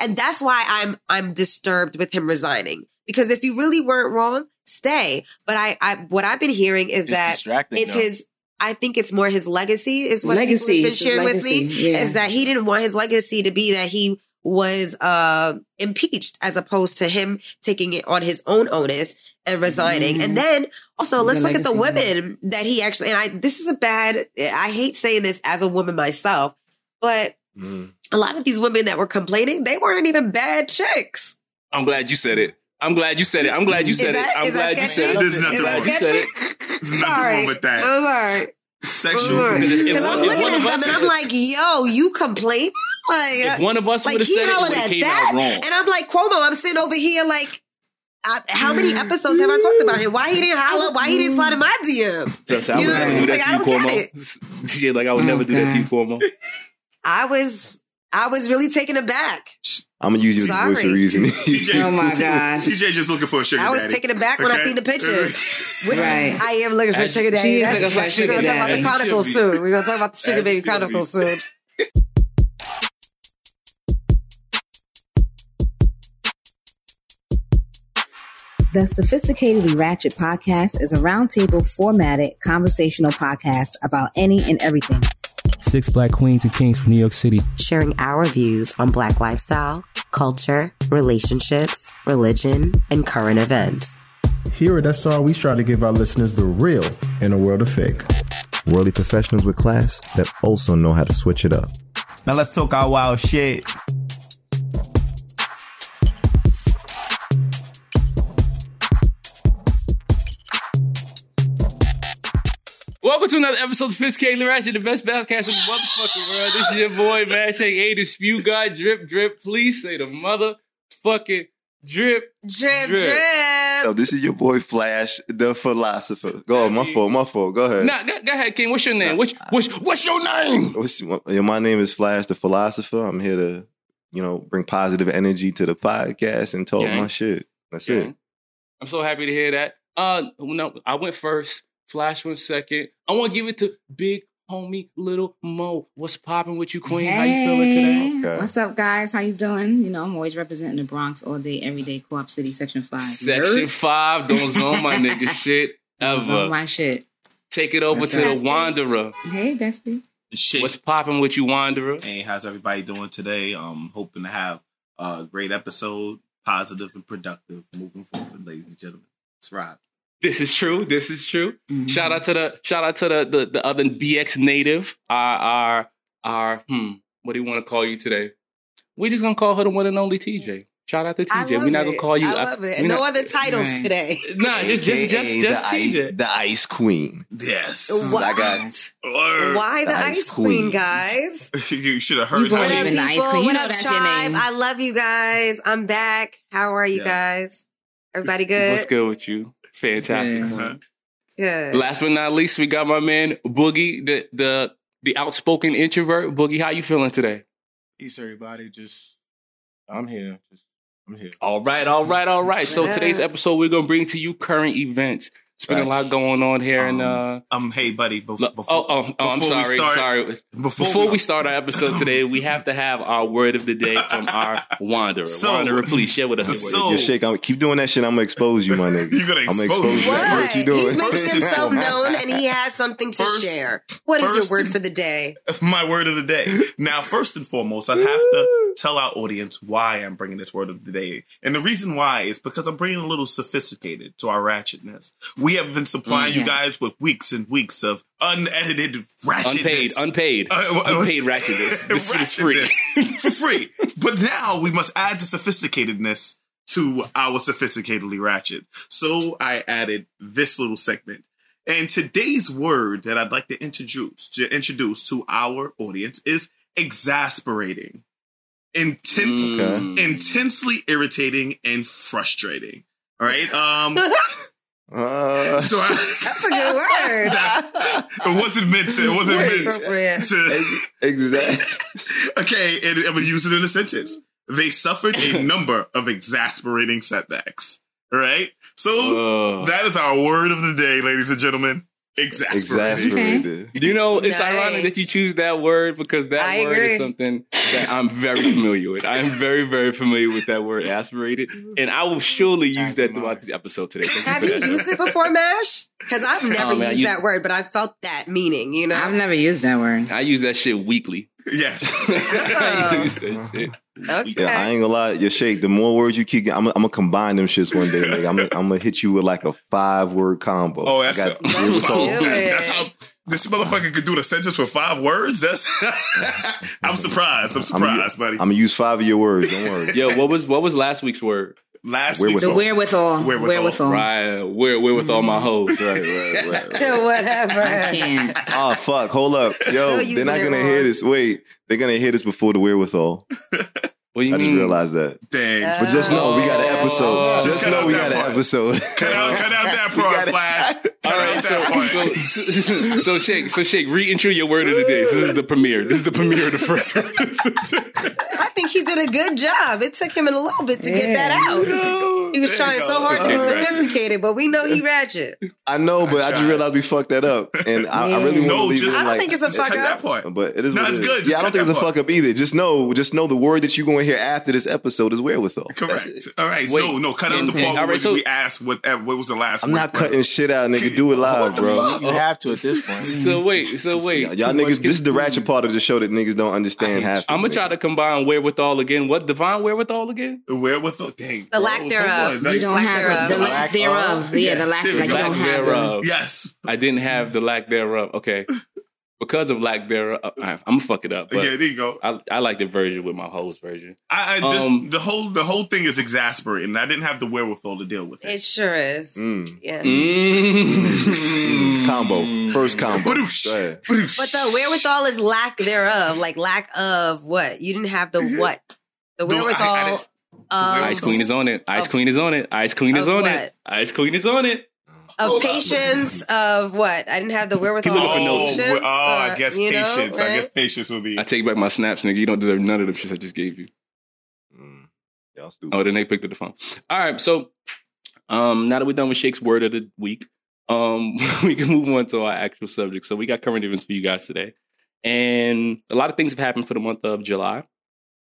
And that's why I'm I'm disturbed with him resigning. Because if you really weren't wrong, stay. But I, I what I've been hearing is It's that distracting, it's though. his I think it's more his legacy is what Legacy, people have been it's sharing with me. yeah. Is that he didn't want his legacy to be that he was uh impeached as opposed to him taking it on his own onus and resigning. Mhm. And then also let's The look at the legacy, women that he actually and I this is a bad I hate saying this as a woman myself, but Mm. A lot of these women that were complaining, they weren't even bad chicks. I'm glad you said it. I'm glad you said it. I'm glad you said that- it. I'm is that glad you said it. There's nothing Is that wrong. You said it. There's nothing Sorry. wrong with that. I'm sorry. Sexual. If Because I'm looking at them and I'm like, yo, you complain? Like, If one of us like would have he said it, it hollered would have at came that. out wrong. And I'm like, Cuomo, I'm sitting over here like, I, how many mm-hmm. episodes have I talked about him? Why he didn't holler? Why he didn't slide in my DM? Just, I would never do that like, to I you, Cuomo. DJ, like I would never do that to you, Cuomo. I was, I was really taken aback. I'm gonna use you as a voice Sorry. of reason. TJ, Oh my God. TJ just looking for a sugar daddy. I was daddy. taken aback when I Okay? seen the pictures. Right. I am looking for As- sugar daddy. She is looking for sugar We're gonna talk about the chronicles soon. We're gonna talk about the sugar As baby chronicles soon. The Sophisticatedly Ratchet podcast is a roundtable formatted conversational podcast about any and everything. Six black queens and kings from New York City. Sharing our views on Black lifestyle, culture, relationships, religion, and current events. Here at SR, we try to give our listeners the real in a world of fake. Worldly professionals with class that also know how to switch it up. Now let's talk our wild shit. Welcome to another episode of Sophisticated Ratchet, the best podcast in the motherfucking world. This is your boy, man. Shake A, the spew guy, drip, drip. Please say the motherfucking drip. Drip, Drip. drip. Yo, this is your boy Flash, the philosopher. Go on, my fault, my fault. Go ahead. Nah, go, go ahead, King. What's your name? What's, what's, what's your name? What's- my name is Flash, the philosopher. I'm here to, you know, bring positive energy to the podcast and talk Gang. my shit. That's Yeah. it. I'm so happy to hear that. Uh, no, I went first. Flash one second. I want to give it to Big Homie Little Mo. What's popping with you, Queen? How you feeling today? Okay. What's up, guys? How you doing? You know, I'm always representing the Bronx all day, every day, Co-op City, Section 5. Section Nerd. five, don't zone my nigga shit That's all ever. my shit. Take it over That's to right. the Wanderer. Hey, bestie. Shit. What's popping with you, Wanderer? Hey, how's everybody doing today? Um, hoping to have a great episode, positive and productive, moving forward, ladies and gentlemen. It's right. This is true. This is true. Mhm. Shout out to the shout out to the the, the other BX native. Our our our hmm. What do you want to call you today? We're just gonna call her the one and only TJ. Shout out to I TJ. love We're not gonna call you. I love it. No not- other titles Right. today. Nah, just just just, just the, TJ. Ice, the Ice Queen. Yes. What? I got- Why the, The ice, Ice queen, Queen. guys? you should have heard You've how already What she- up, been the ice people? queen. You What know up, that's your tribe? name. I love you guys. I'm back. How are you Yeah. guys? Everybody good? What's good with you? Fantastic. Yeah. Last but not least, we got my man Boogie, the the the outspoken introvert. Boogie, how you feeling today? Peace, everybody. Just, I'm here. Just, I'm here. All right, all right, all right. So today's episode, we're gonna bring to you current events. It's been a lot going on here, and uh, Um, hey, buddy. Bef- look- before, oh, oh, oh, I'm before sorry, start- sorry. Before, Before we start our episode today, we have to have our word of the day from our wanderer. So- wanderer, please share with us. your word. So- Yo, Shake, I'm, keep doing that shit. I'm gonna expose you, my nigga. You gonna I'm gonna expose expose you. me. What? what you doing. He's making First himself foremost. known and he has something to First- share. What is your word for the day? my word of the day. Now, first and foremost, I have to tell our audience why I'm bringing this word of the day. And the reason why is because I'm bringing a little sophisticated to our ratchetness. We have been supplying Mm, you guys with weeks and weeks of unedited ratchetness. Unpaid, unpaid, Uh, was- unpaid ratchetness. This shit is free. for free. But now we must add the sophisticatedness to our sophisticatedly ratchet. So I added this little segment. And today's word that I'd like to introduce to introduce to our audience is exasperating. Intense Mm. intensely irritating and frustrating. All right. Um Uh, so I, That's a good word. it wasn't meant to it wasn't Very meant appropriate. to exactly. okay, and I'm gonna use it in a sentence. They suffered a number of exasperating setbacks. All right, so Uh, that is our word of the day, ladies and gentlemen. Exasperated. Exasperated. You know, it's Nice. ironic that you choose that word because that I word agree. is something that I'm very familiar with. I am very, very familiar with that word, aspirated, and I will surely use that throughout the episode today. Thank Have for you used it before, Mash? Because I've oh, never Oh, man, used you- that word, but I felt that meaning. You know, I've never used that word. I use that shit weekly. Yes. I use that shit. okay. Yeah, I ain't gonna lie, your shake. The more words you keep, I'm, I'm gonna combine them shits one day. Nigga. I'm, gonna- I'm gonna hit you with like a five word combo. Oh, that's I a, got wherewithal. do it. that's how this motherfucker could do the sentence with five words. That's I'm surprised. I'm surprised, buddy. I'm gonna use five of your words. Don't worry. Yo, what was what was last week's word? Last Wherewithal. week, The wherewithal. Wherewithal. Wherewithal. Right, where where with all my mm-hmm. hoes? Right, right, right. right. Whatever. I can't. Oh fuck! Hold up, yo. They're not gonna wrong. hear this. Wait, they're gonna hear this before the wherewithal. What do you I just realized that. Dang. But just know we got an oh. episode. Oh. Just Cut know out we that got an part. episode. cut, out, cut out that We part, got it. Flash. Cut All out so, that part. so, so, so shake, so shake, reintro your word of the day. So this is the premiere. This is the premiere of the first. I think he did a good job. It took him a little bit to get that out. He was There trying so hard to be sophisticated, but we know he ratchet. I know, but I just realized we fucked that up, and I, I really want to No, leave just- it I don't like. think it's a fuck Cut that up. part. but it is. No, it's it is. good. Just Yeah, I don't think it's a fuck up either. Just know, just know the word that you're going to hear after this episode is wherewithal. Correct. All right. Wait. no, no. Cut out And- the part all where right, so- we asked what uh, what was the last. I'm not brother. cutting shit out, nigga. Do it live, bro. You have to at this point. so wait, so wait. Y'all too niggas, this is the ratchet part of the show that niggas don't understand half. I'm gonna try to combine wherewithal again. What divine wherewithal again? The wherewithal. Dang. The bro, lack come thereof. You don't have the The lack lack thereof. Yeah, the lack. there Like you go. don't Lack thereof. Yes. I didn't have the lack thereof. Okay, because of lack thereof, I'm gonna fuck it up. But yeah. There you go. I, I like the version with my host version. I, I this- Um, the whole the whole thing is exasperating. I didn't have the wherewithal to deal with it. It sure is. Mm. Yeah. Mm. Combo, first combo. Go ahead. But the wherewithal is lack thereof. Like lack of what? You didn't have the what? The No, I- I wherewithal didn't- Ice Queen is on it. Ice Of- Queen is on it. Ice Queen is on what? it. Ice Queen is on it. of patience of what? I didn't have the wherewithal looking for notes. Oh, patience. well, oh, I uh, guess you know, patience. I guess patience would be. I take back my snaps, nigga. You don't deserve none of them shits I just gave you. Mm. Y'all stupid. Oh, then they picked up the phone. All right, so um, now that we're done with Shake's word of the week, um, we can move on to our actual subject. So we got current events for you guys today, and a lot of things have happened for the month of July.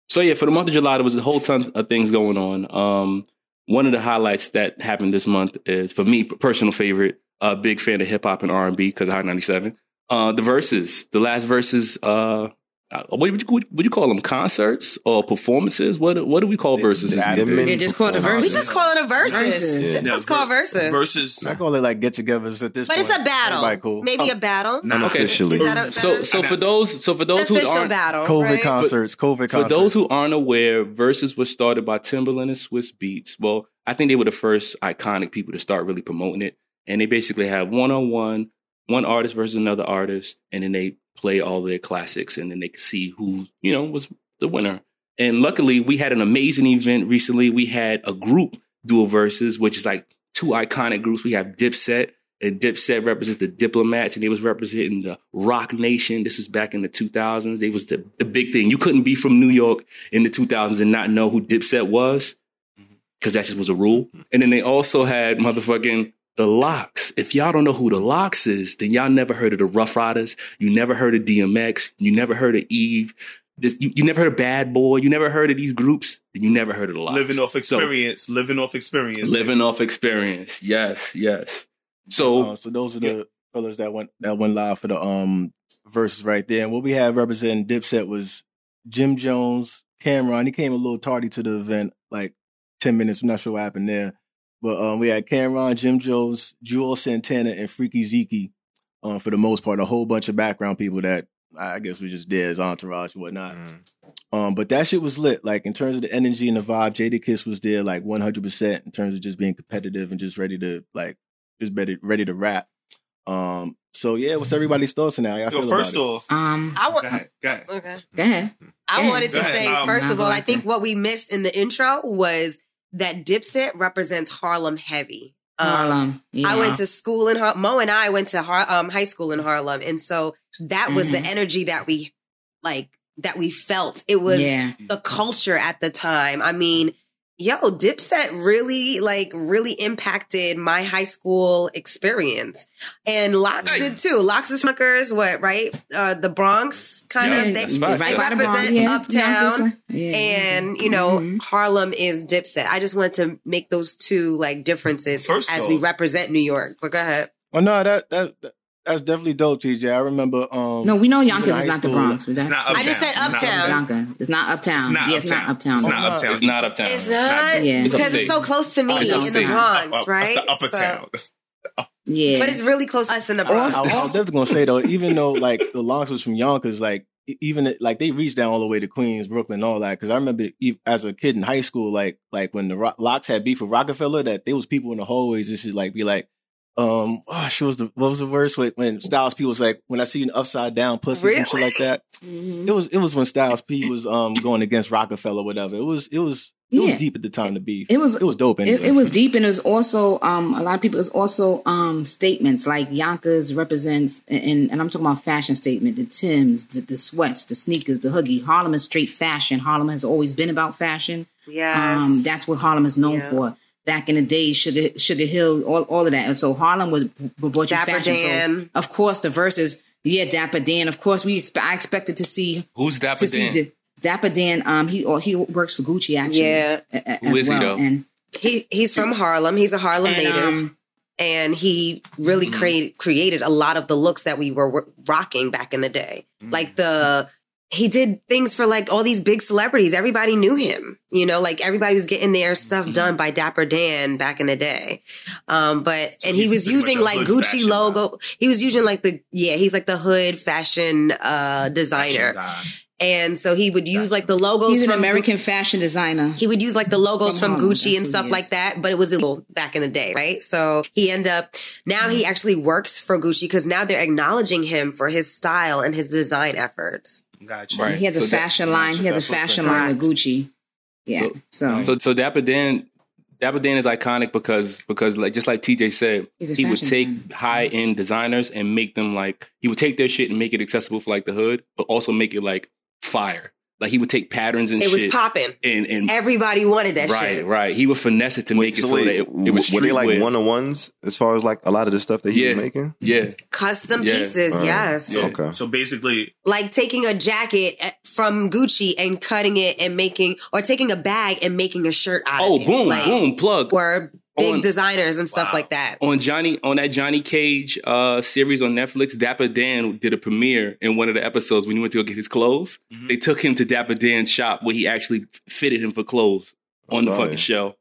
So yeah, for the month of July, there was a whole ton of things going on. Um, one of the highlights that happened this month is for me, personal favorite. A big fan of hip hop and R and B because of High ninety seven. Uh, the Verzuz, the last Verzuz. Uh, uh, Uh, what would you would you call them? Concerts or performances? What what do we call verses? these Them days? Yeah, just call it a performances. We just call it a versus. Versus. It's just called verses. versus. I call it like get-togethers at this But point. it's a battle. Everybody cool. Maybe oh. a battle. Nah. Okay. Unofficially. A, So so for those so for those who aren't battle? COVID right? concerts. COVID concerts. for those who aren't aware, Verzuz was started by Timbaland and Swizz Beatz. Well, I think they were the first iconic people to start really promoting it. And they basically have one on one, one artist versus another artist, and then they play all their classics, and then they could see who you know was the winner. And luckily, we had an amazing event recently. We had a group do a versus, which is like two iconic groups. We have Dipset, and Dipset represents the Diplomats, and they was representing the Rock Nation. This is back in the 2000s. They was the, the big thing. You couldn't be from New York in the 2000s and not know who Dipset was, mm-hmm. because that just was a rule. Mm-hmm. And then they also had motherfucking the LOX. If y'all don't know who the LOX is, then y'all never heard of the Ruff Ryders. You never heard of DMX. You never heard of Eve. This, you, you never heard of Bad Boy. You never heard of these groups. Then you never heard of the LOX. living off So, experience. living off experience. living off experience. Yes, yes. So Uh, so those are the fellas that went that went live for the um Verzuz right there. And what we had representing Dipset was Jim Jones, Cam'ron. He came a little tardy to the event, like ten minutes. I'm not sure what happened there, but um we had Cam'ron, Jim Jones, Juelz Santana, and Freaky Zeke. Um, for the most part, a whole bunch of background people that I guess we just did as entourage and whatnot. Um, but that shit was lit. Like in terms of the energy and the vibe, Jadakiss was there like 100% in terms of just being competitive and just ready to like just ready ready to rap. Um, so yeah, what's everybody's thoughts now? Y'all Yo, feel first about off, Um, I go want. ahead. Go ahead. Okay. go ahead. I Yeah. wanted to ahead. say, Um, first of all, go I after. think what we missed in the intro was that Dipset represents Harlem heavy. Um, Harlem. Yeah. I went to school in Har- Mo and I went to Har- um, high school in Harlem, and so that was the Mhm. energy that we like that we felt. It was yeah. the culture at the time. I mean, yo, Dipset really, like, really impacted my high school experience. And LOX Nice. did too. LOX is Smuckers, what, right? Uh, the Bronx kind Yeah, of. that's they, facts. Right by Bronx, represent yeah. Uptown. Yeah. And, you know, Mhm. Harlem is Dipset. I just wanted to make those two, like, differences First as off- we represent New York. But go ahead. Oh no, that that, that that's definitely dope, TJ. I remember. Um, No, we know Yonkers in is high not the Bronx. But that's, It's not I just said It's not Uptown. It's not Uptown. It's not yeah, it's not Uptown. Uptown. It's not uptown. It's not uptown. It's not Yeah. It's because it's so close to me It's in the. Bronx, Up- up- right? That's the upper So- town. That's- Yeah. But it's really close to us in the Bronx. I, I was definitely gonna say though, even though like the Longs was from Yonkers, like even like they reached down all the way to Queens, Brooklyn, all that. Because I remember as a kid in high school, like like when the Ro- LOX had beef with Rockefeller, that there was people in the hallways and shit like be like, um, oh, she was the what was the verse when, when Styles P was like, when I see an upside down pussy and shit like that. Mhm. It was it was when Styles P was um going against Rockefeller, whatever. It was it was it was Yeah. deep at the time to be. It was- it was dope. Anyway. It, it was deep, and it was also um, a lot of people. It was also um, statements like Yonkers represents, and, and I'm talking about fashion statement: the Tims, the, the sweats, the sneakers, the hoodie. Harlem is straight fashion. Harlem has always been about fashion. Yeah, Um, that's what Harlem is known Yeah. for. Back in the day, Sugar Sugar Hill, all, all of that, and so Harlem was brought you Dapper fashion. So Dan. of course, the verses, yeah, Dapper Dan. Of course, we expe- I expected to see Who's Dapper to see Dan? the, Dapper Dan. Um, he or he works for Gucci actually. Yeah. a- a- Who as is he, well. though? And He he's from Harlem. He's a Harlem and, native, um, and he really Mm-hmm. created created a lot of the looks that we were w- rocking back in the day. Mm-hmm. Like the he did things for like all these big celebrities. Everybody knew him. You know, like everybody was getting their stuff Mm-hmm. done by Dapper Dan back in the day. Um, but and he was using like Gucci fashion logo. He was using like the yeah. He's like the hood fashion uh designer, and so he would use like the logos. he's an from American fashion designer. he would use like the logos From from, Gucci and stuff like that, but it was illegal back in the day, right? So he ended up now he Mm-hmm. actually works for Gucci because now they're acknowledging him for his style and his design efforts. Gotcha. Right. he has a So that- fashion line. He has a that's what fashion we're line with. Gucci. Yeah. So, So so Dapper Dan Dapper Dan is iconic because because like just like TJ said, he would take high end designers and make them like he would take their shit and make it accessible for like the hood, but also make it like fire. Like he would take patterns and shit. It was popping. and and Everybody wanted that right shit. right. Right. He would finesse it to make it so, that it, it was were they like one on ones as far as like a lot of the stuff that he Yeah. was making? Yeah, Custom Yeah. pieces, Uh, yes. Yeah. Okay. So basically, Like taking a jacket eh, from Gucci and cutting it and making, or taking a bag and making a shirt out Oh, of it. Oh, boom, like, boom, plug. Or big On- designers and stuff Wow. like that. on Johnny on that Johnny Cage uh series on Netflix, Dapper Dan did a premiere in one of the episodes when he went to go get his clothes. Mhm. They took him to Dapper Dan's shop where he actually fitted him for clothes on the Sorry. fucking show.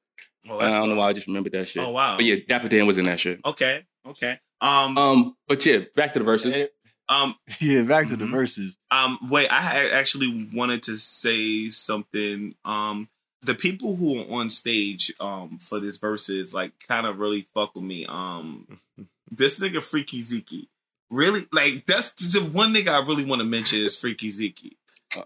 oh, I don't know why I just remembered that shit. Oh wow. But yeah, Dapper Dan was in that shit. Okay. Okay. Um. Um, but yeah, back to the Verzuz. Um. yeah, back to the Mhm. Verzuz. Um. Wait. I actually wanted to say something. Um. The people who are on stage um for this Verzuz like kind of really fuck with me. Um. This nigga Freaky Zeke. Really, like that's the one nigga I really want to mention is Freaky Zeke.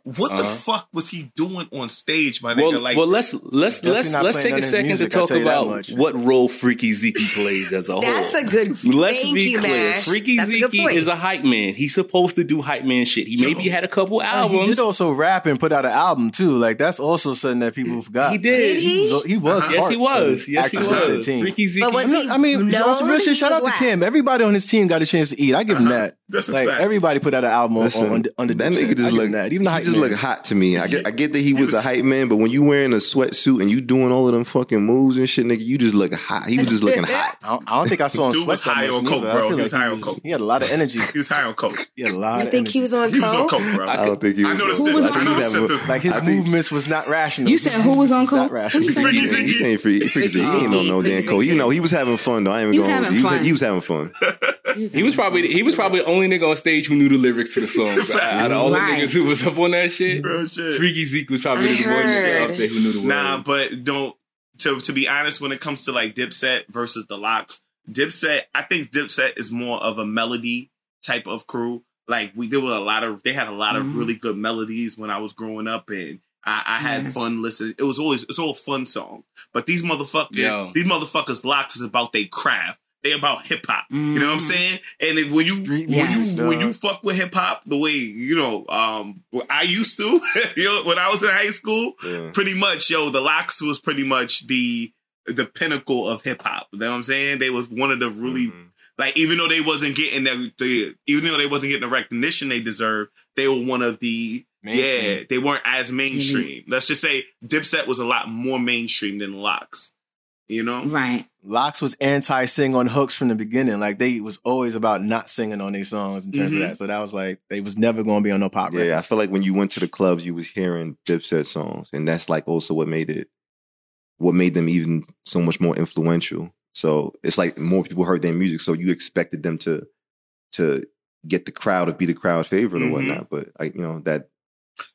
What the Uh-huh. fuck was he doing on stage, my nigga? Well, like, well, let's let's let's let's take a second music, to talk tell you that about what role Freaky Zeke plays as a whole. That's a good. Let's thank be you, clear. Mash. Freaky That's Zeke point. is a hype man. He's supposed to do hype man shit. He Yo. maybe had a couple Uh, he albums. did also rap and put out an album too. Like that's also something that people forgot. He did. Did he? was, he was Uh-huh. yes, he was. Yes, he was. Freaky Zeke. But was I'm he I mean, known? also real shit. Shout out to whack. Kim. Everybody on his team got a chance to eat. I give him that. That's a like fact. everybody put out an album on, Listen, on, under that nigga just give him that. Even the he just man. look hot to me. I get, I get that he was a hype man, but when you wearing a sweatsuit and you doing all of them fucking moves and shit, nigga, you just look hot. He was just looking hot. I don't, I don't think I saw him Dude sweat was high on coke, bro. He was high on coke. He had a lot of energy. he was high on coke. He had a lot You of think energy. he was on He was on coke? coke, bro. I don't think he was. I know the Who was on I know the coke? Like his movements was not rational. You said who was on It's not coke? rational. Who you saying? He ain't free. Freaky Zeke. He ain't on no damn coke. You know, he was having fun though. I ain't even He was going. having He was, fun. he was having fun. He was probably he was probably the only nigga on stage who knew the lyrics to the song. Out of all the niggas who was up on that shit, Real shit. Freaky Zeke was probably I the one shit out there who knew the words. Nah, but don't. To to be honest, when it comes to like Dipset versus the LOX, Dipset, I think Dipset is more of a melody type of crew. Like we there were a lot of they had a lot of Mhm. really good melodies when I was growing up, and I, I had Yes. fun listening. It was always it's all fun song. But these motherfuckers, Yo. these motherfuckers, Locks is about their craft. They about hip hop. You know what I'm saying? And if, when you when you when you fuck with hip hop the way you know, um, I used to, you know, when I was in high school, Yeah. pretty much, yo, the LOX was pretty much the the pinnacle of hip hop. You know what I'm saying? They was one of the really Mhm. like even though they wasn't getting the, the even though they wasn't getting the recognition they deserved, they were one of the yeah, they weren't as mainstream. Let's just say Dipset was a lot more mainstream than LOX. You know? Right. LOX was anti sing on hooks from the beginning. Like they was always about not singing on their songs in terms Mhm. of that. So that was like they was never going to be on no pop record. Yeah, I feel like when you went to the clubs, you was hearing Dipset songs, and that's like also what made it, what made them even so much more influential. So it's like more people heard their music, so you expected them to to get the crowd to be the crowd favorite Mhm. or whatnot. But like you know that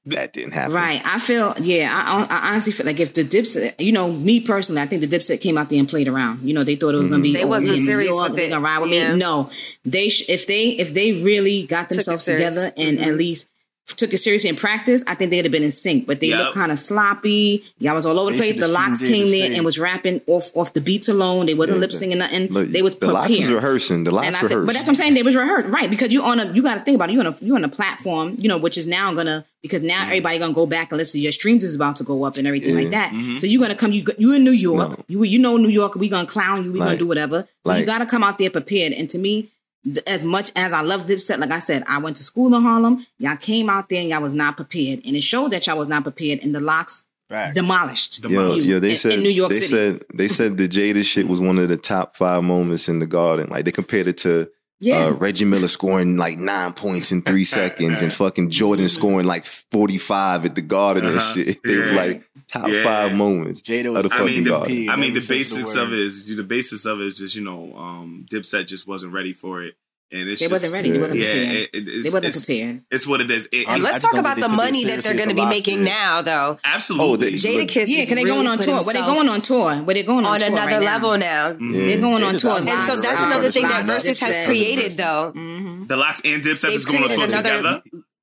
that didn't happen. Right. I feel, yeah, I, I honestly feel like if the Dipset, you know, me personally, I think the Dipset came out there and played around. You know, they thought it was going to be. They oh, wasn't we in New serious York, with they it. gonna ride with Yeah. me. No, they sh- if they if they really got themselves together and Mhm. at least took it seriously in practice, I think they'd have been in sync. But they Yep. look kind of sloppy. Y'all was all over the They place. The LOX came there and was rapping off off the beats alone. They wasn't Yeah, lip singing nothing. Look, they was the LOX was rehearsing. The LOX And I think, but that's what I'm saying. They was rehearsed, right? Because you on a, you got to think about it. You on a, you on a platform, you know, which is now gonna because now mm-hmm. everybody gonna go back and listen. Your streams is about to go up and everything Yeah. like that. Mm-hmm. So you're gonna come. You you in New York. No. You you know New York. We gonna clown you. We gonna do whatever. So you got to come out there prepared. And to me. d- As much as I love Dipset, like I said, I went to school in Harlem. Y'all came out there and y'all was not prepared, and it showed that y'all was not prepared. And the LOX Fact. demolished. Yo, Demolished. yo, they in- said in New York they City. said they said the Jada shit was one of the top five moments in the Garden. Like they compared it to Yeah. uh, Reggie Miller scoring like nine points in three seconds and fucking Jordan scoring like forty five at the Garden and Uh-huh. shit. They was Yeah. like top Yeah. five moments Jada of was the I fucking mean, the, Garden. I mean, the Every sense of the basics of it is the basis of it is just you know, um, Dipset just wasn't ready for it, and it's They just, wasn't ready. They yeah. wasn't Yeah, prepared. it, it, it's, they wasn't it's, prepared. It's what it is. It, And I let's just talk about the they took it money that they're going to be making did. now, though. absolutely. Oh, they- Jada Look- Kiss Yeah, is because they really going on put tour. Where they himself going on tour? Where they going on, on tour another right level now? now. Yeah. They're going on tour. And so that's Wow. another thing that Wow. Verzuz has created, though. Mhm. the LOX and Dipset They've is going on tour created another- together.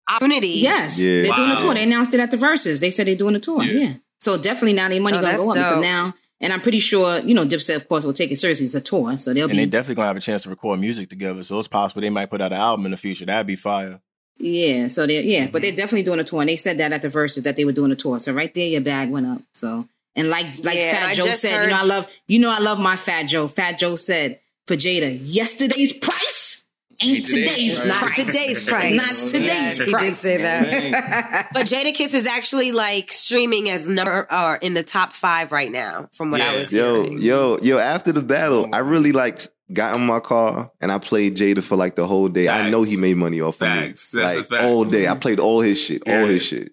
Opportunity. Yes, they're doing a tour. They announced it at the Verzuz. They said they're doing a tour. Yeah. Yeah. So definitely now their money Oh, gonna that's go up because now, and I'm pretty sure you know Dipset of course will take it seriously. It's a tour, so they'll be. And they be definitely gonna have a chance to record music together. So it's possible they might put out an album in the future. That'd be fire. yeah. So they are yeah, but they're Mm-hmm. definitely doing a tour. And they said that at the Verzuz that they were doing a tour. So right there, your bag went up. So and like like Yeah, Fat I Joe said, heard- you know I love you know I love my Fat Joe. Fat Joe said for Jada, yesterday's price ain't Ain't today's today's price. Not today's price. Not today's Yes, he did say that. but Jadakiss is actually like streaming as number or in the top five right now, from what I was Yo, hearing. yo, yo, after the battle, I really like got in my car and I played Jada for like the whole day. I know he made money off Facts. of me. That's a like fact. all day. I mm-hmm. played all his shit. All his shit.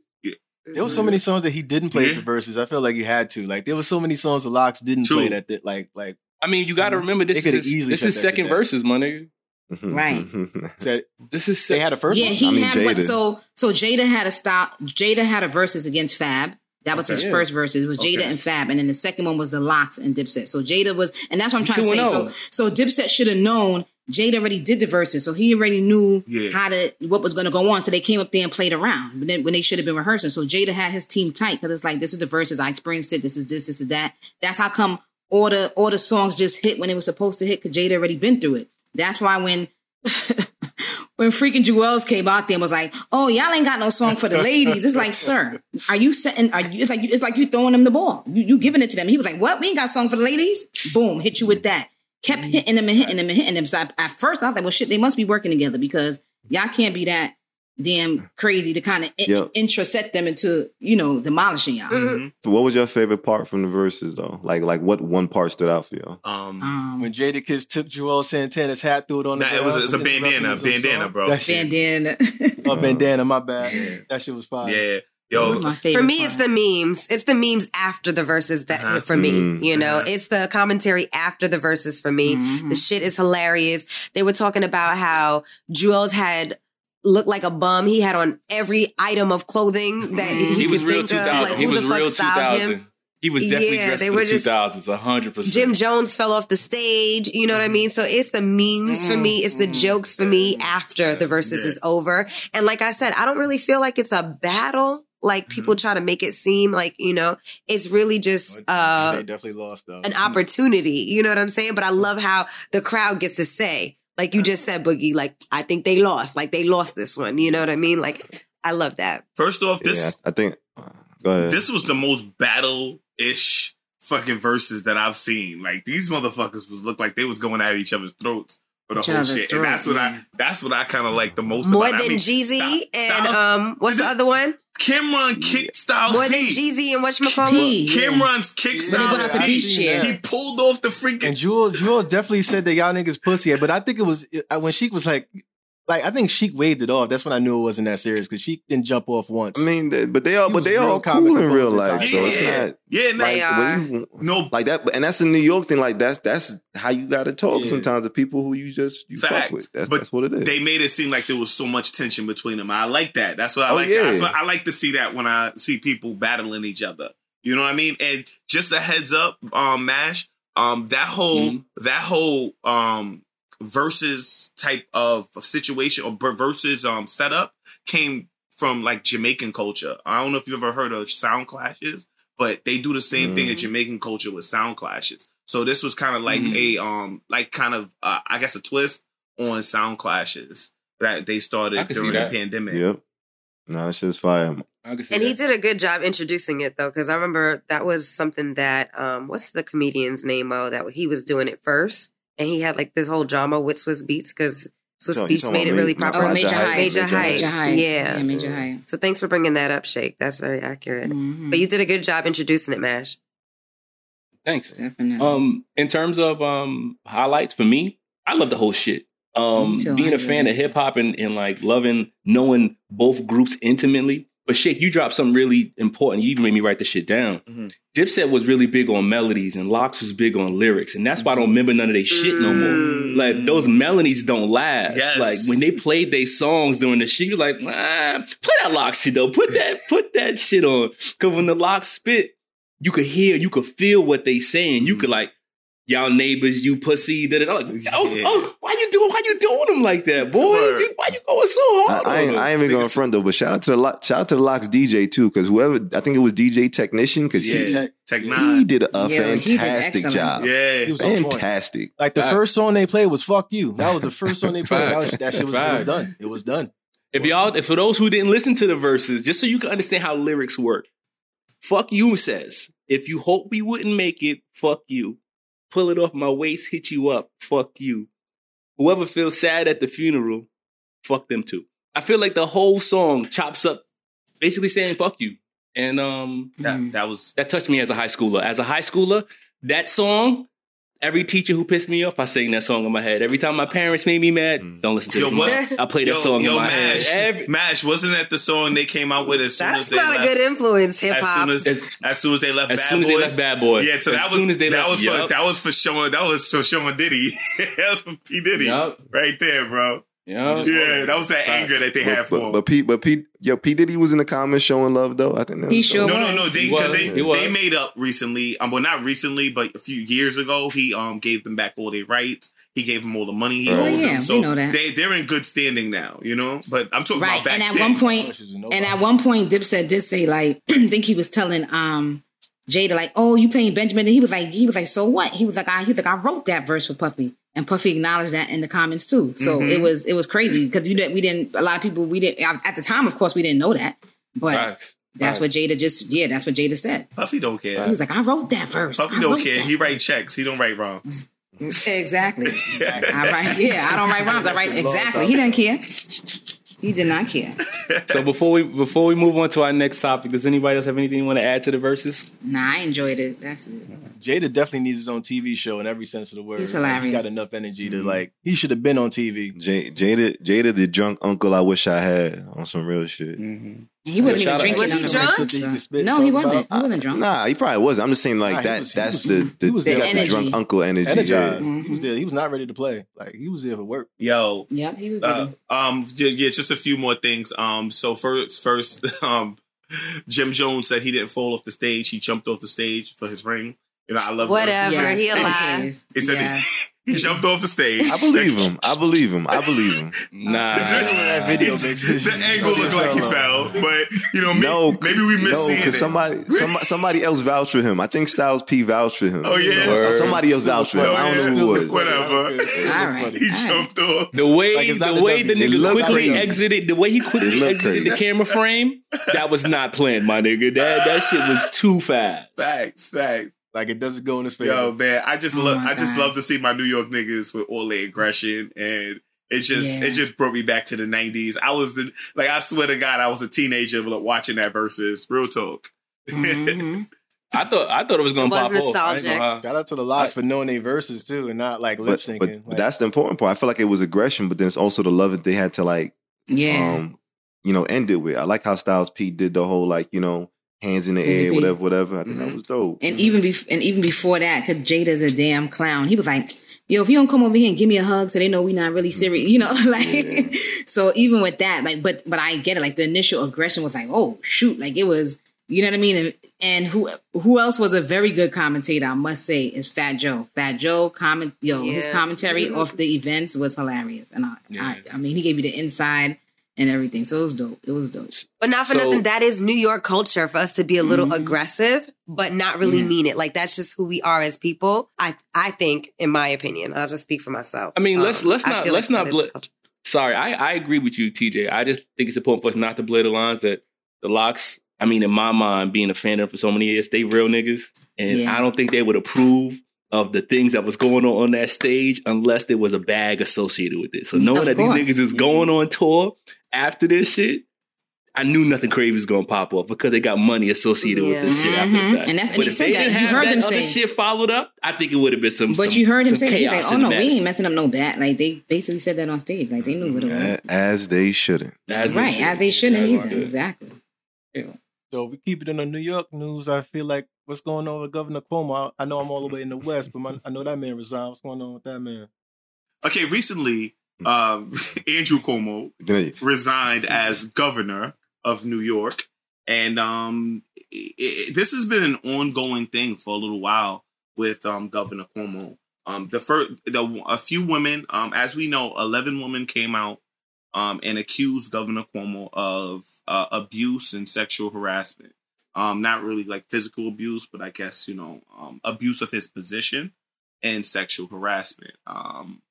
There was so many songs that he didn't play Yeah. at the Verzuz. I feel like he had to. Like there was so many songs the LOX didn't True. play that, that like like I mean, you got to um, remember this They coulda is his, this is second Verzuz, my nigga. Mm-hmm, right. Mm-hmm. said This is they had a first yeah, one. he I mean, had one. Jada. So so Jada had a stop. Jada had a versus against Fab. That was his Okay. first Verzuz. It was Jada Okay. and Fab, and then the second one was the LOX and Dipset. So Jada was, and that's what I'm trying to say. and So oh. so Dipset should have known. Jada already did the Verzuz, so he already knew Yeah. how to what was going to go on. So they came up there and played around. But then when they should have been rehearsing, so Jada had his team tight because it's like this is the Verzuz. I experienced it. This is this. This is that. That's how come all the all the songs just hit when it was supposed to hit because Jada already been through it. That's why when when freaking Juelz came out there and was like, "Oh, y'all ain't got no song for the ladies." It's like, sir, are you setting? Are you? It's like you, it's like you throwing them the ball. You you giving it to them. He was like, "What? We ain't got song for the ladies." Boom, hit you with that. Kept hitting them and hitting them and hitting them. So I, at first I was like, "Well, shit, they must be working together because y'all can't be that damn crazy to kind of in, Yep. introset them into you know demolishing y'all." Mm-hmm. what was your favorite part from the Verzuz though? Like like what one part stood out for y'all? Um, Um, when Jadakiss took Juelz Santana's hat, threw it on the nah, it was ground, it's a bandana, his own bandana, song. bro. That shit, bandana. oh, bandana, my bad. That shit was fire. Yeah, yo, For me, it's the memes. It's the memes after the Verzuz that Uh-huh. for me. Mm. You know, Uh-huh. it's the commentary after the Verzuz for me. Mhm. The shit is hilarious. They were talking about how Juelz had looked like a bum. He had on every item of clothing that he, he was could real think of. Like he who was the fuck real two styled him? He was definitely Yeah, dressed they for were the two just- thousands, hundred percent. Jim Jones fell off the stage. You know what I mm-hmm. mean? So it's the memes for me. It's the mm-hmm. jokes for me mm-hmm. after the Verzuz Yeah. is over. And like I said, I don't really feel like it's a battle. like people try to make it seem like you know it's really just uh they definitely lost though. an opportunity you know what i'm saying but i love how the crowd gets to say like you just said boogie like i think they lost like they lost this one you know what i mean like i love that First off, this yeah, I think. Go ahead. this was the most battle ish fucking Verzuz that I've seen. Like these motherfuckers was look like they was going at each other's throats for the Each whole other's shit, and that's throat, what I that's what I kind of like the most. more about it. than I mean, jeezy Styles- and Styles- um what's the other one Cam'ron kicked Styles more than P. jeezy and whatchamacallit P, yeah. Cam'ron's kick Yeah, When Styles put P. beach. He pulled off the freaking And Juelz, Juelz definitely said that y'all niggas pussy, but I think it was uh, when she was like, like I think Sheek waved it off. That's when I knew it wasn't that serious because Sheek didn't jump off once. I mean, they- but they all, but they all comic cool in real life. times. So it's Yeah. not yeah, no, They like are. you, no like that. And that's a New York thing. Like that's that's how you got to talk Yeah. sometimes to people who you just you fuck Fact. with. That's But that's what it is. they made it seem like there was so much tension between them. I like that. That's what I Oh, like. yeah. That's what I like to see that when I see people battling each other. You know what I mean? And just a heads up, um, Mash, um, that whole Mhm. that whole um versus type of situation or ber- versus um setup came from like Jamaican culture. I don't know if you ever heard of sound clashes, but they do the same thing in Jamaican culture with sound clashes. So this was kind of like Mhm. a um like kind of uh, I guess a twist on sound clashes that they started during the pandemic. Yep. No, that shit's fire. I and that. he did a good job introducing it though because i remember that was something that um what's the comedian's name oh that he was doing it first and he had like this whole drama with Swizz Beatz because swiss So beats made it really Ma- proper Oh, Majah Hype. Majah Hype. Majah Hype. Yeah. Yeah, Majah Hype. so thanks for bringing that up shake that's very accurate Mhm. but you did a good job introducing it mash Thanks. Definitely. Um, in terms of um highlights for me, I love the whole shit. Um, being a fan of hip hop and, and like loving knowing both groups intimately. But Shake, you dropped something really important. You even made me write the shit down. Mhm. Dipset was really big on melodies, and LOX was big on lyrics, and that's why I don't remember none of their shit no more. Mm. Like those melodies don't last. Yes. Like when they played their songs during the shit, you're like, ah, play that LOX shit though. Put that, put that shit on. Cause when the LOX spit, you could hear, you could feel what they saying. You could like, y'all neighbors, you pussy. Da, da, da. Like, oh, oh Yeah. oh, why you doing? Why you doing them like that, boy? Word. You- why you going so hard? I, on ain't. I ain't even going Niggas- front though, but shout out to the Lo- shout out to the LOX DJ too, because whoever I think it was DJ Technician, because Yeah, he Tech, Tech he did a Yeah, he did fantastic job. Yeah, He was on point. Fantastic. Like the Facts. first song they played was "Fuck You." That was the first song they played. That, was, that shit was, it was done. It was done. If y'all, if for those who didn't listen to the Verzuz, just so you can understand how lyrics work, fuck you says, if you hope we wouldn't make it, fuck you. Pull it off my waist, hit you up, fuck you. Whoever feels sad at the funeral, fuck them too. I feel like the whole song chops up basically saying fuck you. And um that, that was that touched me as a high schooler. As a high schooler, that song, every teacher who pissed me off, I sing that song in my head. Every time my parents made me mad, mm. don't listen to Yo, this. what- I play that yo, song yo, in my Mash, head. Every, Mash, wasn't that the song they came out with as soon that's as they not left? a good influence hip as hop soon as, As- as soon as they left as Bad soon as they left Bad Boy. Yeah, so as that was as they that left, was for yup. that was for showing that was for showing Diddy. that was for P Diddy Yup. right there, bro. Yup. Yeah, that was that anger that they had But, for but, him. but P, but P, yo, P Diddy was in the comments showing love though. I think that He was sure no, was. no, no. They, He they, He they made up recently. Um, well, not recently, but a few years ago, he um gave them back all their rights. He gave them all the money he Oh, owed yeah, them. we So know that. they they're in good standing now, you know. But I'm talking right. about back And at then. one point, She and at one point, Dipset did say like, I think he was telling um Jada like, "Oh, you playing Benjamin?" And he was like, he was like, "So what?" He was like, "I," he was like, "I wrote that verse for Puffy." And Puffy acknowledged that in the comments too. So Mhm. it was it was crazy because you know we didn't a lot of people we didn't at the time of course we didn't know that, but Facts. that's what Jada just yeah that's what Jada said. Puffy don't care. He was like, "I wrote that verse." Puffy I don't care. that He write checks. He don't write wrongs. exactly. I write yeah I don't write rhymes. I write exactly. He doesn't care. He did not care. So before we before we move on to our next topic, does anybody else have anything you want to add to the Verzuz? Nah, I enjoyed it. That's it. Jada definitely needs his own TV show in every sense of the word. He's hilarious. he got enough energy to like. He should have been on TV. J- Jada, Jada, the drunk uncle I wish I had on some real shit. Mm-hmm. And he wasn't even drinking. Was he drunk? verses, Something you so- can spit, No, he wasn't. about. He wasn't drunk. Nah, he probably wasn't. I'm just saying like Nah, that. was- he that's was- the the, he was he got the drunk uncle energy. Energized. Yeah. He was there. He was not ready to play. Like he was there for work. Yo, Yep, he was. uh, um, yeah, yeah, just a few more things. Um, so first, first, um, Jim Jones said he didn't fall off the stage. He jumped off the stage for his ring. You know, I love Whatever. Yes, he it alive. He said Yeah. he, jumped off the stage. I believe him. I believe him. I believe him. Nah. that video makes the angle looked like he fell, but you know, maybe, No, maybe we missed no, seeing it. because somebody, somebody, somebody else vouched for him. I think Styles P vouched for him. Oh, yeah? Or somebody else vouched for him. Oh, I don't yeah. know who it was. Whatever. All right. he All right. jumped off. The way Like, the the way the W. It nigga quickly crazy. exited, the way he quickly It looked exited the camera frame, that was not planned, my nigga. That that shit was too fast. Facts, facts. Like it doesn't go in his favor. Yo, man, I just Oh love, I just love to see my New York niggas with all their aggression, and it just, Yeah. it just brought me back to the '90s. I was, the, like, I swear to God, I was a teenager like, watching that versus real talk. Mhm. I thought I thought it was gonna It was pop off. I nostalgic. gonna. Shout out to the LOX for knowing their verses too, and not like lip But, syncing. but, Like, but that's the important part. I feel like it was aggression, but then it's also the love that they had to like, Yeah. um, you know, end it with. I like how Styles P did the whole like, you know, hands in the air, Mhm. whatever, whatever. I think Mhm. that was dope. And even bef- and even before that, because Jada's a damn clown. He was like, "Yo, if you don't come over here and give me a hug, so they know we're not really serious," you know, like. So even with that, like, but but I get it. Like the initial aggression was like, "Oh shoot!" Like it was, you know what I mean? And, and who who else was a very good commentator? I must say is Fat Joe. Fat Joe comment, yo, his Yeah. commentary off the events was hilarious, and I, Yeah. I, I mean, he gave you the inside and everything, so it was dope. It was dope. But not for So- nothing, that is New York culture for us to be a little Mhm. aggressive, but not really Yeah. mean it. Like that's just who we are as people. I I think, in my opinion, I'll just speak for myself. I mean, let's- let's not- let's like not bl- Sorry, I, I agree with you, TJ. I just think it's important for us not to blur the lines that the LOX, I mean, in my mind, being a fan of them for so many years, they real niggas. And Yeah. I don't think they would approve of the things that was going on on that stage unless there was a bag associated with it. So knowing Of that course. these niggas is going on tour after this shit, I knew nothing crazy was going to pop up because they got money associated with this shit after Mhm. the fact. And that's- and but he if said they didn't You have heard that them other say- shit followed up, I think it would have been some. But some- you heard him some say, he's like, chaos "Oh no, we ain't messing up no bat." Like they basically said that on stage. Like they knew what it was. As they shouldn't. As they right, should. as they shouldn't That's either. Exactly. True. So if we keep it in the New York news, I feel like what's going on with Governor Cuomo? I, I know I'm all the way in the West, but my, I know that man resigned. What's going on with that man? Okay, recently, um, Andrew Cuomo resigned as governor of New York, and um, i i this has been an ongoing thing for a little while with um, Governor Cuomo. Um, the first, the, a few women, um, as we know, eleven women came out um, and accused Governor Cuomo of uh, abuse and sexual harassment. Um, not really like physical abuse, but I guess you know um, abuse of his position and sexual harassment. Um,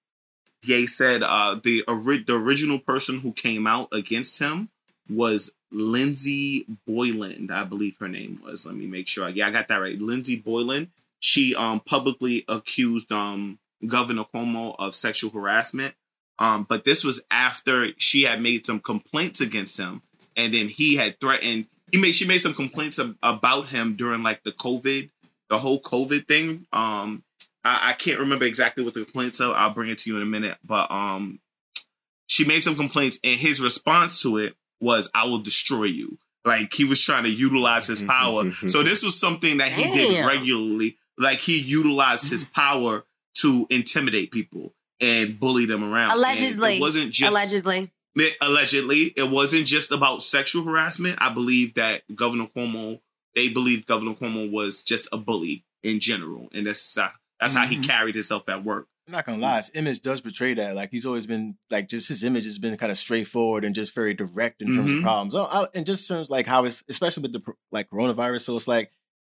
Ye said uh, the ori- the original person who came out against him was Lindsey Boylan, I believe her name was. Let me make sure. Yeah, I got that right. Lindsey Boylan. She um publicly accused um Governor Cuomo of sexual harassment. Um, but this was after she had made some complaints against him, and then he had threatened. He made she made some complaints ab- about him during like the COVID, the whole COVID thing. Um, I, I can't remember exactly what the complaints are. I'll bring it to you in a minute. But um, she made some complaints, and his response to it was, "I will destroy you." Like he was trying to utilize his power. so this was something that he did regularly. Like he utilized his power to intimidate people and bully them around. And Allegedly. it wasn't just Allegedly. Allegedly it wasn't just about sexual harassment i believe that governor cuomo they believed governor cuomo was just a bully in general and that's how, that's how he Mhm. carried himself at work I'm not gonna lie, his image does betray that. Like he's always been like just his image has been kind of straightforward and just very direct in terms Mhm. of problems. Oh, I, and just terms like how it's especially with the like coronavirus. So it's like,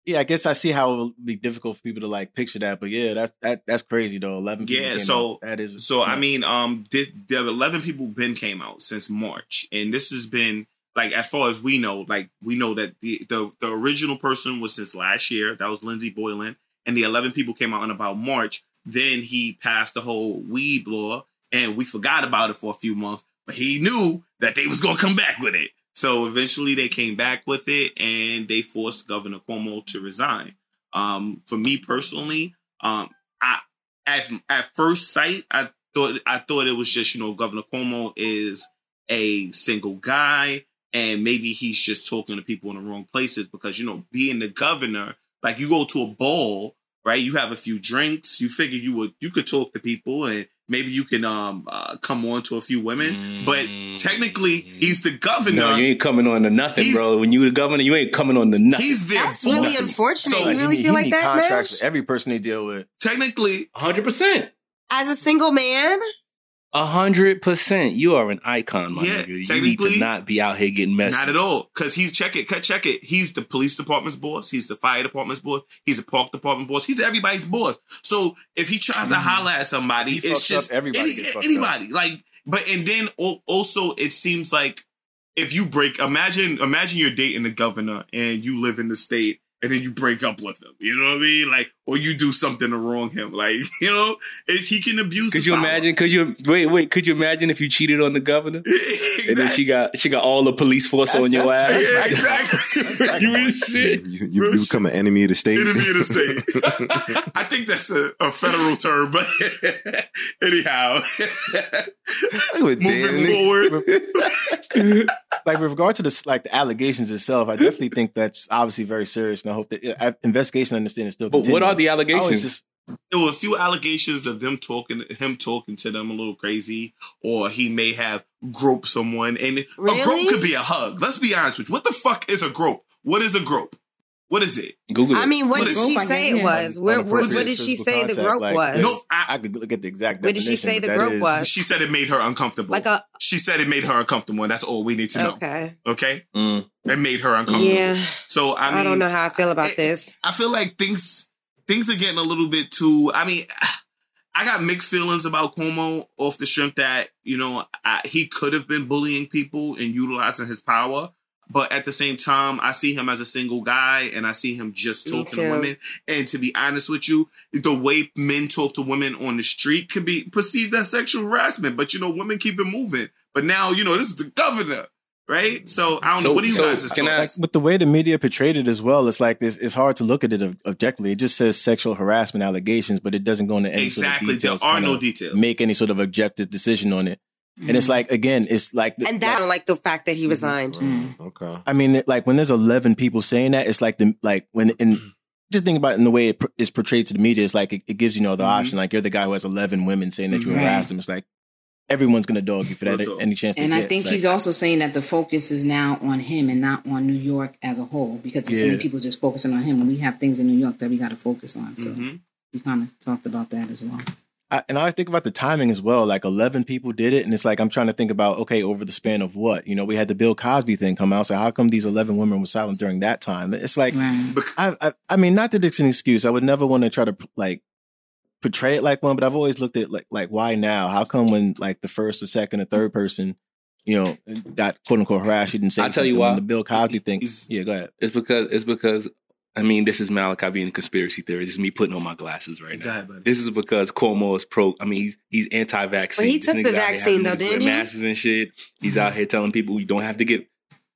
yeah, I guess I see how it will be difficult for people to like picture that. But yeah, that's that that's crazy though. Eleven. people Yeah, so- out. that is so i mean um this, the 11 people been came out since march and this has been like as far as we know like we know that the the, the original person was since last year that was lindsey boylan and the 11 people came out in about march then he passed the whole weed law and we forgot about it for a few months but he knew that they was going to come back with it so eventually they came back with it and they forced governor cuomo to resign um for me personally um i at, at first sight i thought i thought it was just you know governor cuomo is a single guy and maybe he's just talking to people in the wrong places because you know being the governor like you go to a ball right? You have a few drinks. You figure you would you could talk to people and maybe you can um uh, come on to a few women. But technically, he's the governor. No, you ain't coming on to nothing, He's- bro. When you the governor, you ain't coming on to nothing. he's their That's really unfortunate. So you really he, feel he like need that, contracts Mesh? with every person they deal with. technically, hundred percent. As a single man, A hundred percent. You are an icon, my Yeah, nigga. You need to not be out here getting messy. Not at all. Because he's check it, cut check it. He's the police department's boss. He's the fire department's boss. He's the park department boss. He's everybody's boss. So if he tries to holler at somebody, Mm-hmm. He it's just everybody any- anybody. Like, but and then also it seems like if you break, imagine imagine you're dating the governor and you live in the state. And then you break up with him, you know what I mean? Like, or you do something to wrong him, like, you know, it's, he can abuse. Could you power. imagine? Could you wait? Wait. Could you imagine if you cheated on the governor and then she got she got all the police force That's- on your ass? Yeah, exactly. you in shit. You, you, you become an enemy of the state. enemy of the state. I think that's a, a federal term, but anyhow, moving forward, like with regard to this, like the allegations itself, I definitely think that's obviously very serious, and I hope that yeah, I- investigation, I understand, is still. But what are the continuing. I was allegations? just there were a few allegations of them talking, him talking to them a little crazy, or he may have groped someone. And a grope could be a hug. Let's be honest with you. What the fuck is a grope? What is a grope? What is it? Google it. I mean, what What did she Rope, say guess, it yeah. was? Where, where, what did she physical say the contact, grope like, was? No, I- I could look at the exact. What did she say the that grope is- was? She said it made her uncomfortable. Like a she said it made her uncomfortable, and that's all we need to know. okay, Okay, Mm. it made her uncomfortable. yeah. So I I, don't know how I feel about it- this. I feel like things things are getting a little bit too. I mean, I got mixed feelings about Cuomo off the shrimp that you know I, he could have been bullying people and utilizing his power, but at the same time, I see him as a single guy and I see him just Me talking to women. And to be honest with you, the way men talk to women on the street could be perceived as sexual harassment. But you know, women keep it moving. But now you know this is the governor, right? So I don't know. What do you so guys can I- like with the way the media portrayed it as well, it's like this. It's hard to look at it objectively. It just says sexual harassment allegations, but it doesn't go into any Exactly. Sort of There details, are kinda no details. Make any sort of objective decision on it. And it's like again, it's like the- And that I don't like the fact that he resigned. Okay. I mean, like when there's 11 people saying that, it's like the like when in just think about it in the way it pr- is portrayed to the media. It's like it, it gives you know the Mhm. option. Like you're the guy who has 11 women saying that you Right. harassed them. It's like everyone's gonna dog you for that. Real. Any chance? they And I get. think It's he's like, also saying that the focus is now on him and not on New York as a whole because there's so many people just focusing on him and we have things in New York that we got to focus on. So Mhm. we kind of talked about that as well. I, and I always think about the timing as well. Like 11 people did it, and it's like I'm trying to think about okay, over the span of what? You know, we had the Bill Cosby thing come out. So how come these 11 women were silent during that time? It's like Right. I, I, I mean, not that it's an excuse. I would never want to try to like portray it like one, but I've always looked at like like why now? How come when like the first or second or third person, you know, got quote unquote harassed, you didn't say I'll tell you something? why. The Bill Cosby thing. He's- Yeah, go ahead. It's because it's because I mean this is Malachi being a conspiracy theorist. This is me putting on my glasses right now. Go ahead, buddy. This is because Cuomo is pro. I mean, he's he's anti-vaccine. But he took the vaccine, though, didn't he? Masks and shit. He's out mm-hmm. here telling people you don't have to get.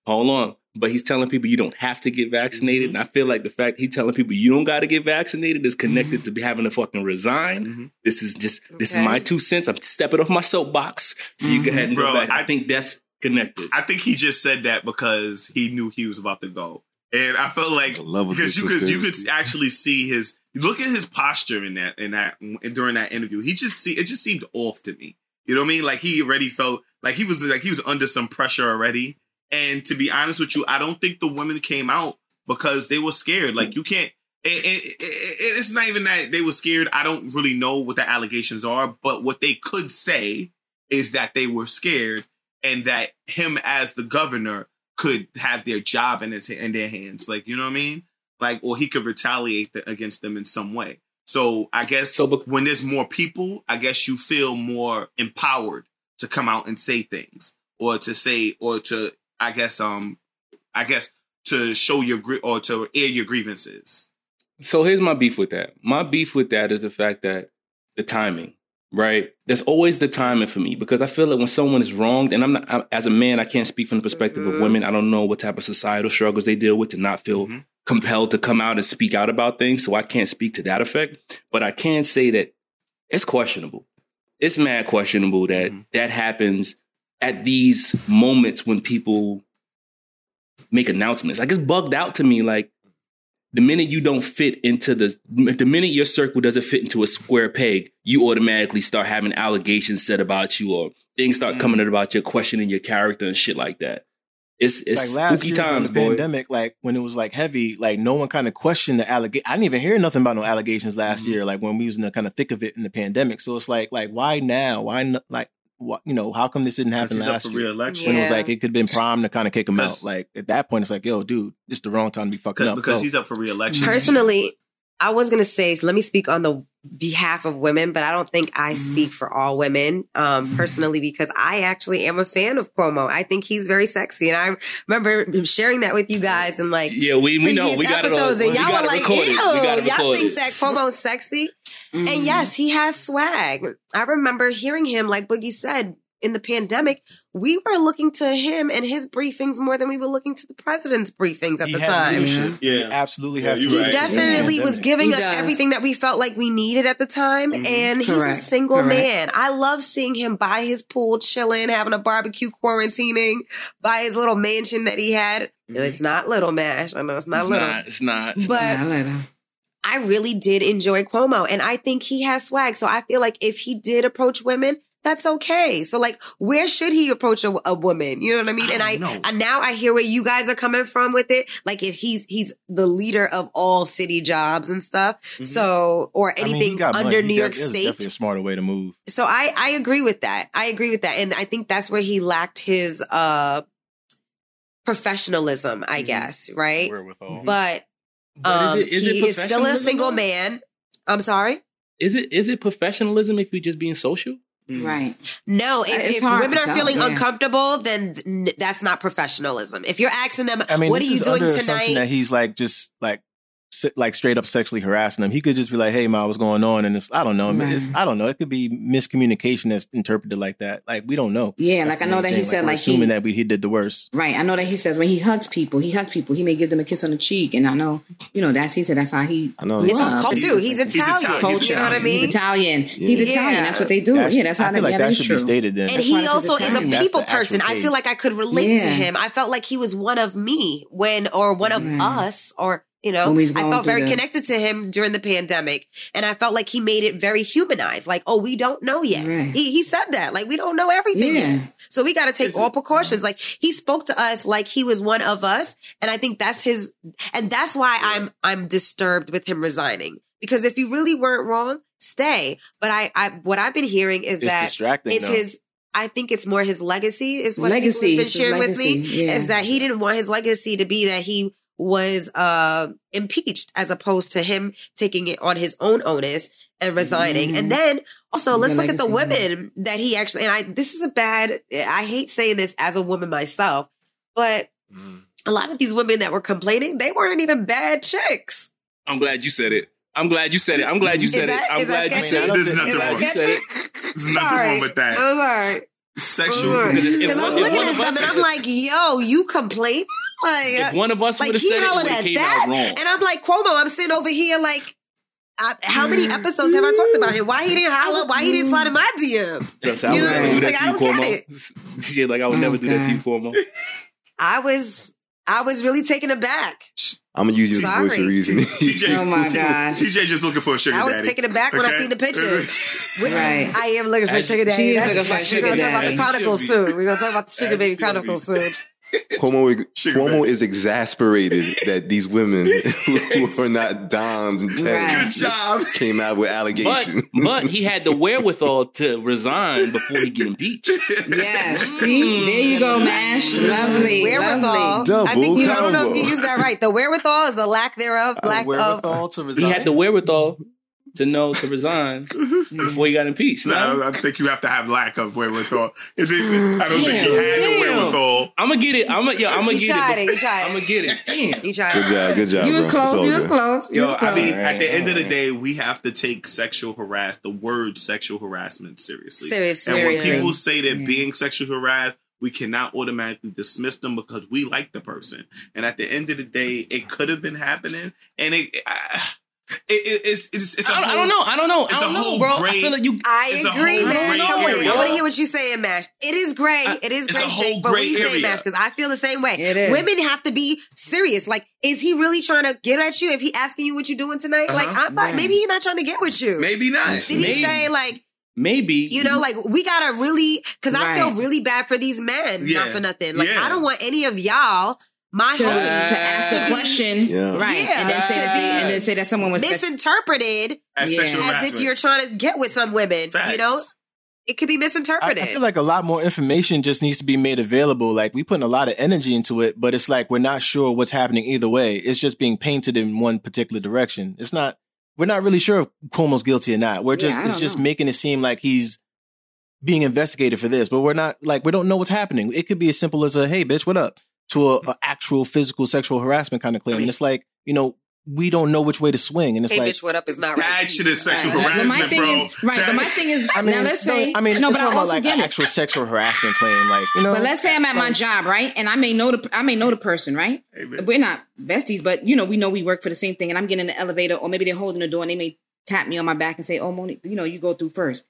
Hold on, but he's telling people you don't have to get vaccinated. Mm-hmm. And I feel like the fact he's telling people you don't got to get vaccinated is connected mm-hmm. to having to fucking resign. Mhm. This is just this is my two cents. I'm stepping off my soapbox, so you go ahead and Bro, go back. I, I- think that's connected. I think he just said that because he knew he was about to go. And I felt like because you could you could actually see his look at his posture in that in that during that interview. He just see it just seemed off to me. You know what I mean? Like he already felt like he was like he was under some pressure already. And to be honest with you, I don't think the women came out because they were scared. Like you can't. It, it, it, it's not even that they were scared. I don't really know what the allegations are, but what they could say is that they were scared and that him as the governor could have their job in his in their hands. Like you know what I mean? Like or he could retaliate th- against them in some way. So I guess So, bec- when there's more people, I guess you feel more empowered to come out and say things or to say or to I guess um I guess to show your gri- or to air your grievances. So here's my beef with that. My beef with that is the fact that the timing, right? There's always the timing for me because I feel like when someone is wronged, and I'm not, I, as a man, I can't speak from the perspective of Mhm. women. I don't know what type of societal struggles they deal with to not feel Mhm. compelled to come out and speak out about things. So I can't speak to that effect, but I can say that it's questionable. It's mad questionable that Mhm. that happens at these moments when people make announcements. Like it's bugged out to me. Like the minute you don't fit into the the minute your circle doesn't fit into a square peg, you automatically start having allegations said about you or things start coming out about you, questioning your character and shit like that. It's it's like last spooky year times, the boy. pandemic, like when it was like heavy, like no one kind of questioned the allegation. I didn't even hear nothing about no allegations last Mm-hmm. year, like when we was in the kind of thick of it in the pandemic. So it's like, like why now? Why not? Like, what? You know, how come this didn't happen he's up last for year? re-election. When it was like it could have been prime to kind of kick him out. Like at that point, it's like, yo, dude, this is the wrong time to be fucking up. because Go. he's up for re-election. Personally, I was gonna say, let me speak on the behalf of women, but I don't think I speak for all women. Um, personally, because I actually am a fan of Cuomo. I think he's very sexy, and I remember sharing that with you guys and like Yeah, we we know we got it on. episodes, We and y'all got were it like, recorded. "Ew, We it y'all think that Cuomo's sexy?" Mm-hmm. And yes, he has swag. I remember hearing him, like Boogie said, in the pandemic, we were looking to him and his briefings more than we were looking to the president's briefings at He the had time. leadership. Yeah. He absolutely has. you're He right. definitely was giving He us does. everything that we felt like we needed at the time. Mhm. And he's Correct. a single Correct. man. I love seeing him by his pool, chilling, having a barbecue, quarantining, by his little mansion that he had. It's not little mash. I know it's not It's little. not. It's not. But I like that. I really did enjoy Cuomo and I think he has swag. So I feel like if he did approach women, that's okay. So like, where should he approach a, a woman? You know what I mean? I and I, don't now I hear where you guys are coming from with it. Like if he's, he's the leader of all city jobs and stuff. So, or I mean, anything under New York State. Definitely a smarter way to move. So I, I agree with that. I agree with that. And I think that's where he lacked his, uh, professionalism, I Mhm. guess. Right. Wherewithal. But um, is it, is he it is still a single though? man. I'm sorry. Is it is it professionalism if you're just being social? Right. No, if, It's if hard women to are tell, feeling yeah. uncomfortable, then n- that's not professionalism. If you're asking them, I mean, what are you is doing under tonight? that he's like just like si- like straight up sexually harassing them. He could just be like, "Hey, ma, what's going on?" And it's I don't know. It's, I don't know. It could be miscommunication that's interpreted like that. Like we don't know. Yeah, That's like I know main that he thing. said we're like assuming he, that we, he did the worst. Right. I know that he says when he hugs people, he hugs people. He may give them a kiss on the cheek, and I know, you know, that's he said that's how he. I know. it's on up. culture. It's- He's He's Italian. Italian. You know what I mean? He's mean? Italian. He's Yeah. Italian. That's what they do. That yeah, that's how I feel they, like yeah, that should true. be stated then. And That's he also is a people person. I feel like I could relate to him. I felt like he was one of me when, or one of us, or you know, When we was I felt very the- connected to him during the pandemic, and I felt like he made it very humanized. Like, oh, we don't know yet. Right. He he said that. Like, we don't know everything Yeah. yet. So we got to take Is all it- precautions. Like he spoke to us like he was one of us, and I think that's his, and that's why I'm I'm disturbed with him resigning because if you really weren't wrong, stay. But I I what I've been hearing is It's that distracting. it's though. his. I think it's more his legacy is what Legacy, people have been sharing with me yeah. is that he didn't want his legacy to be that he was uh impeached as opposed to him taking it on his own onus and resigning. Mhm. And then also let's The look at the women that he actually and I this is a bad I hate saying this as a woman myself, but a lot of these women that were complaining, they weren't even bad chicks. I'm glad you said it. I'm glad you said it. I'm glad you said that- it. I'm glad you said it. I There's nothing wrong. You said. There's nothing wrong with that. I'm sorry. Sexual. Because If- if I'm looking at them and I'm like, yo, you complain? Like, If one of us like would have said it, it hollered would have at came that. out wrong. And I'm like, Cuomo, I'm sitting over here like, I, how many mm-hmm. episodes have I talked about him? Why he didn't holler? Why he didn't slide in my mm-hmm. DM? That's- I You would know, never do that like, to I you, don't get Cuomo. it. Yeah, like I would Oh, never do that to you, God. Cuomo. I was, I was really taken aback. I'm gonna use you as a voice Sorry. of reason. TJ, Oh my gosh. TJ just looking for a sugar daddy. I was daddy. taken aback when I Okay? seen the pictures. Right. I am looking for As- sugar daddy. She is looking for We're gonna talk about the chronicles soon. We're gonna talk about the sugar baby chronicles soon. Cuomo, Cuomo is exasperated that these women who are not doms and tens Right. Good job. came out with allegations. but he had the wherewithal to resign before he get impeached. Yes. Mm. See, there you go, Mash. Mm. Lovely, Wherewithal. lovely. Double I think you. I don't know if you combo. used that right. The wherewithal is the lack thereof. Lack of. wherewithal to He resign. had the wherewithal to know to resign before he got impeached. No, No? I think you have to have lack of wherewithal. It- I don't think Damn, he had the damn. wherewithal. I'm gonna get it. I'm gonna, yo, I'm gonna get it. it, you. I'm gonna get it. Damn. You try. Good job, good job. You was close. You was close. Yo, was I mean, Alright, at the end of the day, we have to take sexual harass the word sexual harassment seriously. Serious- And when people say that Yeah. being sexually harassed, we cannot automatically dismiss them because we like the person. And at the end of the day, it could have been happening, and it. I, It, it, it's it's it's a I don't, I whole- don't know. I don't know. it's I don't a whole know, bro. I gray- feel like you. I It's a agree, whole man. I'm with it. area. I want to hear what you saying, Mash. It is gray. I- it is It's gray a whole shake, but we what say. Mash? Because I feel the same way. It is. Women have to be serious. Like, is he really trying to get at you? If he asking you what you doing tonight, like, Uh-huh. I'm not, Yeah. maybe he's not trying to get with you. Maybe not. Did he say like Maybe you know like we gotta really because I feel really bad for these men Yeah. not for nothing like Yeah. I don't want any of y'all my to, to ask to a be question, Yeah. right? Yeah. and then say To that, be and then say that someone was misinterpreted As Yeah. as if you're trying to get with some women Facts. you know it could be misinterpreted I feel like a lot more information just needs to be made available. Like we putting a lot of energy into it, but it's like we're not sure what's happening either way. It's just being painted in one particular direction. It's not. We're not really sure if Cuomo's guilty or not. We're just. I it's don't just know. making it seem like he's being investigated for this, but we're not. Like we don't know what's happening. It could be as simple as a "Hey, bitch, what up?" To a, a actual physical sexual harassment kind of claim. and it's like you know we don't know which way to swing, and it's hey like bitch what up is not right That shit is sexual Right. But harassment, my thing bro. is right. But my thing is I mean, now let's say I mean, no, but I also about like get an it. actual sexual harassment claim, like you know. But let's say I'm at my job, right? And I may know the I may know the person, right? Hey. We're not besties, but you know, we know we work for the same thing. And I'm getting in the elevator, or maybe they're holding the door, and they may tap me on my back and say, "Oh, Monique, you know, you go through first.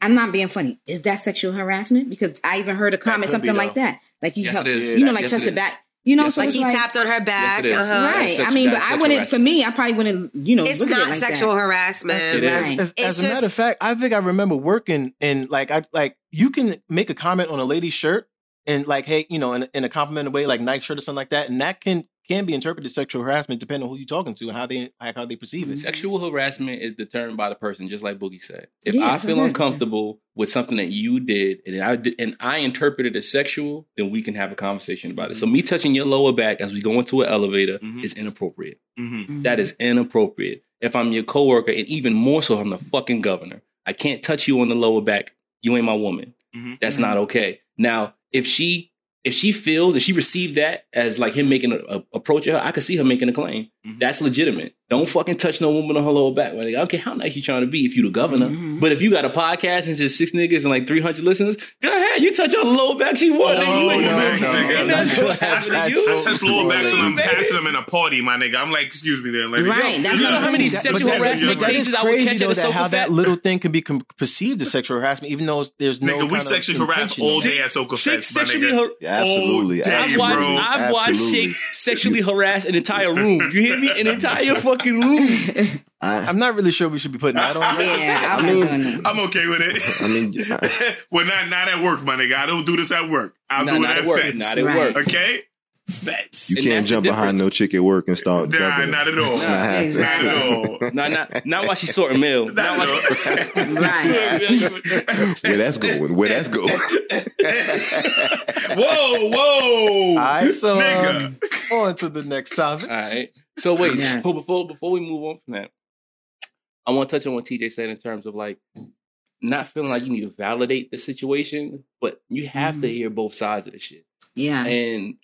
I'm not being funny. Is that sexual harassment? Because I even heard a comment something be, like that, like you Yes, help, it is. you know, like Yes, touch the back, you know, Yes, so like he like, tapped on her back Yes, uh-huh. right. That's I mean, but I wouldn't. harassment. For me, I probably wouldn't, you know, it's look at it not like sexual that. harassment It is. Right. As, It's as a just- matter of fact, I think I remember working and like I like you can make a comment on a lady's shirt and like hey you know in, in a complimented way like nice shirt or something like that and that can can be interpreted as sexual harassment depending on who you're talking to and how they like how they perceive it. Sexual harassment is determined by the person, just like Boogie said. If Yeah, I feel exactly. uncomfortable with something that you did and I did, and I interpret it as sexual, then we can have a conversation about it. So me touching your lower back as we go into an elevator Mhm. is inappropriate. Mhm. That is inappropriate. If I'm your coworker, and even more so, I'm the fucking governor. I can't touch you on the lower back. You ain't my woman. Mhm. That's not okay. Now, if she if she feels if she received that as like him making a, approach at her, I could see her making a claim. Mhm. That's legitimate. Don't fucking touch no woman on her lower back. Like, I don't how nice you trying to be if you the governor. Mhm. But if you got a podcast and just six niggas and like 300 listeners, go ahead. You touch her on lower back. She won. Oh. You ain't- no, no, ain't no. nothing gonna I, to I, you. I touch lower backs and I'm Baby. passing them in a party, my nigga. I'm like, excuse me, there, lady. Right, that's You know how many saying. sexual But that's- harassment but cases I would crazy catch though at a that sofa how that little thing can be com- perceived as sexual harassment even though there's no Nigga, we kind of sexually harass intention. all day at Soca Chicks Fest, my sexually nigga. har- Yeah, absolutely. All day, I've watched, bro. I've watched Absolutely. chicks sexually harass an entire room. You hear me? An entire fucking room. I, I'm not really sure we should be putting that on. Yeah, I'm I mean, not doing that. I'm okay with it. I mean, well, not not at work, my nigga. I don't do this at work. I'll Nah, do it not at at work. fence. Not at Right. work. Okay, fence. you can't jump behind no chick at work and start. Nah, jumping. not at all. It's Nah, not happening. exactly. Not at all. Not, not, not while she's sorting mail. Not Not at while all. Right. Where that's going? Where that's going? whoa, whoa. All right, so Nigga. um, on to the next topic. All right. So wait, Yeah. so before before we move on from that, I want to touch on what TJ said in terms of like not feeling like you need to validate the situation, but you have to Mhm. hear both sides of the shit. Yeah. And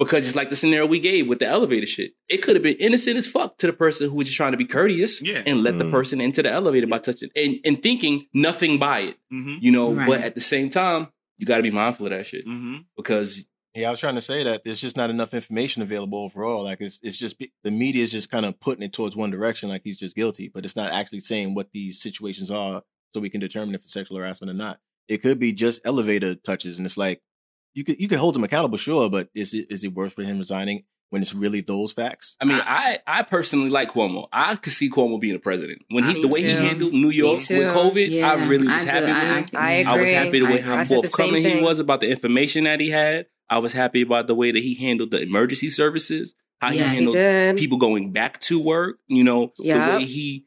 because it's like the scenario we gave with the elevator shit, it could have been innocent as fuck to the person who was just trying to be courteous Yeah. and let the Mm. person into the elevator by touching and, and thinking nothing by it, Mm-hmm. you know. Right. But at the same time, you got to be mindful of that shit Mm-hmm. because Yeah, I was trying to say that there's just not enough information available overall. Like it's it's just the media is just kind of putting it towards one direction, like he's just guilty, but it's not actually saying what these situations are, so we can determine if it's sexual harassment or not. It could be just elevator touches, and it's like you could you could hold him accountable, sure, but is it is it worth for him resigning when it's really those facts? I mean, I I personally like Cuomo. I could see Cuomo being a president when he Me the way he handled New York with. COVID. Yeah, I really was I happy with I- him. I agree. I was happy the way I- how I said the same forthcoming he was about the information that he had. I was happy about the way that he handled the emergency services, how Yes, he he handled did. people going back to work. You know, Yep. the way he,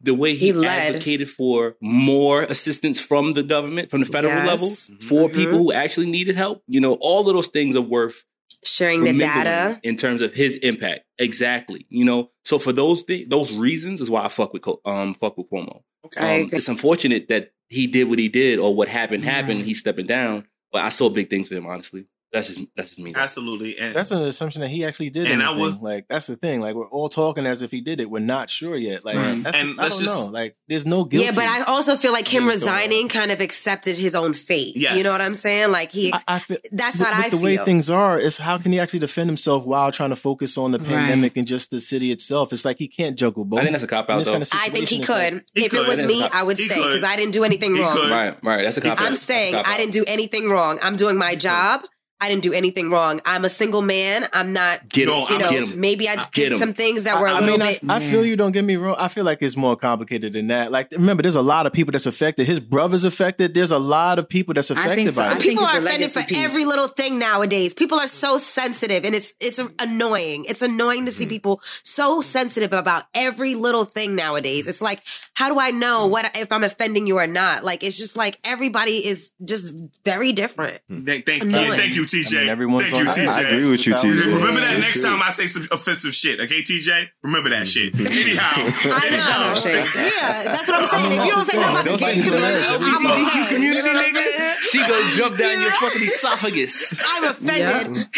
the way he, He led. advocated for more assistance from the government, from the federal Yes. level, for Mhm. people who actually needed help. You know, all of those things are worth Sharing the data. in terms of his impact. Exactly. You know, so for those things, those reasons is why I fuck with Co- um fuck with Cuomo. Okay, Um, it's unfortunate that he did what he did or what happened happened. Right. He's stepping down, but I saw big things for him. Honestly, That's just that's just me. Absolutely. And That's an assumption that he actually did. It. And I anything. would- like that's the thing. Like we're all talking as if he did it. We're not sure yet. Like Right. that's, And I let's don't just- know. Like there's no guilty. Yeah, but I also feel like him resigning kind of accepted his own fate. Yes. You know what I'm saying? Like he, I, I feel that's with, what with I the feel. way things are is how can he actually defend himself while trying to focus on the Right. pandemic and just the city itself? It's like he can't juggle both. I think that's a cop out though. kind of I think he could. like- He if could. it was me, I would he stay because I didn't do anything He wrong. could. right, right. That's a cop out. I'm That's a saying I didn't do anything wrong. I'm doing my job. I didn't do anything wrong. I'm a single man. I'm not. Get him. You I'm know, get maybe I Get did him. some things that were a I, I little mean, I- bit. I, feel you. Don't get me wrong. I feel like it's more complicated than that. Like, remember, there's a lot of people that's affected. His brother's affected. There's a lot of people that's I affected think so. by it. People are offended for piece. every little thing nowadays. People are so sensitive, and it's it's annoying. It's annoying to see Mm-hmm. people so sensitive about every little thing nowadays. It's like, how do I know Mm-hmm. what if I'm offending you or not? Like, it's just like everybody is just very different. thank, thank, yeah, thank you, TJ. I mean, everyone's thank you, on- TJ. I, I agree with you, That's TJ. Remember that Yeah, next sure. time I say some offensive shit, okay, TJ? Remember that shit. Anyhow, I know. Yeah, that's what I'm saying. If you don't say nothing about the gay community. I'm LGBTQ community, You know what I'm nigga. She gonna jump down your fucking esophagus. I'm offended.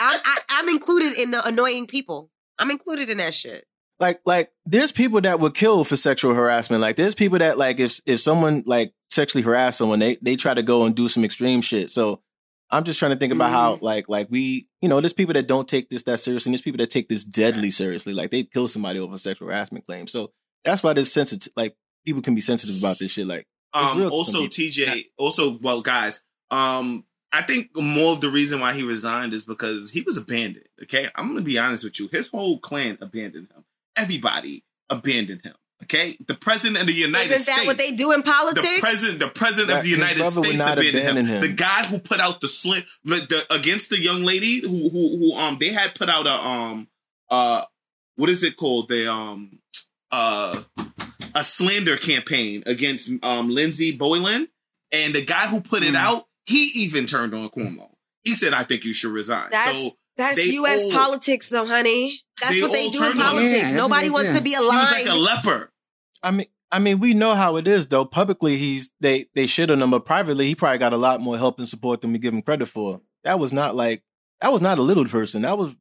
I'm, I, I'm included in the annoying people. I'm included in that shit. like like there's people that would kill for sexual harassment. Like there's people that like if if someone like sexually harass someone, they they try to go and do some extreme shit. So I'm just trying to think about how like like we you know there's people that don't take this that seriously. And there's people that take this deadly seriously. Like they kill somebody over sexual harassment claims. So that's why there's sensitive like people can be sensitive about this shit. Like um, also. TJ, also well, guys, um, I think more of the reason why he resigned is because he was abandoned. Okay, I'm gonna be honest with you. His whole clan abandoned him. Everybody abandoned him. Okay, the president of the United States. Isn't States. that what they do in politics? The president, the president That- of the United States not abandoned him. abandon him. The guy who put out the slim, the, the against the young lady who who who um they had put out a um uh what is it called the um uh a slander campaign against um Lindsey Boylan and the guy who put Hmm. it out he even turned on Cuomo. He said, "I think you should resign." That's so that's they U.S. all- politics, though, honey. That's They what they do in turned on him. politics. Yeah, Nobody wants to be he was like a leper. I mean, I mean, we know how it is though. Publicly, he's they they shit on him, but privately, he probably got a lot more help and support than we give him credit for. That was not like that was not a little person. That was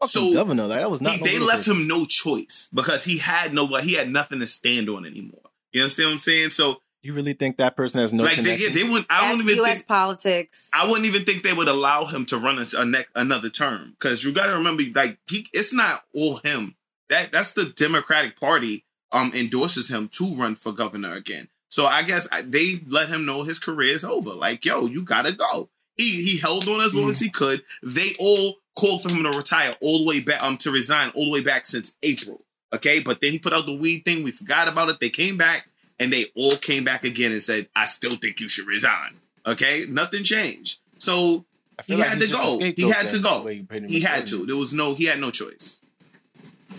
fucking So, governor. Like that was not. He, no they left person. him no choice because he had no he had nothing to stand on anymore. You understand what I'm saying? So You really think that person has no like they, connection? they wouldn't. I That's don't even U.S. think. politics. I wouldn't even think they would allow him to run a, a neck another term because you got to remember, like he, it's not all him. That that's the Democratic Party um endorses him to run for governor again. So I guess they let him know his career is over. Like, yo, you gotta go. He he held on as long as he could. They all called for him to retire all the way back, um, to resign all the way back since April. Okay, but then he put out the weed thing. We forgot about it. They came back and they all came back again and said, "I still think you should resign." Okay, nothing changed. So he like had he's to just a go. He had to go. the way you pretty He had to. There was no. He had no choice.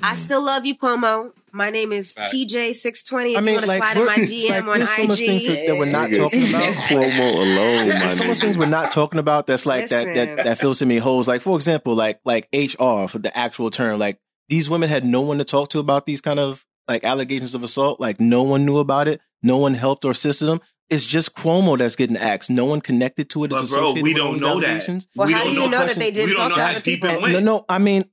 I still love you, Cuomo. My name is Right. TJ620. If I mean, you want to like, slide in my DM like, on there's so much things that, IG. that we're not talking about. Cuomo alone, my There's so much things we're not talking about that's like that Listen. that that fills to me holes. Like for example, like like HR for the actual term. Like these women had no one to talk to about these kind of like allegations of assault. Like no one knew about it. No one helped or assisted them. It's just Cuomo that's getting axed. No one connected to it. But It's bro, associated we with don't these know that. allegations. Well, we how don't do you know that they didn't talk to how other people? it. No, no. I mean,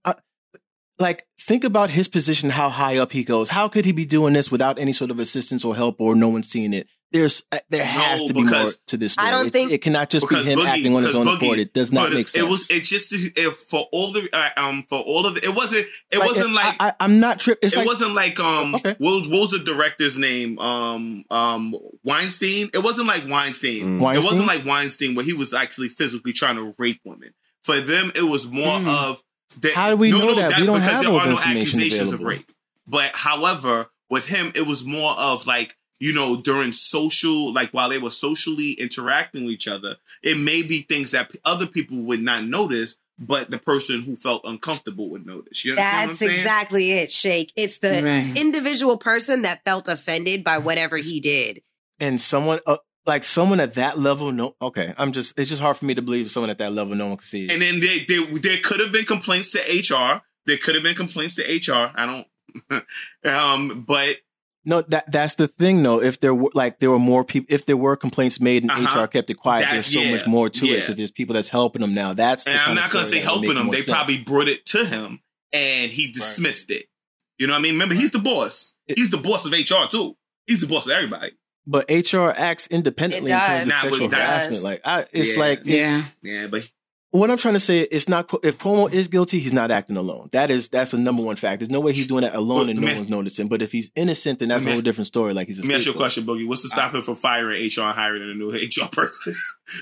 like think about his position, how high up he goes. How could he be doing this without any sort of assistance or help, or no one seeing it? There's uh, there has No, to be more to this. story. I don't It- think- it, cannot just be him Boogie- acting on his own Boogie, accord. It does not make sense. It was. It just if for all the uh, um for all of it. It wasn't. It Like, wasn't like. I, am not tripping. It like wasn't like um Okay. what, was, what was the director's name um um Weinstein it wasn't like Weinstein Mm. it wasn't like Weinstein where he was actually physically trying to rape women for them it was more Mm. of that How do we know that? We don't because have there are the no information accusations of rape but however with him it was more of like you know during social like while they were socially interacting with each other it may be things that p- other people would not notice but the person who felt uncomfortable would notice you understand That's what I'm saying? exactly it, Shake. It's the Right. individual person that felt offended by whatever he did. and someone uh, like someone at that level. No, okay. I'm just. It's just hard for me to believe someone at that level. No one can see it. And then they, they, there could have been complaints to HR. There could have been complaints to HR. I don't, um, but No, that that's the thing though. If there were like there were more people, if there were complaints made and Uh-huh. HR kept it quiet, That's- there's so yeah, much more to it because there's people that's helping them now. That's the And I'm not gonna say helping them. They sense. probably brought it to him, and he dismissed it. You know what I mean? Remember, he's the boss. He's the boss of HR too. He's the boss of everybody. But HR acts independently in terms of Nah, but sexual harassment. Like I, it's Yeah. like Yeah. Yeah, but what I'm trying to say. It's not if Cuomo is guilty, he's not acting alone. That is that's the number one fact. There's no way he's doing that alone But and no man- one's noticing. But if he's innocent, then that's Let me- a whole different story. Like he's a let me ask you a question, Boogie. What's to stop uh, him from firing HR and hiring a new HR person?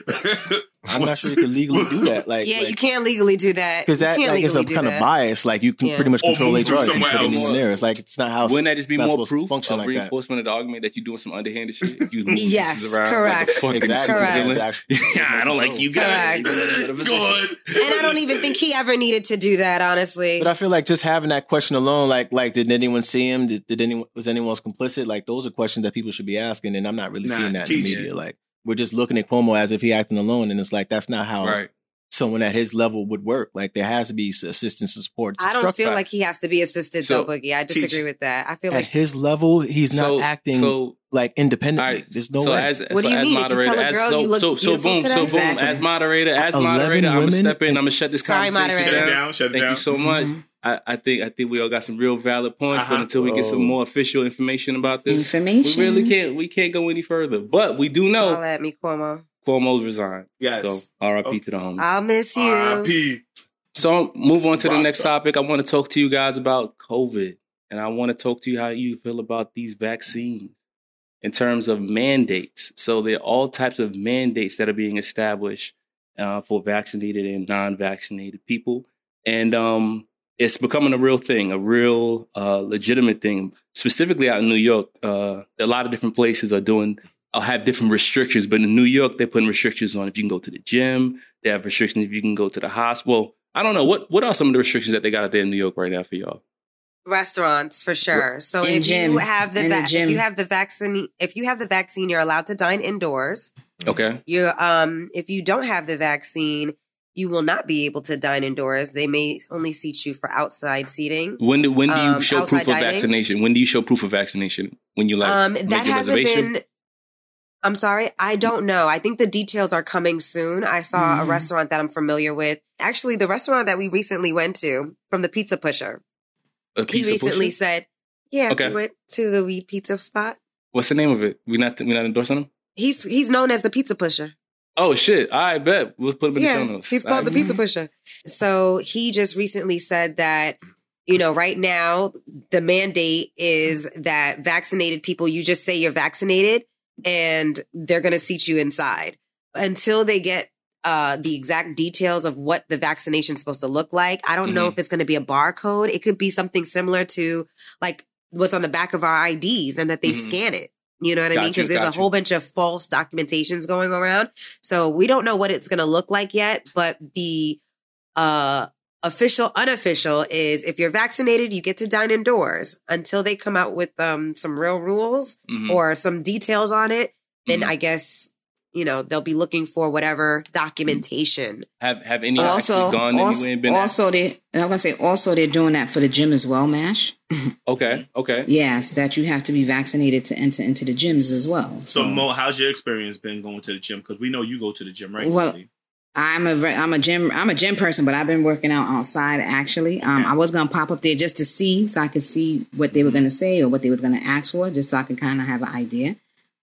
I'm not sure you can legally do that. Like yeah, like, you can't legally do that. because that you can't like, is a legally do kind that. of bias. Like you can Yeah. pretty much control move HR. them You can put anyone else. there. It's like it's not how. Wouldn't that just be more proof, function a like that. reinforcement of the argument that you're doing some underhanded shit? If you move Yes, around correct. Like fucking Exactly. Correct. Exactly. Yeah, I don't like you guys. Correct. Good. And I don't even think he ever needed to do that, honestly. But I feel like just having that question alone, like, like, did anyone see him? Did, did anyone was anyone else complicit? Like, those are questions that people should be asking, and I'm not really Nah, seeing that in the media. Like, we're just looking at Cuomo as if he acting alone, and it's like that's not how Right. someone at his level would work. Like, there has to be assistance and support. I don't feel back. like he has to be assisted So, though, Boogie. I disagree teach. with that. I feel at like his level, he's not acting So like independently. All right. There's no so way. As, What so do you as mean? If you moderator, tell a as girl so, you look so, so boom, today? so boom. Exactly. As moderator, as moderator, I'm gonna step in. and- I'm gonna shut this Sorry, conversation moderator. Shut it down. down. Shut it Thank down. you so much. Mhm. I, I think I think we all got some real valid points, Uh-huh. but until we get some Oh. more official information about this, Information. we really can't we can't go any further. But we do know Holla at me, Cuomo. Cuomo's resigned. Yes. So R.I.P. Oh. to the homie. I'll miss you. R.I.P. So move on to the next topic. I want to talk to you guys about COVID, and I want to talk to you how you feel about these vaccines in terms of mandates. So there are all types of mandates that are being established uh, for vaccinated and non-vaccinated people, and um, it's becoming a real thing, a real uh, legitimate thing. Specifically out in New York, uh, a lot of different places are doing. I'll have different restrictions, but in New York, they're putting restrictions on if you can go to the gym. They have restrictions if you can go to the hospital. I don't know what what are some of the restrictions that they got out there in New York right now for y'all. Restaurants for sure. So And if gym. you have the, And the if you have the vaccine, if you have the vaccine, you're allowed to dine indoors. Okay, You um, if you don't have the vaccine, you will not be able to dine indoors. They may only seat you for outside seating. when do when do you Um, show proof of dining? vaccination? When do you show proof of vaccination? When you like um, make that hasn't reservation? been. I'm sorry, I don't know. I think the details are coming soon. I saw a Mhm. restaurant that I'm familiar with. Actually, the restaurant that we recently went to from the Pizza Pusher. A He recently pusher? said, "Yeah, Okay. we went to the weed pizza spot." What's the name of it? We not we not endorsing him. He's he's known as the Pizza Pusher. Oh shit! I bet we'll put him in the show Yeah, notes. he's called the Pizza Pusher. So he just recently said that, you know, right now the mandate is that vaccinated people, you just say you're vaccinated and they're going to seat you inside until they get uh, the exact details of what the vaccination is supposed to look like. I don't know Mhm. if it's going to be a barcode. It could be something similar to like what's on the back of our IDs and that they Mhm. scan it. You know what I mean? Got Because there's a you. whole bunch of false documentations going around. So we don't know what it's going to look like yet, but the uh official unofficial is if you're vaccinated you get to dine indoors until they come out with um some real rules Mhm. or some details on it then Mhm. I guess you know they'll be looking for whatever documentation. have have any Also, actually gone also, anywhere and been also they, and I'm gonna say, also they're doing that for the gym as well, Mash. okay okay Yes, that you have to be vaccinated to enter into the gyms as well. So Mo, how's your experience been going to the gym? Because we know you go to the gym right Well. I'm a ve- I'm a gym I'm a gym person, but I've been working out outside actually. Um, I was gonna pop up there just to see, so I could see what they were gonna say or what they were gonna ask for, just so I could kind of have an idea.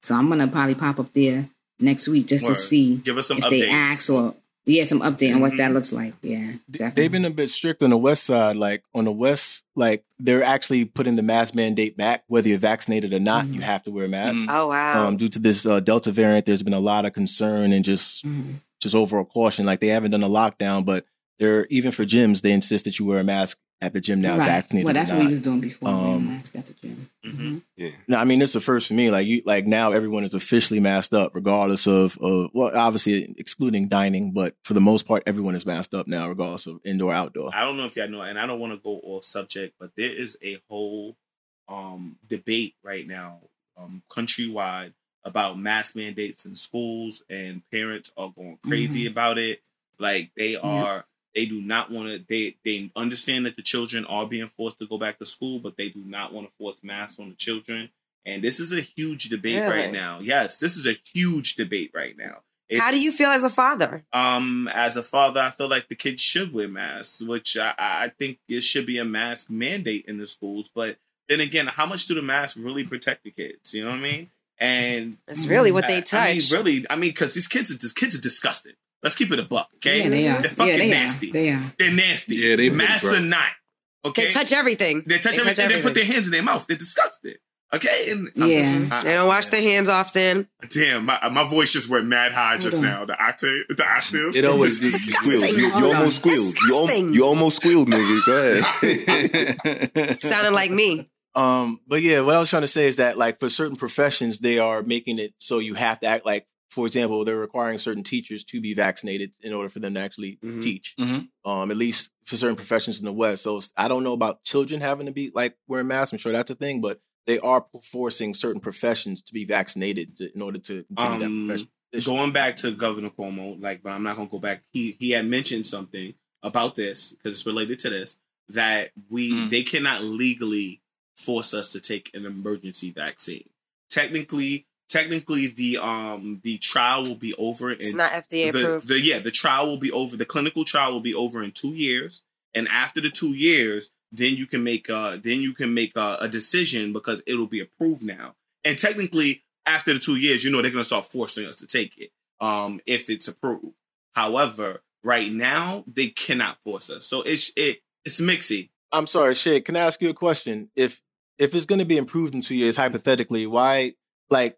So I'm gonna probably pop up there next week just Word. to see Give us some if updates. they ask or yeah, some update on what that Mhm. looks like. Yeah, definitely. They've been a bit strict on the west side. Like on the west, like they're actually putting the mask mandate back. Whether you're vaccinated or not, Mhm. you have to wear a mask. Mhm. Oh wow! Um, due to this uh, Delta variant, there's been a lot of concern and just Mhm. just overall caution. Like they haven't done a lockdown, but they're even for gyms, they insist that you wear a mask at the gym now, Right. vaccinated Well, that's what we not. was doing before. Um, mask at the gym. Mhm. Yeah. No, I mean it's the first for me. Like you, like now everyone is officially masked up, regardless of, of well, obviously excluding dining, but for the most part, everyone is masked up now, regardless of indoor outdoor. I don't know if y'all know, and I don't want to go off subject, but there is a whole um, debate right now, um, countrywide, about mask mandates in schools, and parents are going crazy about it. Like they are, they do not want to. They they understand that the children are being forced to go back to school, but they do not want to force masks on the children. And this is a huge debate Really? right now. Yes, this is a huge debate right now. It's- How do you feel as a father? um, as a father, I feel like the kids should wear masks, which I, I think it should be a mask mandate in the schools. But then again, how much do the masks really protect the kids? You know what I mean? And That's really what they I mean, touch. really, I mean, because these kids, are, these kids are disgusting. Let's keep it a buck, okay? Yeah, they are. They're fucking yeah, they nasty. Are. They are. They're nasty. Yeah, they pretty masks gross. are not. Okay, They touch everything. They touch everything. They put their hands in their mouth. They're disgusting. Okay, and Yeah. I- They don't wash their hands often. Damn, my, my voice just went mad high just Hold on. now. The octave, the octave. It always You is. squealed. You, you almost squealed. You, al- you almost squealed, nigga. Go ahead. Sounding like me. Um, but yeah, what I was trying to say is that like for certain professions, they are making it so you have to act like, for example, they're requiring certain teachers to be vaccinated in order for them to actually Mhm. teach. Mhm. Um, at least for certain professions in the West. So I don't know about children having to be like wearing masks. I'm sure that's a thing, but they are forcing certain professions to be vaccinated to, in order to continue Um, that profession. going back to Governor Cuomo, like, but I'm not gonna go back. He he had mentioned something about this because it's related to this that we Mm. they cannot legally force us to take an emergency vaccine. Technically, technically the um the trial will be over It's in not FDA the, approved. the yeah the trial will be over. The clinical trial will be over in two years, and after the two years, then you can make uh then you can make a, a decision because it'll be approved now. And technically, after the two years, you know they're gonna start forcing us to take it um if it's approved. However, right now they cannot force us, so it's it it's mixy. I'm sorry, Shay. Can I ask you a question? If if it's going to be improved in two years, hypothetically, why like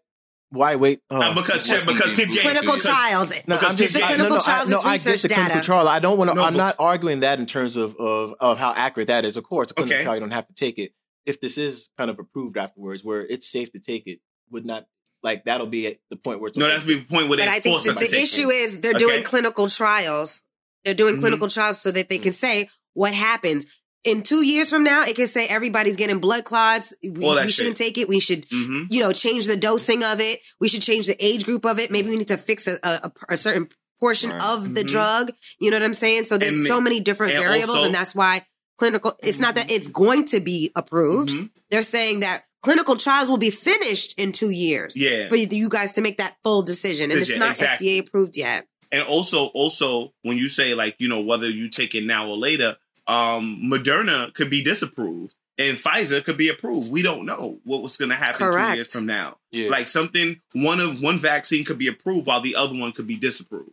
why wait? Uh, because what's because gonna people clinical because- trials. No, Because I'm just the clinical no, no, trials I, no, is I get research the clinical data. trial. I don't want to. No, I'm but- not arguing that in terms of of of how accurate that is. Of course, a clinical Okay. trial you don't have to take it. If this is kind of approved afterwards, where it's safe to take it, would not like that'll be at the point where it's No, okay. that's the point where they But I think force the, the take issue it. is they're Okay. doing clinical trials. They're doing Mhm. clinical trials so that they can say what happens. In two years from now, it can say everybody's getting blood clots. We, All that we shouldn't take it. We should, Mhm. you know, change the dosing of it. We should change the age group of it. Maybe we need to fix a, a, a certain portion Right. of the Mhm. drug. You know what I'm saying? So there's And- so many different and variables, also- and that's why clinical. It's not that it's going to be approved. Mhm. They're saying that clinical trials will be finished in two years Yeah. for you you guys to make that full decision, and it's not exactly. FDA approved yet. And also, also when you say like you know whether you take it now or later, um, Moderna could be disapproved and Pfizer could be approved. We don't know what was going to happen two years from now. Yeah. Like something, one of one vaccine could be approved while the other one could be disapproved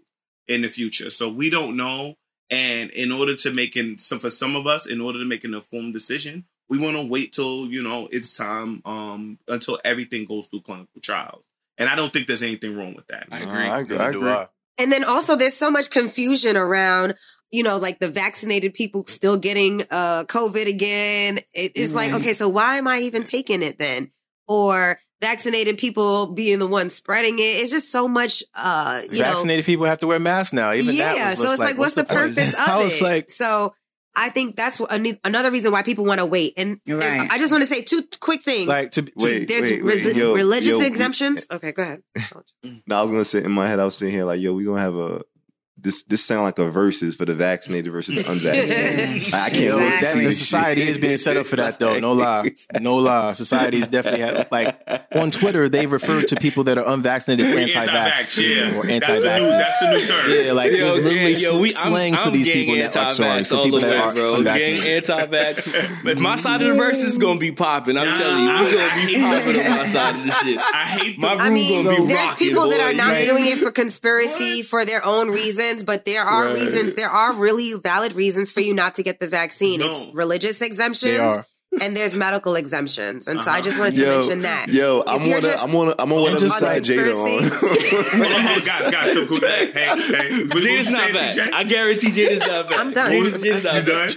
in the future. So we don't know. And in order to make an some for some of us, in order to make an informed decision, we want to wait till you know it's time um until everything goes through clinical trials. And I don't think there's anything wrong with that. I Uh, agree. I agree. I Neither do agree. And then also there's so much confusion around, you know, like the vaccinated people still getting uh COVID again. It is like, okay, so why am I even taking it then? Or vaccinated people being the ones spreading it. It's just so much uh, you know. Vaccinated people have to wear masks now. Even yeah, was so it's like, what's the, point? purpose of I it? like, so I think that's what- an- another reason why people want to wait. And Right. I just want to say two quick things. like to, to Wait, there's wait, re- yo, religious yo, we- exemptions. Okay, go ahead. No, I was gonna say in my head, I was sitting here like, yo, we gonna have a this. This sound like a versus for the vaccinated versus the unvaccinated. I I can't Yo, wait to Exactly. see the society is being set up for that though. No lie, no lie. Society is definitely ha- like on Twitter they refer to people that are unvaccinated as Anti-vax, anti-vax yeah. or That's the new anti-vax. that's the new term. Yeah, like Yo, there's literally yo, we, I'm, slang for I'm these people that are sorry anti-vax for all people that are bro. Gang anti-vax. if my side of the verse is gonna be popping, I'm Nah, telling you, we're I gonna be hate popping that. on my side of the shit. I hate My the, I mean, gonna be there's rocking, people that are not Right. doing it for conspiracy for their own reasons, but there are Right. reasons. There are really valid reasons for you not to get the vaccine. No. It's religious exemptions and there's medical exemptions, and so I Uh-huh. just wanted to Yo, mention that. Yo, If I'm you're on, the, just- I'm on, the- I'm on whatever just side like Jada hold on, on. hold on, guys, guys, cool, cool. Hey, hey, hey. What, what Jada's not saying, back. TJ? I guarantee Jada's not back. I'm done. Jada's, Jada's not You done?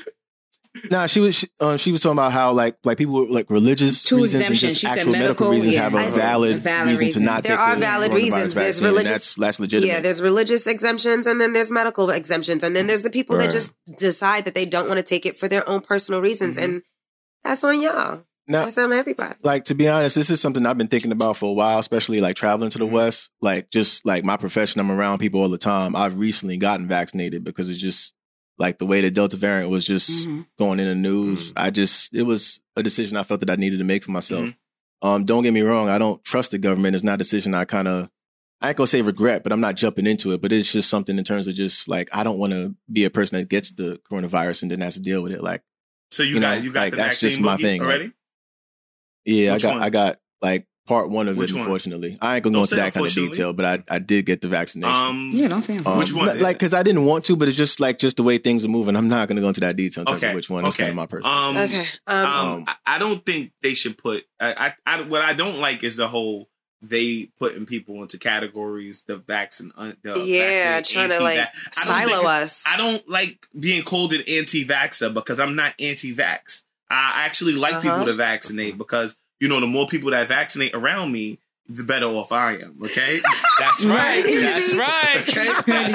Nah, she was she, um, she was talking about how like like people with like religious Two reasons and just She said actual medical, medical, reasons yeah. have a valid, a valid reason reason. to not There take are the valid reasons. There's religious- That's that's legitimate. Yeah, there's religious exemptions and then there's medical exemptions. And then there's the people Right. that just decide that they don't want to take it for their own personal reasons. Mhm. And that's on y'all. now, That's on everybody. like to be honest, this is something I've been thinking about for a while, especially like traveling to the Mm-hmm. West. Like just like my profession, I'm around people all the time. I've recently gotten vaccinated because it's just like the way the Delta variant was just Mhm. going in the Mm-hmm. news. I just it was a decision I felt that I needed to make for myself. Mhm. Um, don't get me wrong, I don't trust the government. It's not a decision I kind of I ain't gonna say regret, but I'm not jumping into it. But it's just something in terms of just like I don't want to be a person that gets the coronavirus and then has to deal with it. Like, So you, You got know, you got like, the that's vaccine just my boogie thing, like, already? yeah, Which I got one? I got like part one of Which it. one? Unfortunately, I ain't gonna Don't go into that kind of detail, but I I did get the vaccination. Um, Yeah, don't say it. Um, Which one? li- Like, because I didn't want to, but it's just like just the way things are moving. I'm not going to go into that detail in terms Okay, of which one. It's okay. kind of my personal. Um, Okay. Um, um, Um, I, I don't think they should put. I, I, I, what I don't like is the whole they putting people into categories. The vaccine, un- the yeah, vaccinated, trying to like. I don't silo us. I don't like being called an anti-vaxxer because I'm not anti-vax. I actually like Uh-huh. people to vaccinate because you know the more people that vaccinate around me, the better off I am. Okay, That's right. That's right. okay. That's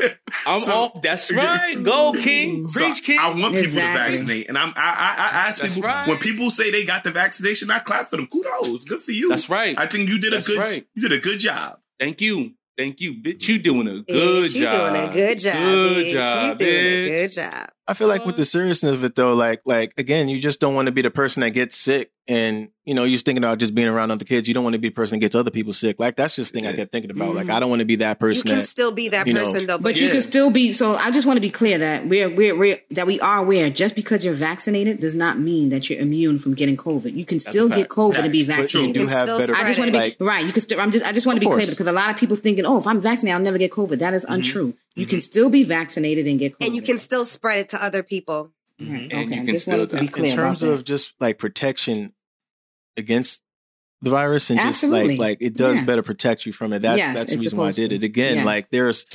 right. I'm So- off. That's right. Go, King. So King. I want people to vaccinate, and I'm I I, I ask That's people right. when people say they got the vaccination, I clap for them. Kudos, good for you. That's right. I think you did a good right. you did a good job. Thank you. Thank you, bitch. You doing a good bitch, you job. doing a good job, Good bitch. job, you doing bitch. a good job. I feel like with the mm-hmm. seriousness of it though, like like again, you just don't want to be the person that gets sick, and you know, you're just thinking about just being around other kids. You don't want to be the person that gets other people sick. Like that's just the thing I kept thinking about. Like mm-hmm. I don't want to be that person. You can that. still be that you know, person though, but, But you Yeah. can still be. So I just want to be clear that we're we're, we're that we are aware. Just because you're vaccinated does not mean that you're immune from getting COVID. You can still get fact. COVID and be Facts. but you vaccinated. do have still better. I just want to be like, right. You can still. I'm just. I just want to Of be clear because a lot of people thinking, oh, if I'm vaccinated, I'll never get COVID. That is mm-hmm. untrue. You can mm-hmm. still be vaccinated and get COVID. and you can still spread it to other people. Right. And Okay. you can just still to be clear in terms about of that. just like protection against the virus and Absolutely. just like like it does Yeah. better protect you from it. That's Yes, that's the reason why I did it. Again, Yes. like there's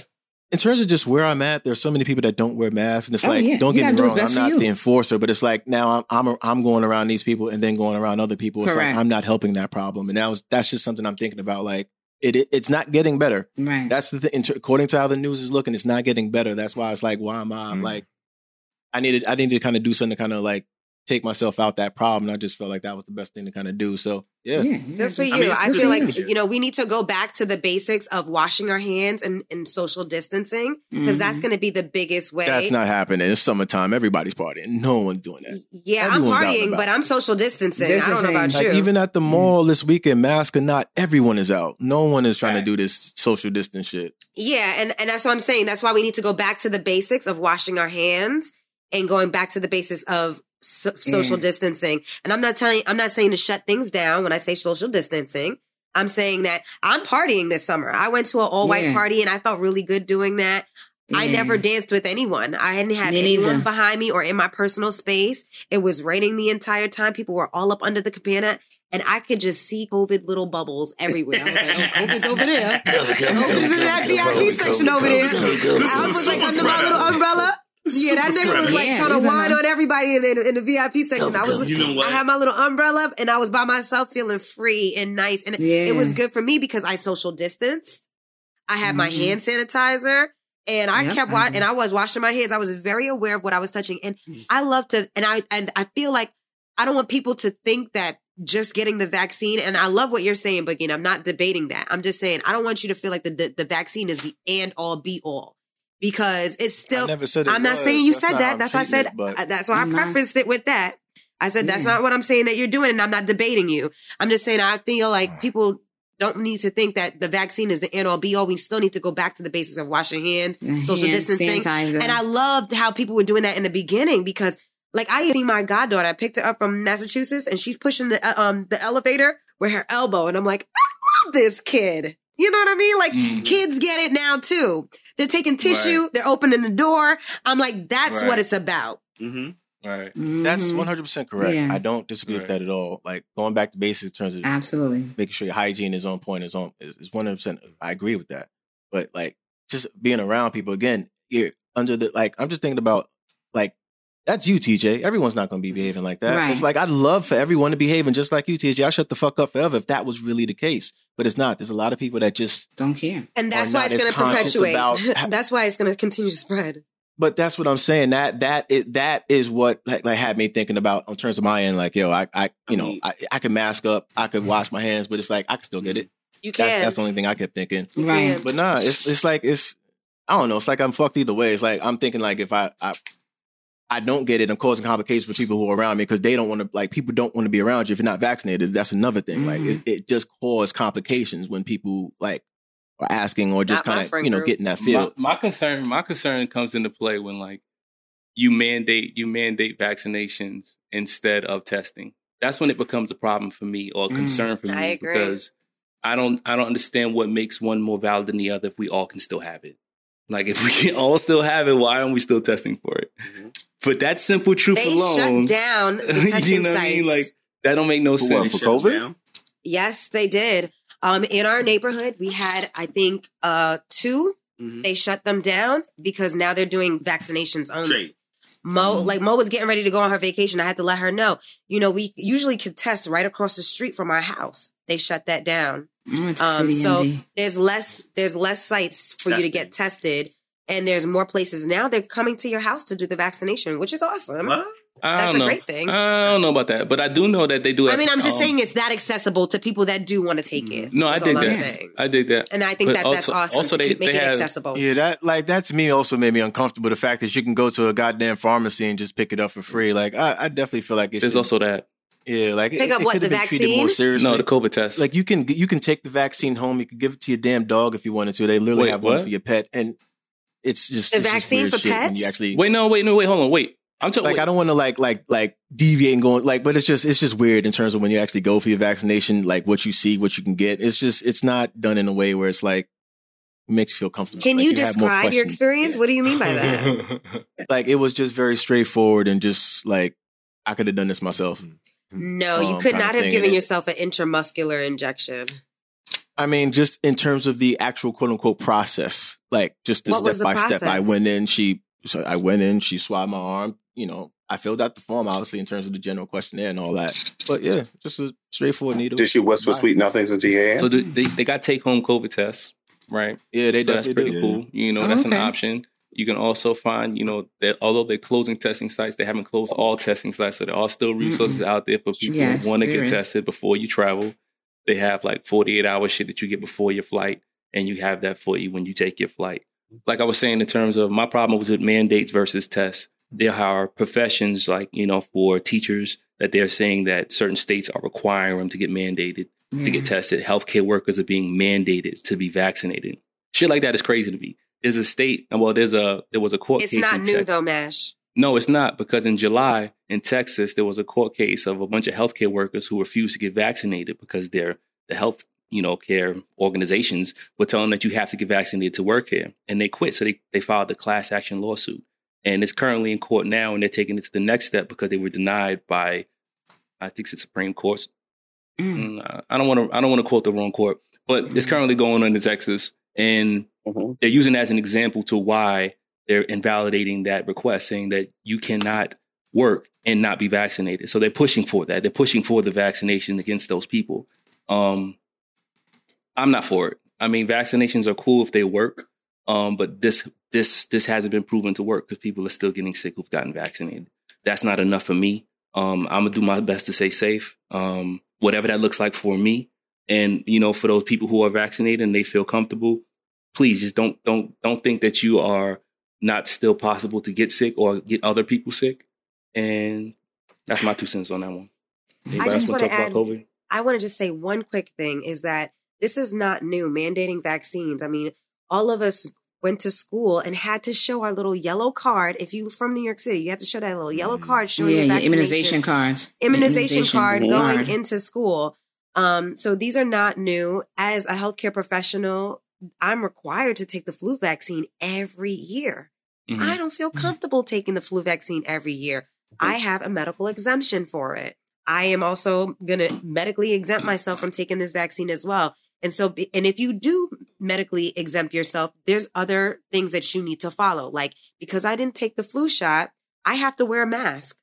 in terms of just where I'm at, there's so many people that don't wear masks, and it's Oh, like, yeah. don't You get me do wrong, I'm not you. the enforcer, but it's like now I'm I'm I'm going around these people and then going around other people. It's Correct. like I'm not helping that problem, and that was that's just something I'm thinking about. Like it, it it's not getting better. right. That's the thing. According to how the news is looking, it's not getting better. That's why it's like, why am I Mm. like? I needed I needed to kind of do something to kind of like take myself out that problem. I just felt like that was the best thing to kind of do. So yeah, yeah. Good for you. I mean, I, feel like you. you know we need to go back to the basics of washing our hands and, and social distancing because that's Mhm. going to be the biggest way. that's not happening. It's summertime. Everybody's partying. No one's doing that. yeah, I'm everyone's out and partying, but I'm social distancing. I don't know about Like you. even at the mall this weekend, mask or not, everyone is out. No one is trying to do this social distance shit. Yeah, and and that's what I'm saying. That's why we need to go back to the basics of washing our hands and going back to the basis of so- social Yeah. distancing. And I'm not telling I'm not saying to shut things down when I say social distancing. I'm saying that I'm partying this summer. I went to an all white Yeah. party and I felt really good doing that. I never danced with anyone. I hadn't had Me anyone neither. behind me or in my personal space. It was raining the entire time. People were all up under the cabana. And I could just see COVID little bubbles everywhere. I was like, oh, COVID's over there. COVID's in that VIP section over there. I was like under my little umbrella. Yeah, that nigga was like Yeah, trying to in whine on everybody in, in, in the VIP section. I was, You know what? I had my little umbrella up and I was by myself feeling free and nice. And it- Yeah. it was good for me because I social distanced. I had my Mhm. hand sanitizer and I Yep, kept I wa- did. and I was washing my hands. I was very aware of what I was touching. And I love to, and I, and I feel like I don't want people to think that just getting the vaccine, and I love what you're saying, but again, I'm not debating that. I'm just saying, I don't want you to feel like the, the, the vaccine is the and all be all because it's still, I never said it I'm not was. saying you That's said that. That's why I said, it, uh, that's why I I'm not- prefaced it with that. I said, that's Yeah. not what I'm saying that you're doing, and I'm not debating you. I'm just saying, I feel like people don't need to think that the vaccine is the end all be all. We still need to go back to the basics of washing hands, Yeah, social hand distancing. sanitizer. And I loved how people were doing that in the beginning because, like, I see my goddaughter. I picked her up from Massachusetts, and she's pushing the uh, um the elevator with her elbow, and I'm like, I love this kid. You know what I mean? Like, Mhm. kids get it now too. They're taking tissue, they're opening the door. I'm like, that's Right. what it's about. hmm Right. That's Mhm. 100% correct. Yeah. I don't disagree with that at all. Like going back to basics in terms of Absolutely. making sure your hygiene is on point is on is 100%. I agree with that. But like just being around people again, you're under the like I'm just thinking about like that's you, TJ. Everyone's not going to be behaving like that. Right. It's like I'd love for everyone to behave and just like you, TJ. I shut the fuck up forever if that was really the case. But it's not. There's a lot of people that just Don't care. And that's why it's going to perpetuate. about- that's why it's going to continue to spread. But that's what I'm saying. That that is that is what like, like had me thinking about in terms of my end. Like, yo, I I you know I, I could mask up, I could mm-hmm. wash my hands, but it's like I could still get it. Mm-hmm. You That's can. that's the only thing I kept thinking. Right. But nah, it's it's like it's I don't know. It's like I'm fucked either way. It's like I'm thinking like if I I I don't get it. I'm causing complications for people who are around me because they don't want to, like, people don't want to be around you if you're not vaccinated. That's another thing. Like, Mm-hmm. it, it just causes complications when people, like, are asking or just kind of, you know, group. getting that feel. My, my concern, my concern comes into play when like you mandate you mandate vaccinations instead of testing. That's when it becomes a problem for me or a Mm, concern for me I agree. because I don't I don't understand what makes one more valid than the other if we all can still have it. Like if we can all still have it, why aren't we still testing for it? But that simple truth They alone, shut down the testing you know what I sites. mean? Like that don't make no For what, sense. for COVID? down. yes, they did. Um, in our neighborhood, we had, I think, uh, two. Mhm. They shut them down because now they're doing vaccinations only. Straight. Mo, like Mo was getting ready to go on her vacation. I had to let her know. You know, we usually could test right across the street from our house. They shut that down. I went to Um, so there's less there's less sites for you to get tested, and there's more places now. They're coming to your house to do the vaccination, which is awesome. What? I That's don't a know. great thing. I don't know about that, but I do know that they do. I mean, I'm just um, saying it's that accessible to people that do want to take it. No, I That's dig I'm that. I dig that. And I think But that that's awesome also to they- keep, make they it have- accessible. Yeah, that like that to me also made me uncomfortable. The fact that you can go to a goddamn pharmacy and just pick it up for free. Like I, I definitely feel like it's. There's should- also that. Yeah, like Pick it, up it what, could the been treated more vaccine? seriously. No, the COVID test. like you can you can take the vaccine home. You can give it to your damn dog if you wanted to. They literally Wait, have one for your pet, and it's just The it's just vaccine weird for pets? You actually wait, no, wait, no, wait, hold on, wait. I'm talking. like wait, I don't want to like like like deviate and going like, but it's just it's just weird in terms of when you actually go for your vaccination, like what you see, what you can get. It's just it's not done in a way where it's like makes you feel comfortable. Can Like, you have more describe your questions. experience? What do you mean by that? Like it was just very straightforward and just like I could have done this myself. Mm-hmm. No, you Um, could not have given yourself an intramuscular injection. I mean, just in terms of the actual quote unquote process, like just the What step the by step. I went in, she, so I went in, she swabbed my arm. You know, I filled out the form, obviously, in terms of the general questionnaire and all that. But yeah, just a straightforward needle. Did she whisper Bye. sweet nothings into your ear? so they they got take home COVID tests, right? Yeah, they So that's pretty do. cool. You know, Oh, that's an option. You can also find, you know, that although they're closing testing sites, they haven't closed all testing sites. So there are still resources out there for people Yes, who want to get is. tested before you travel. They have like 48 hour shit that you get before your flight, and you have that for you when you take your flight. Like I was saying, in terms of my problem was with mandates versus tests. There are professions like, you know, for teachers that they're saying that certain states are requiring them to get mandated to get tested. Healthcare workers are being mandated to be vaccinated. Shit like that is crazy to me. There's a state, well, there's a there was a court case. It's case. not new Tex- though, Mash. No, it's not because in July in Texas there was a court case of a bunch of healthcare workers who refused to get vaccinated because their the health you know care organizations were telling them that you have to get vaccinated to work here, and they quit. So they they filed a class action lawsuit, and it's currently in court now, and they're taking it to the next step because they were denied by I think it's the Supreme Court. Mm. Mm, I don't want to. I don't want to quote the wrong court, but it's currently going on in Texas, and Mhm. they're using as an example to why they're invalidating that request, saying that you cannot work and not be vaccinated. So they're pushing for that. They're pushing for the vaccination against those people. Um, I'm not for it. I mean, vaccinations are cool if they work, um, but this this this hasn't been proven to work because people are still getting sick who've gotten vaccinated. That's not enough for me. Um, I'm gonna do my best to stay safe, um, whatever that looks like for me. And you know, for those people who are vaccinated and they feel comfortable, please just don't don't don't think that you are not still possible to get sick or get other people sick. And that's my two cents on that one. Anybody just want to add- I want to just say one quick thing is that this is not new, mandating vaccines. I mean, all of us went to school and had to show our little yellow card. If you from New York City, you had to show that little yellow card showing yeah, your your vaccination immunization cards. immunization card going card. into school. Um, so these are not new. As a healthcare professional, I'm required to take the flu vaccine every year. Mhm. I don't feel comfortable taking the flu vaccine every year. I have a medical exemption for it. I am also going to medically exempt myself from taking this vaccine as well. And so, and if you do medically exempt yourself, there's other things that you need to follow. Like, because I didn't take the flu shot, I have to wear a mask.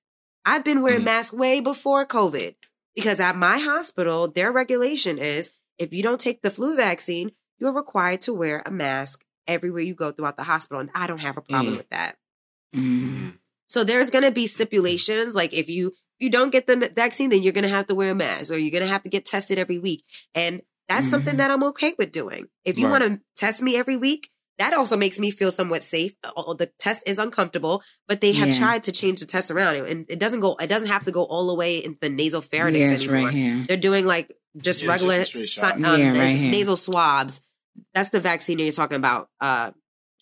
I've been wearing Mhm. masks way before COVID because at my hospital, their regulation is if you don't take the flu vaccine, you're required to wear a mask everywhere you go throughout the hospital. And I don't have a problem Mm. with that. Mm. So there's going to be stipulations like if you if you don't get the vaccine, then you're going to have to wear a mask or you're going to have to get tested every week. And that's something Mhm. that I'm okay with doing. If you Right. want to test me every week, that also makes me feel somewhat safe. The test is uncomfortable, but they have Yeah. tried to change the test around, and it doesn't go. It doesn't have to go all the way into the nasal pharynx Yeah, it's anymore. right here. They're doing like just Yeah, regular just a straight si- shot. um, Yeah, right nasal swabs. That's the vaccine you're talking about, uh,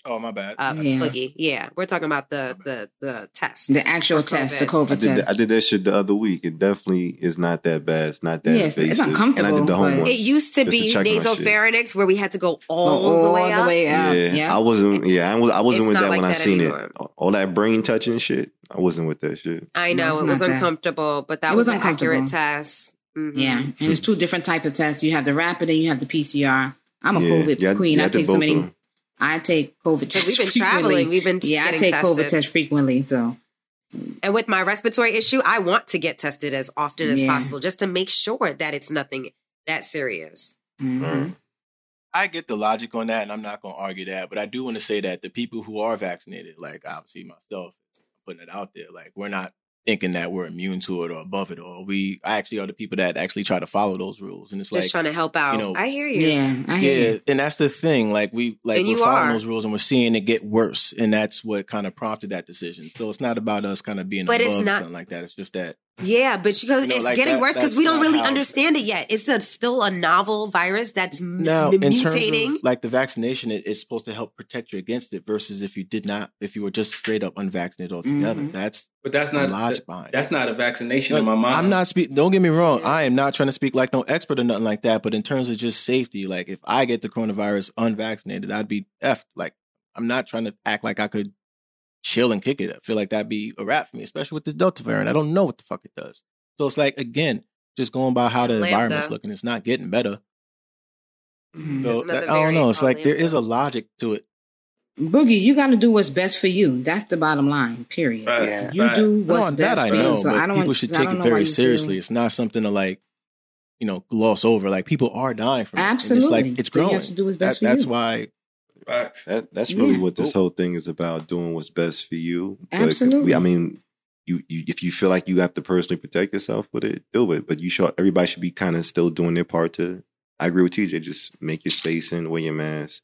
Oh my bad. uh, Yeah. Boogie. Yeah, we're talking about the the the test. The actual test, the COVID. COVID I did, test. I did that shit the other week. It definitely is not that bad. It's not that Yeah, it's- it's invasive. uncomfortable, And I did the home but- one. It used to Just to be check my nasal shit. pharynx where we had to go all, all the way up. out. yeah, Yeah. I wasn't. Yeah, I, was, I wasn't It's with that like when I that seen anymore. it. All that brain touching shit. I wasn't with that shit. I know it's it was not that. uncomfortable, but that It was, was an accurate uncomfortable. test. Mhm. Yeah, and it's two different type of tests. You have the rapid and you have the PCR. I'm a yeah, COVID yeah, queen. yeah, I take so many. I take COVID tests. we've been frequently. traveling, we've been Yeah, I getting take COVID tested. tests frequently. So And with my respiratory issue, I want to get tested as often as Yeah. possible just to make sure that it's nothing that serious. mhm. I get the logic on that, and I'm not going to argue that. But I do want to say that the people who are vaccinated, like obviously myself, putting it out there, like we're not thinking that we're immune to it or above it, or we actually are the people that actually try to follow those rules. And it's Just like, trying to help out. You know, I hear you. yeah, I hear yeah, you. and that's the thing. Like we, like And we're you following are. those rules, and we're seeing it get worse, and that's what kind of prompted that decision. So it's not about us kind of being But it's above not- something like that. It's just that Yeah, but because You know, it's like getting that- worse because we don't really how- understand it yet. It's a, still a novel virus that's m- now in terms mutating. of like the vaccination, it, it's supposed to help protect you against it. Versus if you did not, if you were just straight up unvaccinated altogether, Mhm. that's But that's not logic behind. that's not a vaccination in my mind. I'm not speak. Don't get me wrong. I am not trying to speak like no expert or nothing like that. But in terms of just safety, like if I get the coronavirus unvaccinated, I'd be effed. Like I'm not trying to act like I could chill and kick it. I feel like that'd be a wrap for me, especially with the Delta variant. I don't know what the fuck it does. So it's like again, just going by how the Lambda. environment's looking. It's not getting better. Mhm. So that- I don't know. It's called like there is a logic to it. Boogie, you got to do what's best for you. That's the bottom line. Period. Right. Yeah. You Right. do No, what's that best I for know, you. So I don't. people should take it very you feel- seriously. It's not something to like, you know, gloss over. Like people are dying from it. Absolutely. it's like it's So you growing. have to do what's best That- for that's you. why Facts. That that's really Yeah. what this whole thing is about. Doing what's best for you. Absolutely. we- I mean, you, you if you feel like you have to personally protect yourself with it, do it. But you should. Everybody should be kind of still doing their part to. I agree with TJ. Just make your spacing, wear your mask,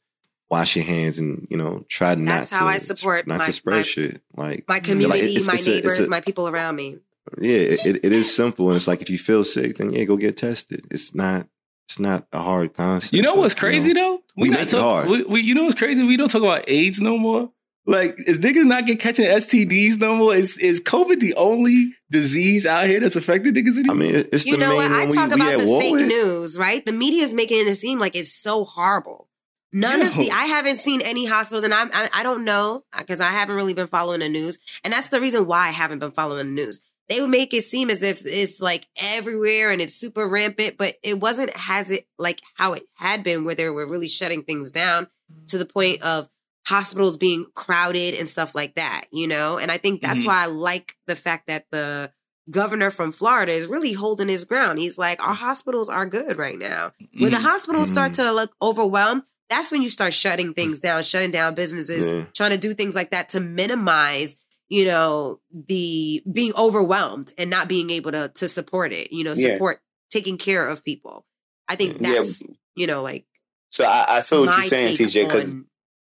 wash your hands, and you know try not. That's to, how I support not my- to spread my- shit. Like my like, community, it's- my it's a- neighbors, a- my people around me. yeah, it, it is simple, and it's like if you feel sick, then yeah, go get tested. It's not. It's not a hard concept. You know what's but, you crazy know, though? we not make it hard. We, we, you know what's crazy? We don't talk about AIDS no more. Like, is niggas not get catching STDs no more? Is is COVID the only disease out here that's affecting niggas anymore? I anymore? mean, it- it's You the know main what? I one we, talk we about at the fake with. news, right? The media is making it seem like it's so horrible. None of the I haven't seen any hospitals, and I'm, I I don't know because I haven't really been following the news, and that's the reason why I haven't been following the news. They would make it seem as if it's like everywhere and it's super rampant, but it wasn't has it like how it had been, where they were really shutting things down to the point of hospitals being crowded and stuff like that, you know? And I think that's Mhm. why I like the fact that the governor from Florida is really holding his ground. He's like, our hospitals are good right now. When the Mhm. hospitals start to look overwhelmed, that's when you start shutting things down, shutting down businesses, Yeah. trying to do things like that to minimize, you know, the being overwhelmed and not being able to to support it, you know, Yeah. support taking care of people. I think Yeah. that's, you know, like So I, I feel what you're saying, TJ. Because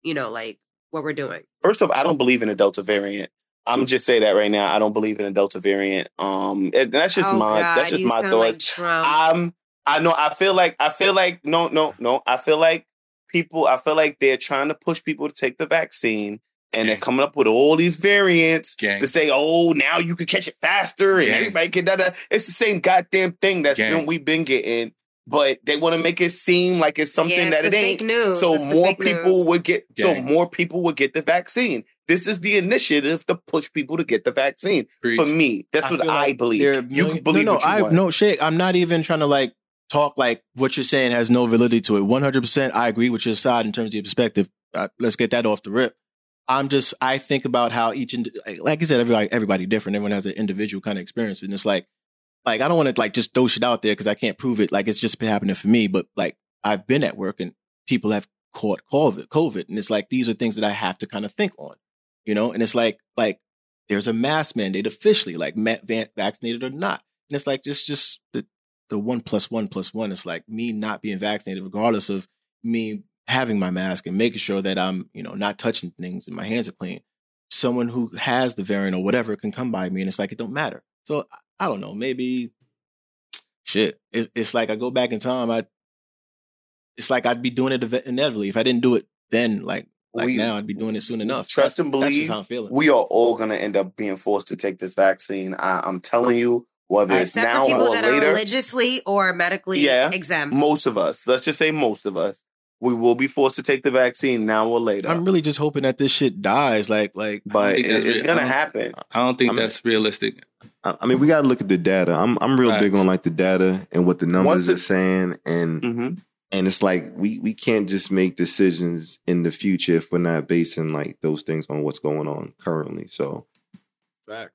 you know, like what we're doing. first off, I don't believe in a Delta variant. I'm just say that right now. I don't believe in a Delta variant. Um, and that's just oh my God, that's just my like thoughts. Trump. I'm I know I feel like I feel like no no no I feel like people I feel like they're trying to push people to take the vaccine and they're coming up with all these variants Gang. to say oh now you can catch it faster and Gang. everybody can da, da. it's the same goddamn thing that's Gang. been we've been getting but they want to make it seem like it's something Yeah, it's that the it ain't fake news. so It's more fake people news. would get so more people would get the vaccine this is the initiative to push people to get the vaccine Preach. for me that's what I like believe there are you can believe no, no, what you I, want. no, Shay, I'm not even trying to like talk like what you're saying has no validity to it. 100%, I agree with your side in terms of your perspective. Uh, let's get that off the rip. I'm just, I think about how each, like I said, everybody, everybody different. Everyone has an individual kind of experience. And it's like, like, I don't want to like just throw shit out there because I can't prove it. Like, it's just been happening for me. But like, I've been at work and people have caught COVID, COVID. And it's like, these are things that I have to kind of think on, you know? And it's like, like, there's a mask mandate officially, like vaccinated or not. And it's like just just the the one plus one plus one. It's like me not being vaccinated, regardless of me having my mask and making sure that I'm, you know, not touching things and my hands are clean. Someone who has the variant or whatever can come by me and it's like it don't matter. So I- I don't know, maybe shit. It, it's like I go back in time. I it's like I'd be doing it inevitably if I didn't do it then. Like like We- now, I'd be doing it soon enough. Trust That's- and That's believe. just how I'm feeling. We are all gonna end up being forced to take this vaccine. I, I'm telling you, whether it's Except now for people or that are later. religiously or medically Yeah, exempt. Most of us, let's just say most of us, we will be forced to take the vaccine now or later. I'm really just hoping that this shit dies. Like like, but think it- that's it's gonna I happen. I don't think I mean- that's realistic. I I mean, we got to look at the data. I'm I'm real big on like the data and what the numbers the- are saying, and hmm and it's like we we can't just make decisions in the future if we're not basing like those things on what's going on currently. So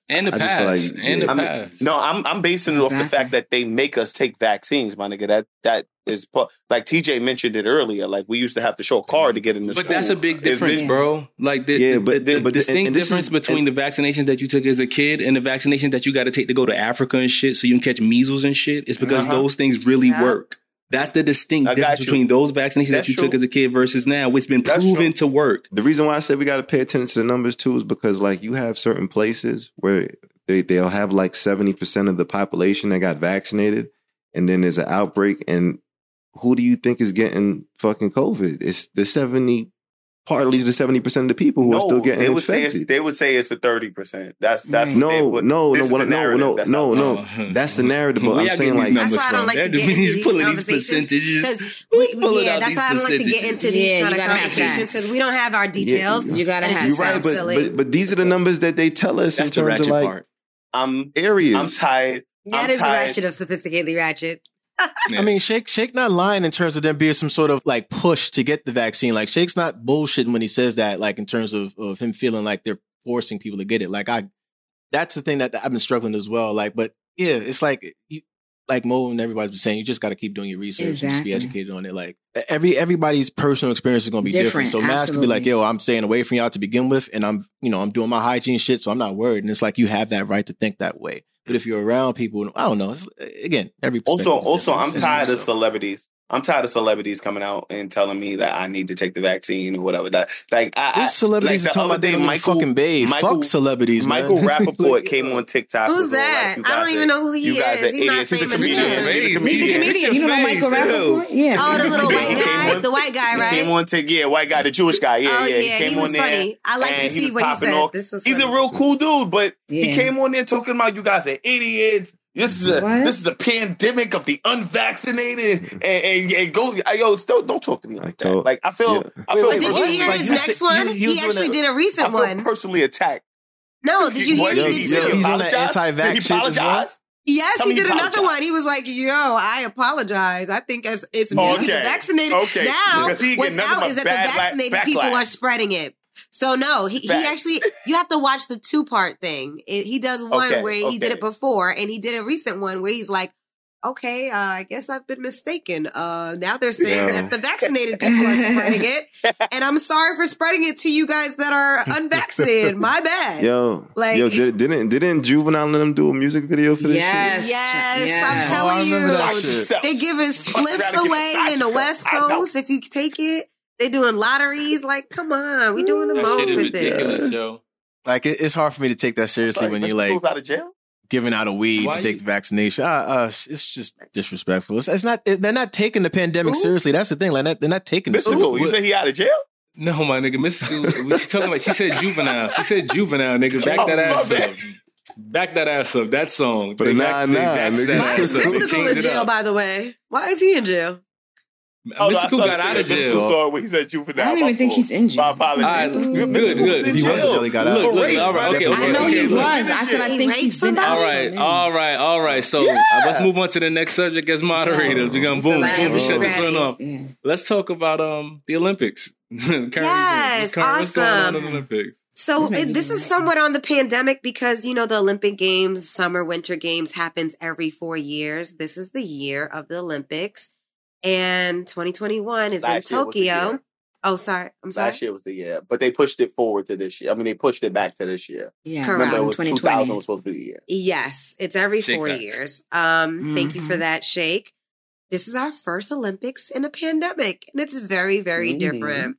And the I past. like- and the I mean, past. no, I'm I'm basing it off the fact that they make us take vaccines, my nigga. That that is pu- like TJ mentioned it earlier. Like we used to have to show a card to get in the But that's a big difference, been- bro. Like the, Yeah, the, but- the, but- distinct and this difference is- between the vaccinations that you took as a kid and the vaccinations that you got to take to go to Africa and shit, so you can catch measles and shit, is because Uh-huh. those things really Yeah. work. That's the distinct I difference you. between those vaccinations That's that you took as a kid versus now, which has been That's proven true. to work. the reason why I said we got to pay attention to the numbers too is because like you have certain places where they they'll have like seventy percent of the population that got vaccinated, and then there's an outbreak, and who do you think is getting fucking COVID? It's the seventy, partly the seventy percent of the people who are still getting they would infected. it's, they would say it's the thirty percent. That's that's Mm. what they no, would, no, this no, what, no, no, that's no, out no. Oh. That's the narrative. But I'm saying like these numbers That's why I don't like to That get into he's these pulling these percentages. because Who's we, pulling yeah, out that's why I don't like to get into these Yeah, kind of conversations because we don't have our details. You gotta have just You're right, but, but but these are the numbers that they tell us That's in terms of like. I'm areas. I'm tired. that I'm is tired. ratchet of sophisticatedly ratchet. Yeah. I mean, Shake Shake not lying in terms of them being some sort of like push to get the vaccine. Like Shake's not bullshitting when he says that. Like in terms of of him feeling like they're forcing people to get it. Like I, that's the thing that I've been struggling as well. Like, but yeah, it's like you, like Mo and everybody's been saying, you just got to keep doing your research and just be educated on it. Like every everybody's personal experience is going to be different. Different, So Mass could be like, yo, I'm staying away from y'all to begin with, and I'm you know I'm doing my hygiene shit, so I'm not worried. And it's like you have that right to think that way. But if you're around people, I don't know. It's, again, every Also, also. I'm tired of celebrities. I'm tired of celebrities coming out and telling me that I need to take the vaccine or whatever. That like I, I This celebrities like is talking about they fucking babe. Fuck celebrities, man. Michael Rapaport came on TikTok. Who's that? Like, I don't guys even know who he you guys is. are He's not idiots. He's a comedian. enough. He's a He's a comedian. comedian. You know Michael Rapaport? Yeah. Oh, the little white guy, on- the white guy, He right? came on to yeah, white guy, the Jewish guy. Yeah, oh yeah. yeah, He came was on there. funny. I like to see what he said. This was He's a real cool dude, but he came on there talking about you guys are idiots. This is a What? this is a pandemic of the unvaccinated, and, and, and go yo, still don't talk to me like that. Like I feel, yeah. I feel. But did you hear Like, his you next one? he- He, he actually a- did a recent one. personally attacked. No, did you hear he Yo, did yo, too? he's on that anti-vax Did he shit as well? apologize? Yes, Tell he did he another one. He was like, "Yo, I apologize. I think as it's me, Okay. the vaccinated. Okay. Now, what's out is that the vaccinated people are spreading it. So no, he, he actually you have to watch the two part thing. It, he does one Okay, where he did it before, and he did a recent one where he's like. Okay, uh, I guess I've been mistaken. Uh, now they're saying Yeah. that the vaccinated people are spreading it, and I'm sorry for spreading it to you guys that are unvaccinated. My bad. Yo, Like- yo, did, didn't didn't Juvenile let them do a music video for this? Yes. Yes, Yes. I'm Oh, telling you. remember that Watch shit. yourself. They're giving Gotta spliffs give away in the. West Coast if you take it. They're doing lotteries. Like, come on, we doing the That most with this. yo. Like it, it's hard for me to take that seriously when you're like goes out of jail. giving out a weed Why to take you- the vaccination. Uh, uh, it's just disrespectful. It's, it's not. They're not taking the pandemic Ooh. seriously. That's the thing. Like they're not taking it Mystikal, seriously. you said he out of jail? No, my nigga, Miss School. She talking about. She said juvenile. She said juvenile, nigga. Back that Oh, my ass bad. up. Back that ass up. That song. For the They back- nine they nine, that Why is ass Mystikal in jail, up. by the way? Why is he in jail? Oh, no, I Mystikal got out of said jail. Mystikal saw it when he said juvenile. I don't even think he's in jail. My apologies. All right, Mystikal good, good. He was jail. until he got out. Look, look, Rape, all right, right? okay, I okay, know okay. he look. was. I said I He think raped he's been somebody? out All for a right, minute. all right, all right. So uh, let's move on to the next subject as moderators. We're gonna It's the boom, boom, shut this one off. Yeah. Let's talk about um the Olympics. Current Yes, events. What's, current- what's going on in awesome. the Olympics? So This it, this is somewhat on the pandemic because you know the Olympic Games, summer, winter games happens every four years. This is the year of the Olympics, and 2021 is Last in year was the Tokyo. Oh, sorry, I'm sorry. Last year was the year, but they pushed it forward to this year. I mean, they pushed it back to this year. Yeah. Correct. Remember, it was 2020. 2000 was supposed to be the year. Yes, it's every Shake four facts. years. Um, Thank you for Mhm. that, Shake. this is our first Olympics in a pandemic, and it's very, very Mhm. different.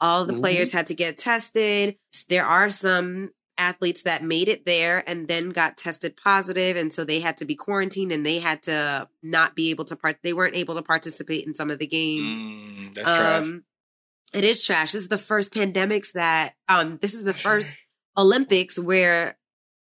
All the players had to get tested. There are some athletes that made it there and then got tested positive, and so they had to be quarantined and they had to not be able to part. They weren't able to participate in some of the games. Mm, that's trash. Um, it is trash. This is the first pandemics that um this is the first Olympics where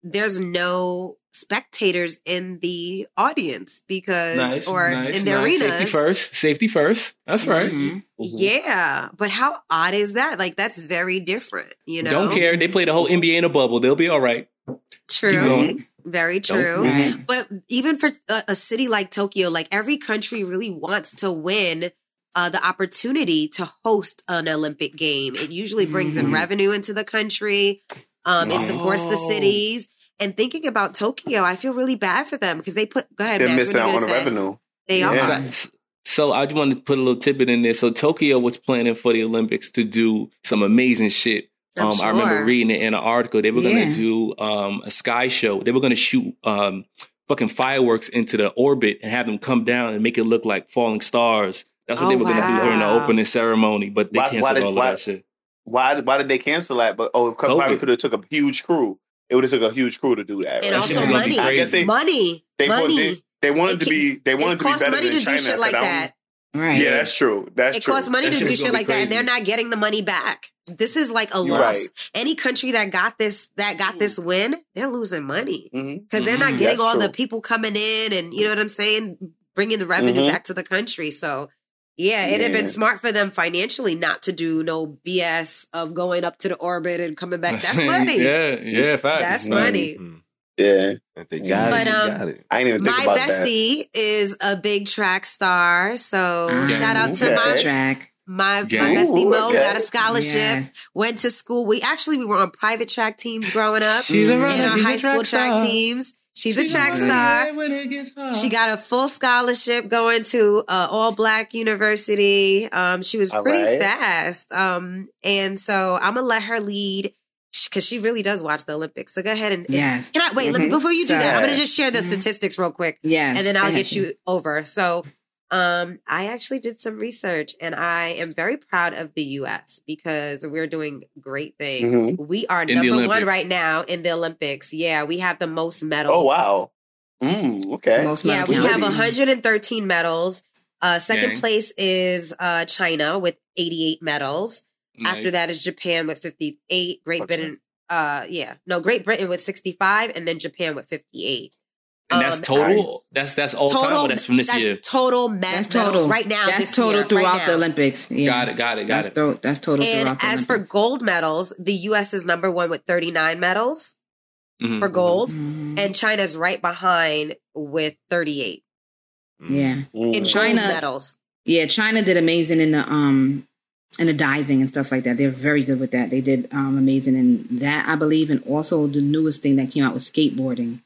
there's no spectators in the audience because Nice, or nice, in the nice. arenas. Safety first. Safety first. That's right. Mhm. Yeah, but how odd is that? Like that's very different, you know. Don't care. They play the whole NBA in a bubble. They'll be all right. Keep True. going. Very Don't- true. Right. But even for a, a city like Tokyo, like every country really wants to win uh, the opportunity to host an Olympic game. It usually brings in Mhm. revenue into the country. Um, It supports the Oh. cities. And thinking about Tokyo, I feel really bad for them because they put. Go ahead, They're Max, missing out on the revenue. They Yeah. are. So, so I just wanted to put a little tidbit in there. So Tokyo was planning for the Olympics to do some amazing shit. I'm Um, I remember reading it in an article. They were Yeah. going to do um, a sky show. They were going to shoot um, fucking fireworks into the orbit and have them come down and make it look like falling stars. That's what Oh, they were going to do during the opening ceremony, but they Why- why did- all why- of that shit. Why? Why did they cancel that? But oh, it COVID. probably could have took a huge crew. It would have took a huge crew to do that. And right? shit also was be money. I guess they money. they, money. they, they wanted It to be they wanted it to be costs better money than to China. do shit 'cause like that. Right. Yeah, that's true. That's it true. costs money That to do shit gonna like that, and they're not getting the money back. This is like a You're loss. right. Any country that got this that got this win, they're losing money because they're Mhm. not getting That's all the people coming in, and you know what I'm saying, bringing the revenue Mhm. back to the country. So. Yeah, it'd have been smart for them financially not to do no BS of going up to the orbit and coming back. That's money. yeah, yeah, facts. That's Facts. money. Mm. Yeah, If they got But, it, um, got it. I didn't even think My about that. bestie is a big track star, so Ah, shout out to okay. my track. my, my Gang. bestie Ooh, Mo okay. got a scholarship. Yes. Went to school. We actually we were on private track teams growing up She's a in runner, our she's a high school track track teams. She's, She's a track star. when it gets hot. She got a full scholarship going to uh, all black university. Um, she was All pretty right. fast. Um, and so I'm gonna let her lead because she really does watch the Olympics. So go ahead and Yes. Can I wait? Let me Mhm. before you do that. I'm gonna just share the Mhm. statistics real quick Yes. and then I'll get you over. So, um, I actually did some research, and I am very proud of the U.S. because we're doing great things. Mhm. We are the number one right now in the Olympics. Yeah, we have the most medals. Oh wow. Mm, okay. Most Yeah, we have 113 medals. Uh, second Gang. place is uh, China with 88 medals. Nice. After that is Japan with 58. Great Gotcha. Britain, uh, yeah, no, Great Britain with 65, and then Japan with 58. And that's um, total. nice. That's that's all time. Or that's from this that's year. total med- That's total. right now. That's this total year, right throughout the. Olympics. Yeah. Got it. Got it. Got That's, it. tho- that's total And throughout the as for gold medals, the U.S. is number one with 39 medals Mhm. for gold, Mhm. and China's right behind with 38 yeah. Mm. in China- gold medals. Yeah, China did amazing in the um in the diving and stuff like that. They're very good with that. They did um amazing in that, I believe, and also the newest thing that came out was skateboarding.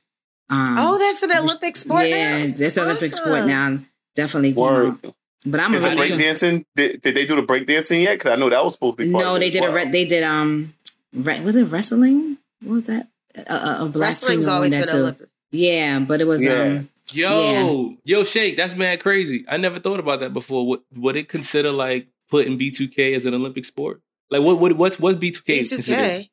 Um, oh, that's an Olympic sport yeah, now. it's an Olympic sport now. Definitely. Word. But I'm a Is the really breakdancing? Did, did they do the breakdancing yet? Because I know that was supposed to be. Part no. of They as did a re- they did um re- was it wrestling? What was that? A, a, a black Wrestling's female always been that too. Olympic. Yeah, but it was Yeah. um Yo, yo, Shake, that's mad crazy. I never thought about that before. What would it consider like putting B2K as an Olympic sport? Like what what what's what's B2K is considered? B2K.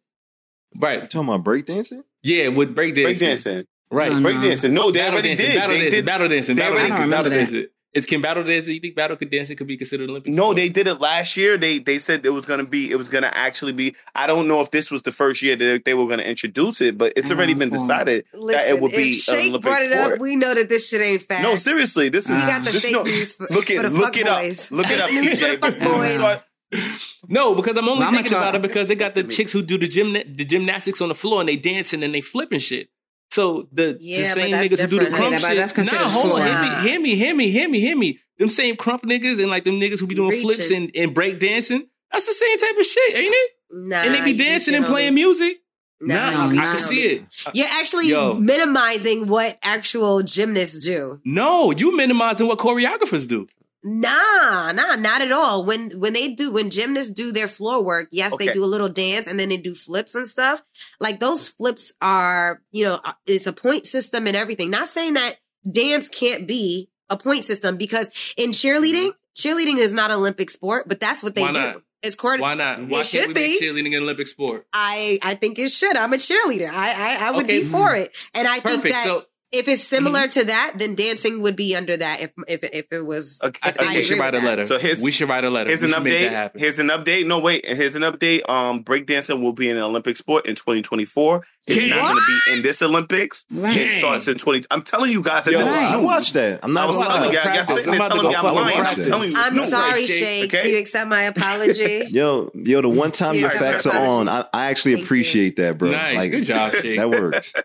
You Right. talking about breakdancing? Yeah, with breakdancing. breakdancing. Right. Oh, no. Breakdancing. No, they battle already dancing, did. battle They dancing, did. battle dancing, they battle already- dancing, battle dancing. Is can battle dancing? You think battle dancing could be considered Olympic? No, sport? they did it last year. They they said it was gonna be. It was gonna actually be. I don't know if this was the first year that they were gonna introduce it, but it's already been Uh-huh. decided that it would be if an Shake Olympic brought it sport. up, we know that this shit ain't fast. no, seriously, this is. We We got the this fake no- news for, Look for it. the Look fuck it up. boys. Look it up. Fake news for the fuck boys. No, because I'm only Well, I'ma thinking about it because they got the chicks who do the gym the gymnastics on the floor and they dancing and they flipping shit. So the, Yeah, the same niggas who do the krump shit. that's nah, hold on, hear me, hear me, hear me, hear me, hear me. Them same krump niggas and like them niggas who be doing Reaching. flips and, and break dancing. That's the same type of shit, ain't it? Nah, and they be dancing and playing music. Nah, Nah, no, I can see it. Uh, You're actually Yo. minimizing what actual gymnasts do. No, you minimizing what choreographers do. Nah, nah, not at all. When when they do when gymnasts do their floor work, yes, they do a little dance and then they do flips and stuff. Like those flips are, you know, uh, it's a point system and everything. Not saying that dance can't be a point system because in cheerleading, cheerleading is not an Olympic sport, but that's what they Why do. not? It's court. Why not? Why It should can't we make be. cheerleading an Olympic sport? I I think it should. I'm a cheerleader. I I, I would Okay. be for it, and I think that So if it's similar to that, then dancing would be under that. If if if it was, Okay, I think I we should agree write a with that. letter. So here's- we should write a letter. Here's we an should make that update. Here's an update. No, wait. Here's an update. Um, breakdancing will be an Olympic sport in 2024. It's not going to be in this Olympics. Right. It starts in 20. I'm telling you guys that Yo, this Right. I watched that. I'm not. I not was gonna telling you, guys, y'all sitting there I'm about telling me I'm lying. I'm telling you. I'm no sorry, way, Shake. Okay? Do you accept my apology? Yo, yo, the one time Do your facts are on. I, I actually appreciate that, bro. nice. Good job, Shake. that works.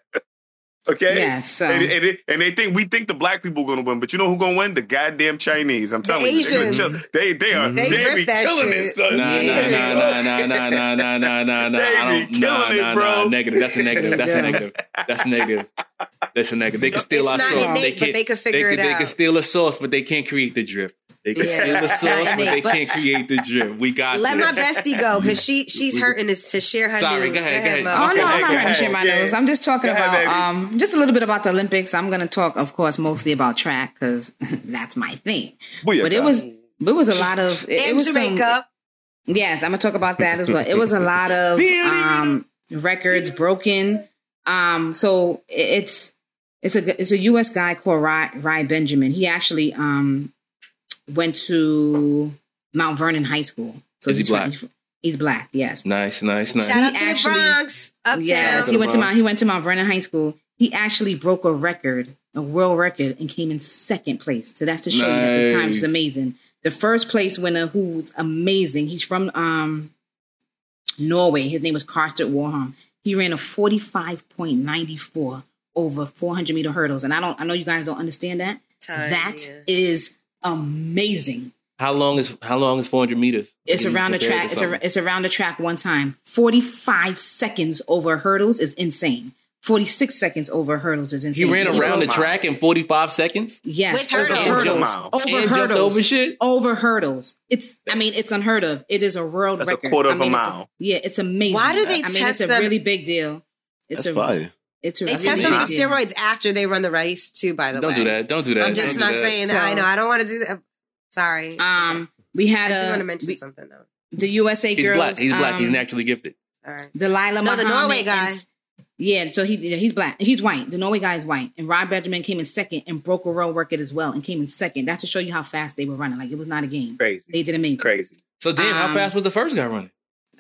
Okay. Yes. Yeah, so. and, and, and, they think we think the black people are gonna win, but you know who gonna win? The goddamn Chinese. I'm the telling Asians. you, chill, they they are they, they be killing it, son. Nah, yeah. nah, nah, nah, nah, nah, nah, nah, nah. I don't, nah, it, nah, bro. nah. Negative. That's a negative. That's a negative. That's a negative. That's a negative. They can steal it's our sauce. Innate, they can't. They can figure they can, it out. They can steal a sauce, but they can't create the drift. They can Yeah. steal the Not sauce, but they but- can't create the drip. We got Let my bestie go because she she's hurting us to share her Sorry, news. go ahead, go ahead. Mo. Oh Okay, no, I'm not ready to share my okay. nose. I'm just talking Go ahead, about um just a little bit about the Olympics. I'm gonna talk, of course, mostly about track because that's my thing. Booyaka. But it was it was a lot of it, it And was some- Yes, I'm gonna talk about that as well. It was a lot of um, records broken. Um, so it's it's a it's a U.S. guy called Rai, Rai Benjamin. He actually um, went to Mount Vernon High School. So Is he he's from- black? he's black. Yes. Nice, nice, nice. Shout out to He the Bronx, uptown. Yes, he went to Mount he went to Mount Vernon High School. He actually broke a record, a world record, and came in second place. So that's to show you that the time was Nice. amazing. The first place winner, who's amazing, he's from um Norway. His name was Karsten Warholm. He ran a forty-five point ninety-four over four hundred meter hurdles, and I don't. I know you guys don't understand that. Time, That yeah. is amazing. How long is how long is 400 meters? It's Can around the track. It's, a, it's around the track one time. 45 seconds over hurdles is insane. 46 seconds over hurdles is insane. He ran around the track in 45 seconds. Yes, With over hurdles. hurdles. Over and hurdles. over shit. Over hurdles. It's. I mean, it's unheard of. It is a world That's a record. quarter I of a mean, it's mile. yeah, it's amazing. Why do they I mean, it's a them- really big deal. It's That's a. fire. It's They really test them for steroids after they run the race too. By the way. Don't way, do that. Don't do that. I'm just Don't not that. saying that. I So- know. I don't want to do that. Sorry. Um, we I had do a want to mention we- something though. the USA He's girls. black. He's black. He's um, naturally gifted. Sorry. Dalilah No, the Norway guy. and- yeah, so he yeah, he's black. He's white. The Norway guy is white. And Rod Benjamin came in second and broke a world record as well and came in second. That's to show you how fast they were running. Like it was not a game. Crazy. They did amazing. Crazy. So damn, how Um, fast was the first guy running?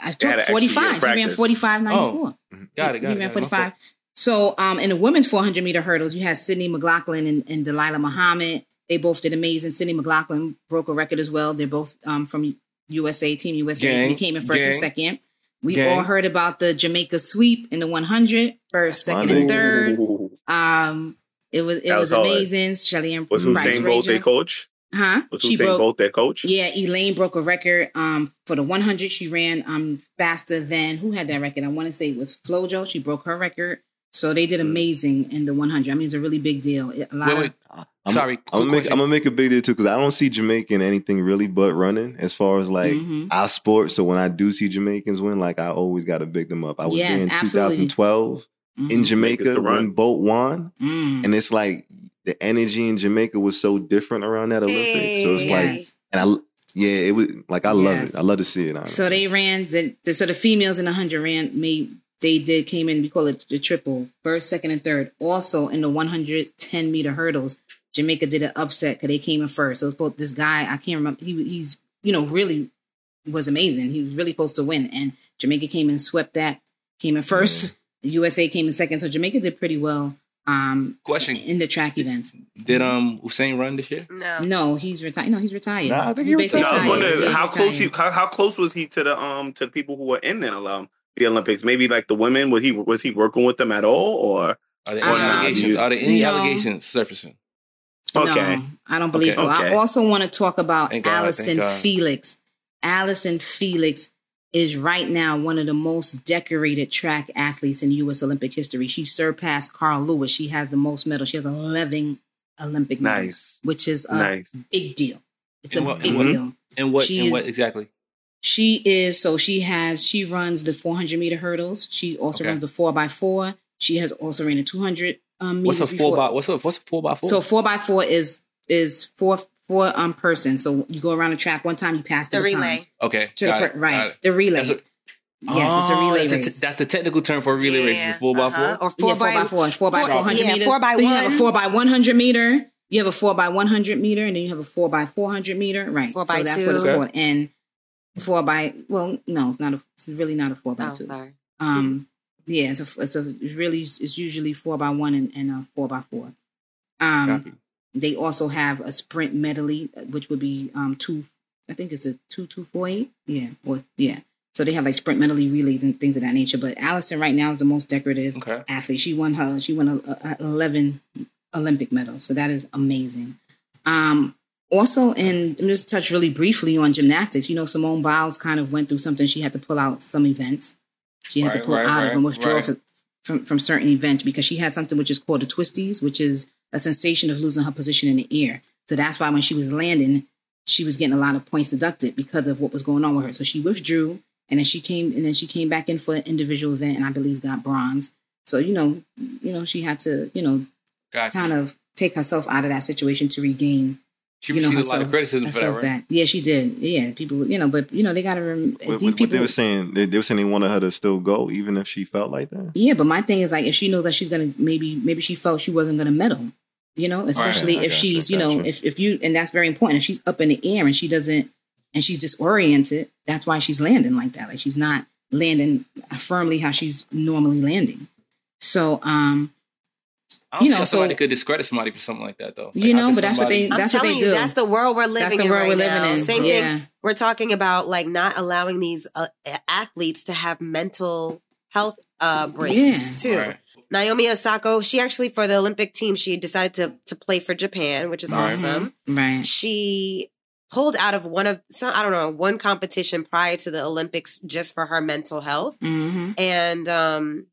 I had took 45. He ran practice. 45 94. Got it. Got he it. ran got it. My 45. So um in the women's 400 meter hurdles, you had Sydney McLaughlin and, and Dalilah Muhammad. They both did amazing. Sydney McLaughlin broke a record as well. They're both um from USA, Team USA. Gang, we came in first and second. We gang. all heard about the Jamaica sweep in the 100, first, second, and third. Um, it was it That was, was hard. amazing. Shelly and Was Price Usain Bolt their coach? Huh? Was she Usain broke. Bolt their coach? Yeah, Elaine broke a record. Um, for the 100, she ran um faster than who had that record? I want to say it was FloJo. She broke her record. So they did Mm. amazing in the 100. I mean, it's a really big deal. It- A lot Wait, of. I'm, Sorry, I'm gonna, make. I'm gonna make a big deal too because I don't see Jamaican anything really but running as far as like Mhm. our sport. So when I do see Jamaicans win, like I always got to big them up. I was Yes, there in absolutely. 2012 in Mhm. Jamaica's Jamaica run. when Bolt won, Mm. and it's like the energy in Jamaica was so different around that Olympics. So it's like, and I yeah, it was like I love Yes. it. I love to see it. honestly. So they ran. The, the, so the females in the hundred ran. Made they did came in. We call it the triple, first, second, and third. Also in the one hundred ten meter hurdles, Jamaica did an upset because they came in first. So it was both this guy. I can't remember. He he's you know really was amazing. He was really supposed to win, and Jamaica came and swept that. Came in first. The USA came in second. So Jamaica did pretty well. Um, Question: in the track events. Did um Usain run this year? No. No, he's retired. No, he's retired. Nah, I think he basically No, I was retired. wondering He's how close he how, how close was he to the um to the people who were in the um the Olympics? Maybe like the women. Was he was he working with them at all? Or Are there any allegations? Are there any no. allegations surfacing? okay, No, I don't believe Okay. so. I also want to talk about Thank God, Allyson God. Felix. Allyson Felix is right now one of the most decorated track athletes in U.S. Olympic history. She surpassed Carl Lewis. She has the most medals. She has 11 Olympic medals, nice, which is a nice. big deal. It's And a what- big what- deal. And what? She and is- what exactly? She is so she has she runs the 400 meter hurdles. She also Okay. runs the four by four. She has also ran the 200 um, meters What's a before. four by? What's a what's a four by four? So four by four is is four four um person. So you go around the track one time, you pass the, The baton relay. Okay, to the got per- it, right. got it. The relay. That's a- yes, it's a Oh, relay that's, race. a t- that's the technical term for a relay race. Yeah, Is it four by uh-huh. four? Or four yeah, by four by four, four by four- four hundred yeah, meters. four by so you have a four by one hundred meter. You have a four by one hundred meter, and then you have a four by four hundred meter. Right. Four so by that's two. what it's Okay. called. And four by well, no, it's not a. It's really not a four by Oh, two. sorry. Um, yeah, it's a, it's a it's really it's usually four by one and, and a four by four. Um, Copy. they also have a sprint medley, uh, which would be um two. I think it's a two two four eight. Yeah, or yeah. So they have like sprint medley relays and things of that nature. But Allyson right now is the most decorative Okay. athlete. She won her. She won a, a, a eleven Olympic medals. So that is amazing. Um, also, and I'm just touch really briefly on gymnastics. You know, Simone Biles kind of went through something. She had to pull out some events. She had Right, to pull right, out right, of and withdraw right. from from certain events because she had something which is called the twisties, which is a sensation of losing her position in the air. So that's why when she was landing, she was getting a lot of points deducted because of what was going on with her. So she withdrew, and then she came, and then she came back in for an individual event, and I believe got bronze. So you know, you know, she had to, you know, Gotcha. kind of take herself out of that situation to regain. She you know, received a lot herself- of criticism for that, right? back. Yeah, she did. Yeah, people, you know, but you know, they got to remember these what, people. they were saying, they, they were saying they wanted her to still go, even if she felt like that. Yeah, but my thing is like if she knows that she's gonna maybe maybe she felt she wasn't gonna medal, you know, especially I if gotcha, she's you know gotcha. if if you and that's very important. If she's up in the air and she doesn't and she's disoriented, that's why she's landing like that. Like she's not landing firmly how she's normally landing. So um I don't You see know, how somebody so- could discredit somebody for something like that, though. Like, You know, could but that's what somebody- they- I'm That's what telling they you, do. that's the world we're living that's the in world right we're living now. in. Same yeah. thing. We're talking about like not allowing these uh, athletes to have mental health uh, breaks Yeah. too. Right. Naomi Osaka, she actually for the Olympic team, she decided to to play for Japan, which is Right. awesome. Right. She pulled out of one of some I don't know one competition prior to the Olympics just for her mental health, hmm and um.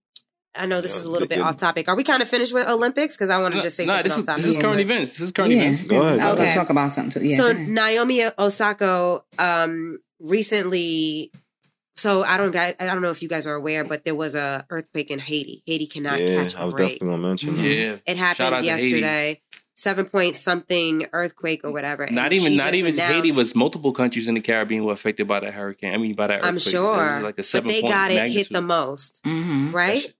I know this Yeah, is a little they- bit they- off topic. Are we kind of finished with Olympics? Because I want to No, just say nah, something this off is topic. this is current quick. events. This is current Yeah. events. Go ahead. I'll Okay. talk about something too. Yeah. so. Naomi Osaka um recently so I don't guys I don't know if you guys are aware, but there was a earthquake in Haiti. Haiti cannot yeah, catch a I was break. definitely gonna mention that. Yeah. It happened yesterday. Seven point something earthquake or whatever. Not even not even Haiti was multiple countries in the Caribbean were affected by that hurricane. I mean by that earthquake. I'm It sure. was like a seven. but seven they point got it hit the most, Mhm. right?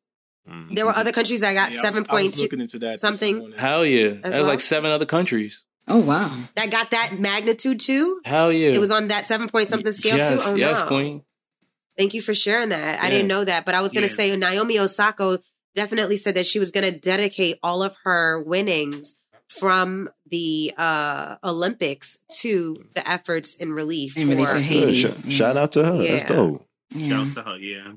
Mhm. There were other countries that got Yeah, I was- seven I was point two looking into that something. morning. Hell yeah. That was well? like seven other countries. Oh wow. that got that magnitude too. Hell yeah. It was on that seven point something scale yes, too. Oh yes, no. Queen. Thank you for sharing that. I didn't know that, but I was going to Yeah. say Naomi Osaka definitely said that she was going to dedicate all of her winnings from the uh, Olympics to the efforts in relief. In for- for Good. Haiti. Sh- Yeah. Shout out to her. That's Yeah. dope. Yeah. Shout out to her. Yeah.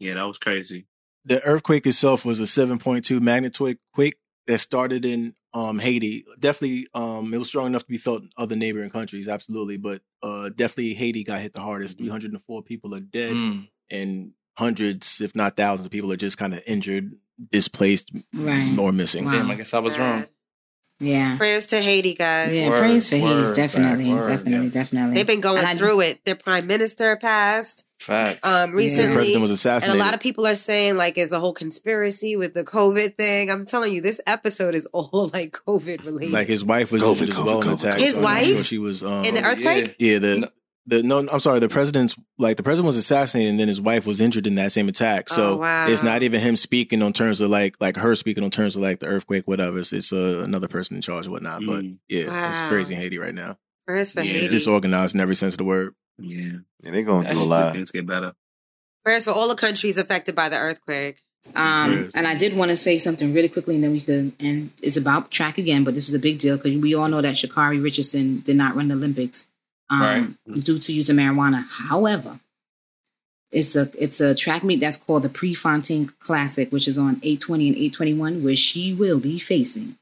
Yeah, that was crazy. The earthquake itself was a 7.2 magnitude quake that started in um, Haiti. Definitely, um, it was strong enough to be felt in other neighboring countries, absolutely. But uh, definitely, Haiti got hit the hardest. 304 people are dead, Mm. and hundreds, if not thousands, of people are just kind of injured, displaced, Right. or missing. Wow. Damn, I guess I was wrong. Sad. Yeah. Prayers to Haiti, guys. Yeah, Word, praise for Haiti, word, definitely, word, definitely, yes. definitely. They've been going I- through it. Their prime minister passed Facts. um, The recently. president was and a lot of people are saying like it's a whole conspiracy with the COVID thing. I'm telling you, this episode is all like COVID related. like his wife was COVID, injured as COVID, well in the COVID, attack. His so I'm not wife? sure she was um, in the earthquake. Yeah, the No. The no, I'm sorry. The president's like the president was assassinated, and then his wife was injured in that same attack. So Oh, wow. it's not even him speaking on terms of like like her speaking on terms of like the earthquake, whatever. It's, it's uh, another person in charge, or whatnot. But Mm. yeah, it's crazy in Haiti right now. Prayers for Yeah. Haiti. Disorganized in every sense of the word. Yeah. Yeah, they're going through a lot. Things get better. Prayers for all the countries affected by the earthquake. Um, and I did want to say something really quickly, and then we could. And it's about track again, but this is a big deal because we all know that Sha'Carri Richardson did not run the Olympics um, due to using marijuana. However, it's a it's a track meet that's called the Prefontaine Classic, which is on eight twenty and eight twenty one, where she will be facing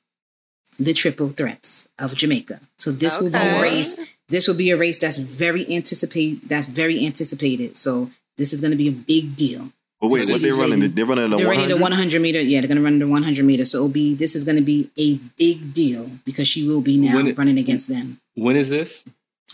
the triple threats of Jamaica. So this will be a race. This will be a race that's very anticipate. That's very anticipated. So this is going to be a big deal. But wait, what they she's running? saying- They're running the They're running the 100? 100 meter. Yeah, they're going to run the 100 meter. So it'll be this is going to be a big deal because she will be now When it- running against them. When is this?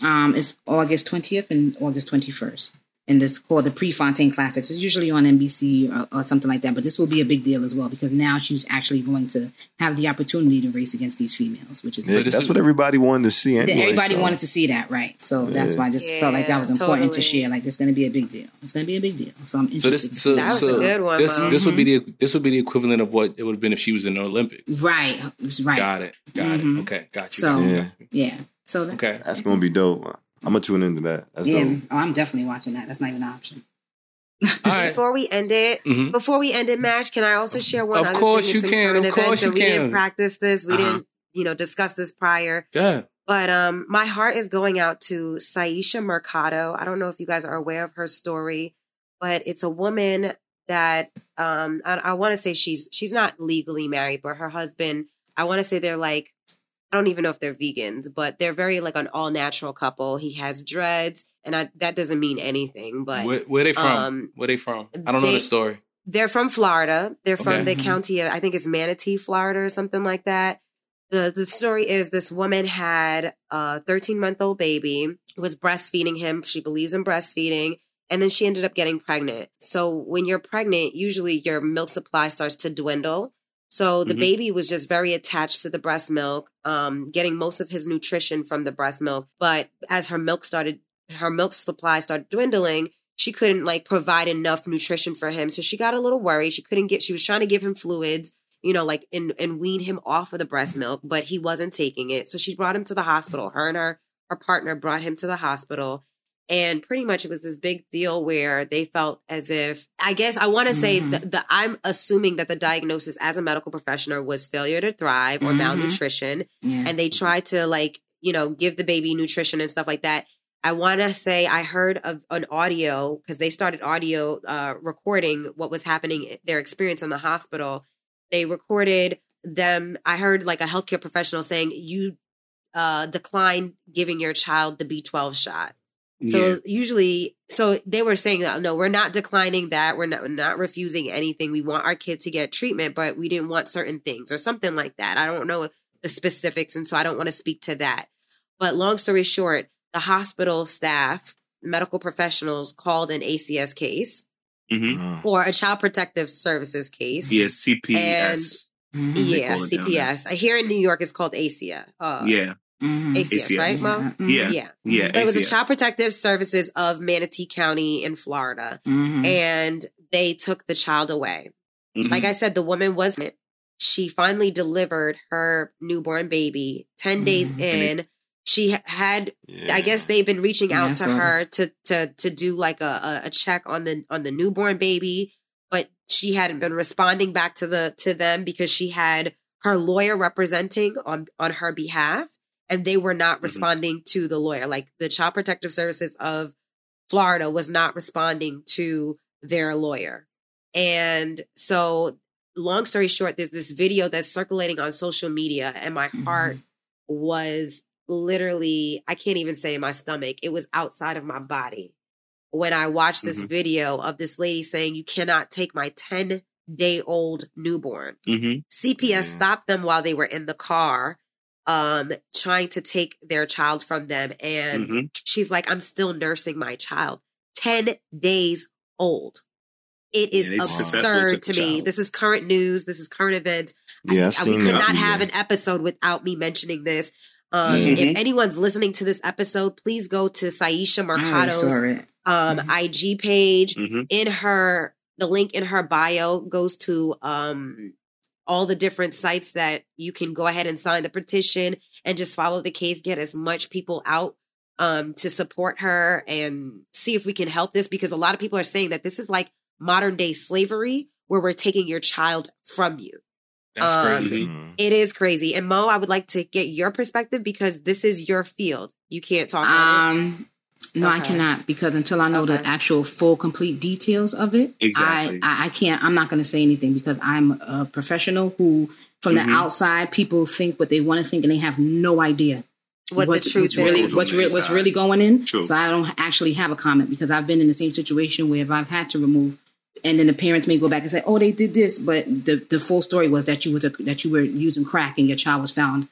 Um, it's August 20th and August 21st. and it's called the Prefontaine Classics. It's usually on NBC or, or something like that, but this will be a big deal as well because now she's actually going to have the opportunity to race against these females, which is Yeah, that's what everybody wanted to see. Anyway, everybody so. wanted to see that, right? So that's why I just felt like that was Yeah, important to share. Like, it's going to be a big deal. It's going to be a big deal. So I'm So interested. this, to so, That was so a good one, this Mo. this would be the this would be the equivalent of what it would have been if she was in the Olympics. right, right. Got it, got Mhm. it. Okay, got you. So- got Yeah. Got you. Yeah. So that, Okay. That's gonna be dope. I'm gonna tune into that. That's yeah, dope. oh, I'm definitely watching that. That's not even an option. All right. Before we end it, Mhm. before we end it, Mash, can I also share one? Of other course thing? you can. Of course event, you and We can. didn't practice this. We Uh-huh. didn't, you know, discuss this prior. Yeah. But um, my heart is going out to Syesha Mercado. I don't know if you guys are aware of her story, but it's a woman that um, I, I want to say she's she's not legally married, but her husband. I want to say they're like I don't even know if they're vegans, but they're very like an all natural couple. He has dreads, and I, that doesn't mean anything. But Where, where they from? um, where they from? I don't know the story. they're from Florida. They're from Okay. the county of I think it's Manatee, Florida, or something like that. The the story is this woman had a 13 month old baby, was breastfeeding him. She believes in breastfeeding. And then she ended up getting pregnant. So when you're pregnant, usually your milk supply starts to dwindle. So the Mhm. baby was just very attached to the breast milk, um, getting most of his nutrition from the breast milk. But as her milk started, her milk supply started dwindling, she couldn't like provide enough nutrition for him. So she got a little worried. She couldn't get, she was trying to give him fluids, you know, like and, and wean him off of the breast milk, but he wasn't taking it. So she brought him to the hospital. Her and her, her partner brought him to the hospital. And pretty much it was this big deal where they felt as if, I guess I want to say Mhm. that the, I'm assuming that the diagnosis as a medical professional was failure to thrive or Mhm. malnutrition Yeah. and they tried to like you know give the baby nutrition and stuff like that i want to say i heard of an audio because they started audio uh, recording what was happening their experience in the hospital they recorded them i heard like a healthcare professional saying you uh, decline giving your child the b12 shot so Yeah. usually, so they were saying that no, we're not declining that. We're not we're not refusing anything. We want our kid to get treatment, but we didn't want certain things or something like that. I don't know the specifics, and so I don't want to speak to that. But long story short, the hospital staff, medical professionals called an ACS case Mhm. Uh, or a child protective services case. Yes, CPS. Yeah, call it down there. CPS. I hear in New York it's called ACIA. Uh, yeah, Mhm. ACS, ACS. right, Mo? Mhm. yeah, Yeah. yeah. But it was the Child Protective Services of Manatee County in Florida. Mhm. and they took the child away. Mhm. Like I said, the woman was she finally delivered her newborn baby 10 days Mhm. in. She had yeah. I guess they've been reaching Yeah, out to saw her to to to do like a, a a check on the on the newborn baby, but she hadn't been responding back to the to them because she had her lawyer representing on on her behalf and they were not Mhm. responding to the lawyer. Like the Child Protective Services of Florida was not responding to their lawyer. And so long story short, there's this video that's circulating on social media and my heart was literally, I can't even say in my stomach, it was outside of my body. When I watched this Mhm. video of this lady saying, You cannot take my 10 day old newborn. Mhm. CPS Yeah. stopped them while they were in the car, um, trying to take their child from them. And Mhm. she's like, I'm still nursing my child. 10 days old. It is Yeah, absurd to me. child. This is current news. This is current events. Yeah, I I- we could not have an episode without me mentioning this. Um, Mhm. If anyone's listening to this episode, please go to Syesha Mercado's saw it. um, Mhm. IG page. Mhm. In her, the link in her bio goes to um, all the different sites that you can go ahead and sign the petition and just follow the case, get as much people out um, to support her and see if we can help this because a lot of people are saying that this is like modern day slavery where we're taking your child from you. That's Um, crazy. Mhm. It is crazy. And Mo, I would like to get your perspective because this is your field. You can't talk about it. Um, no, I cannot because until I know the actual full, complete details of it, Exactly. I, I, I can't. I'm not going to say anything because I'm a professional who, from Mhm. the outside, people think what they want to think and they have no idea What the truth what's really is. what's, re- what's really going in. True. So I don't actually have a comment because I've been in the same situation where if I've had to remove, and then the parents may go back and say, "Oh, they did this," but the the full story was that you was a, that you were using crack and your child was found,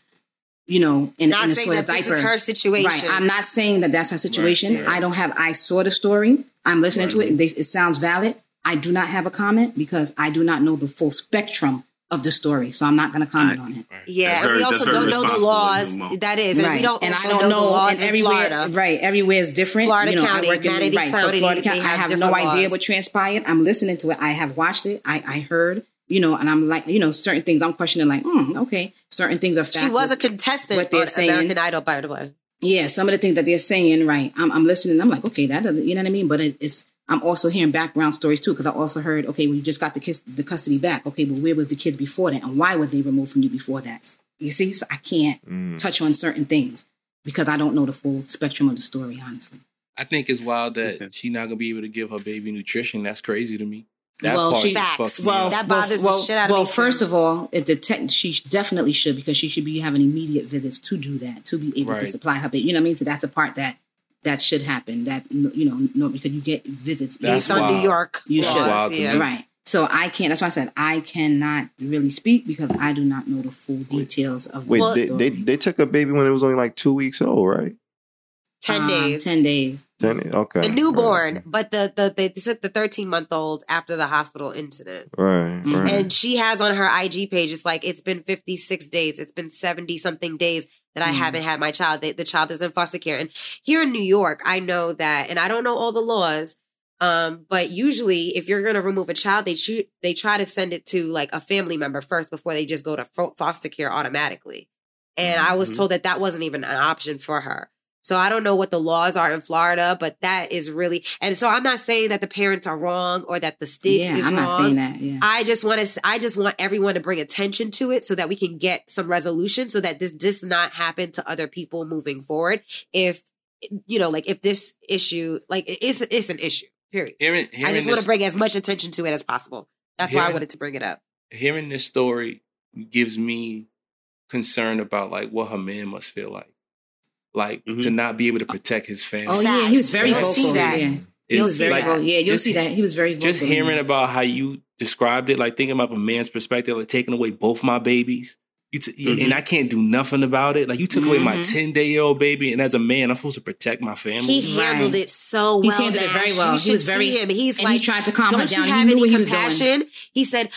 you know, in, Not in a saying soiled that this diaper. is her situation. Right. I'm not saying that that's her situation. right. I don't have. I saw the story. I'm listening to it. They, it sounds valid. I do not have a comment because I do not know the full spectrum of the story, so I'm not going to comment on it. Yeah, That's and we also don't know the laws. That is, and we don't. and I don't know, know. laws and everywhere, Florida. right? Everywhere is different. Florida you know, County, I work in, Manatee right, County, for Florida County. I have have no different idea what transpired. I'm listening to it. I have watched it. I, I heard. You know, and I'm like, you know, certain things I'm questioning. Like, hmm, okay, certain things are. She was a contestant what they're saying. American Idol, by the way. yeah, some of the things that they're saying, right? I'm, I'm listening. I'm like, okay, that doesn't, you know what I mean? But it, it's, I'm also hearing background stories too, because I also heard, okay, well, you just got the kids, the custody back. Okay, but where was the kids before that, and why were they removed from you before that? You see, so I can't Mm. touch on certain things because I don't know the full spectrum of the story, honestly. I think it's wild that she's not gonna be able to give her baby nutrition. That's crazy to me. That Well, she- just Facts. Well, that bothers the well, shit out of well, me, too. first of all, it, the tech, she definitely should because she should be having immediate visits to do that to be able to supply her baby. You know what I mean? So that's a part that that should happen. That you know, no, because you get visits That's Based on. New York You That's should. laws, wild to yeah. me. Right. So I can't. That's why I said I cannot really speak because I do not know the full details of. Wait, the they, story. they they took a baby when it was only like two weeks old, right? Ten Um, days. Ten days. Ten, okay. the newborn, but the, the they took the 13 month old after the hospital incident. Right, Mhm. right. And she has on her IG page, it's like, it's been 56 days. It's been 70 something days that I Mm. haven't had my child. The, the child is in foster care. And here in New York, I know that, and I don't know all the laws, um, but usually if you're going to remove a child, they shoot, they try to send it to like a family member first before they just go to fo- foster care automatically. And I was told that that wasn't even an option for her. So I don't know what the laws are in Florida, but that is really, and so I'm not saying that the parents are wrong or that the state Yeah, is I'm wrong. not saying that. Yeah. I just want to. I just want everyone to bring attention to it so that we can get some resolution, so that this does not happen to other people moving forward. If you know, like if this issue, like it's it's an issue. Period. Hearing, I just want to bring as much attention to it as possible. That's why I wanted to bring it up. hearing this story gives me concern about like what her man must feel like. Like Mhm. to not be able to protect his family. oh yeah, he was very vocal. see that. Yeah, he was very like- vocal. Yeah, you'll just- see that he was very vocal. Just hearing about how you described it, like thinking about a man's perspective, like taking away both my babies. You t- Mhm. and I can't do nothing about it. Like you took away my Mhm. ten day old baby, and as a man, I'm supposed to protect my family. He handled Right. it so well. He's handled it very well. You He was very- him. He's and like, he tried to calm her don't down. you He have knew any what he was doing. He said,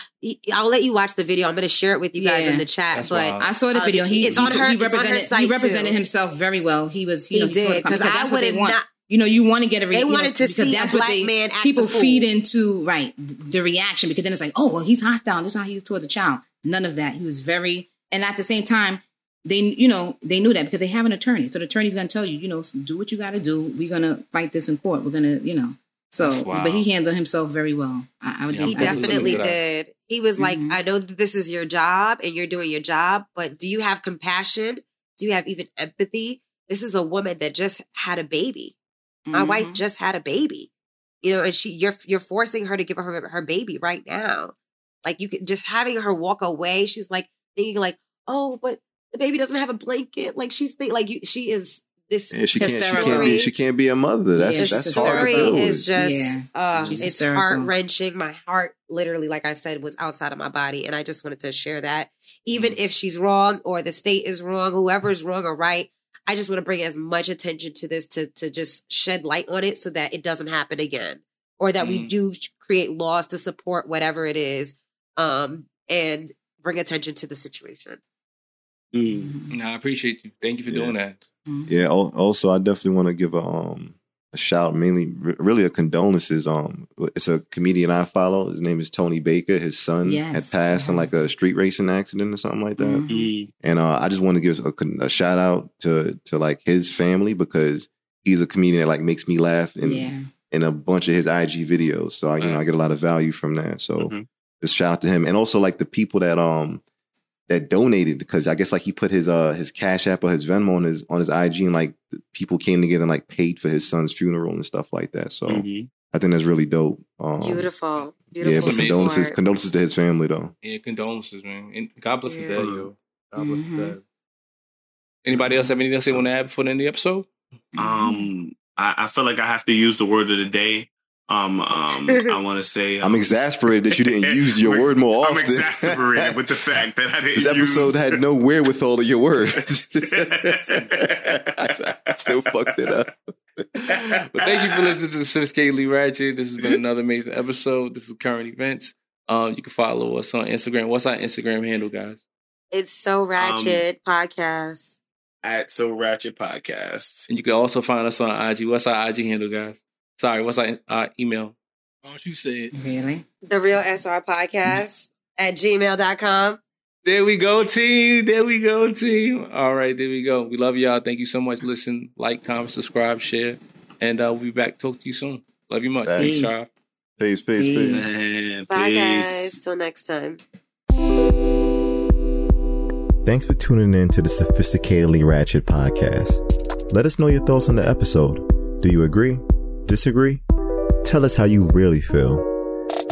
"I'll let you watch the video. I'm going to share it with you guys Yeah. in the chat." That's but wild. I saw the Uh, video. He, it's he, on her- He it's on her site, he represented too. himself very well. He was. You He know, did, the 'cause that's I would've want. not- You know, you want to get a. re- They you know, wanted to because see a that's what black they, man People feed into right the reaction because then it's like, oh well, he's hostile. This is how he is toward the child. None of that. He was very, and at the same time, they you know they knew that because they have an attorney. So the attorney's going to tell you, you know, do what you got to do. We're going to fight this in court. We're going to, you know. So, wild. but he handled himself very well. I, I would. Yeah, He I definitely Look at that. did. He was like, Mhm. I know that this is your job and you're doing your job, but do you have compassion? Do you have even empathy? This is a woman that just had a baby. My Mhm. wife just had a baby. You know, and she you're you're forcing her to give her her baby right now. Like you could just having her walk away, she's like thinking like, "Oh, but the baby doesn't have a blanket." Like she's think like you she is this Yeah, she can't. She hysterical. can't be. She can't be a mother. That's Yeah, that's hard. to hysterical. is just Yeah. uh it's heart wrenching. My heart literally, like I said, was outside of my body. And I just wanted to share that. Even Mm. if she's wrong or the state is wrong, whoever is wrong or right, I just want to bring as much attention to this to to just shed light on it so that it doesn't happen again. Or that we Mm. do create laws to support whatever it is. Um and bring attention to the situation. Mm. No, I appreciate you. Thank you for Yeah. doing that. Yeah. Also, I definitely want to give a um a shout, mainly really a condolences. Um, it's a comedian I follow. His name is Tony Baker. His son Yes, had passed in like a street racing accident or something like that. Mhm. Mm. And uh, I just want to give a, a shout out to to like his family because he's a comedian that like makes me laugh in Yeah. in a bunch of his IG videos. So I, you know, I get a lot of value from that. So Mhm. just shout out to him, and also like the people that um that donated because I guess like he put his uh his Cash App or his Venmo on his on his IG, and like people came together and like paid for his son's funeral and stuff like that. So Mhm. I think that's really dope. Um, Beautiful. Yeah, Beautiful. but condolences support. condolences to his family though. Yeah, condolences, man. And God bless Yeah. the dead, yo. God bless Mhm. the dead. Anybody else have anything else they want to add before the end of the episode? Um, I, I feel like I have to use the word of the day. Um, um, I want to say I'm um, exaspted that you didn't use your word more often. I'm exasperated with the fact that I didn't. This episode use... had no wherewithal of your word. I still fucked it up. but thank you for listening to the Sophisticatedly Ratchet. This has been another amazing episode. This is current events. Um, you can follow us on Instagram. What's our Instagram handle, guys? It's so ratchet podcast. At So Ratchet Podcast. And you can also find us on IG. What's our IG handle, guys? Sorry, what's our, our email? Why don't you say it? Really? The real SR podcast at gmail.com. There we go, team. There we go, team. All right, there we go. We love y'all. Thank you so much. Listen, like, comment, subscribe, share. And uh, we'll be back. Talk to you soon. Love you much. Thanks. Peace, y'all. Peace, peace, peace. Man, Bye, peace. guys. Till next time. Thanks for tuning in to the Sophisticatedly Ratchet podcast. Let us know your thoughts on the episode. Do you agree? Disagree? Tell us how you really feel.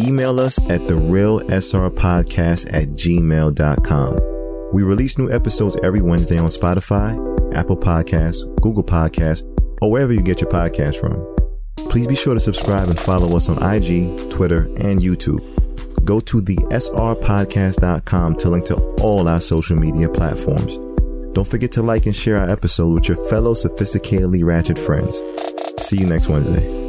Email us at therealsrpodcast at gmail.com. We release new episodes every Wednesday on Spotify, Apple Podcasts, Google Podcasts, or wherever you get your podcast from. Please be sure to subscribe and follow us on IG, Twitter, and YouTube. Go to the srpodcast.com to link to all our social media platforms. Don't forget to like and share our episode with your fellow sophisticatedly ratchet friends. See you next Wednesday.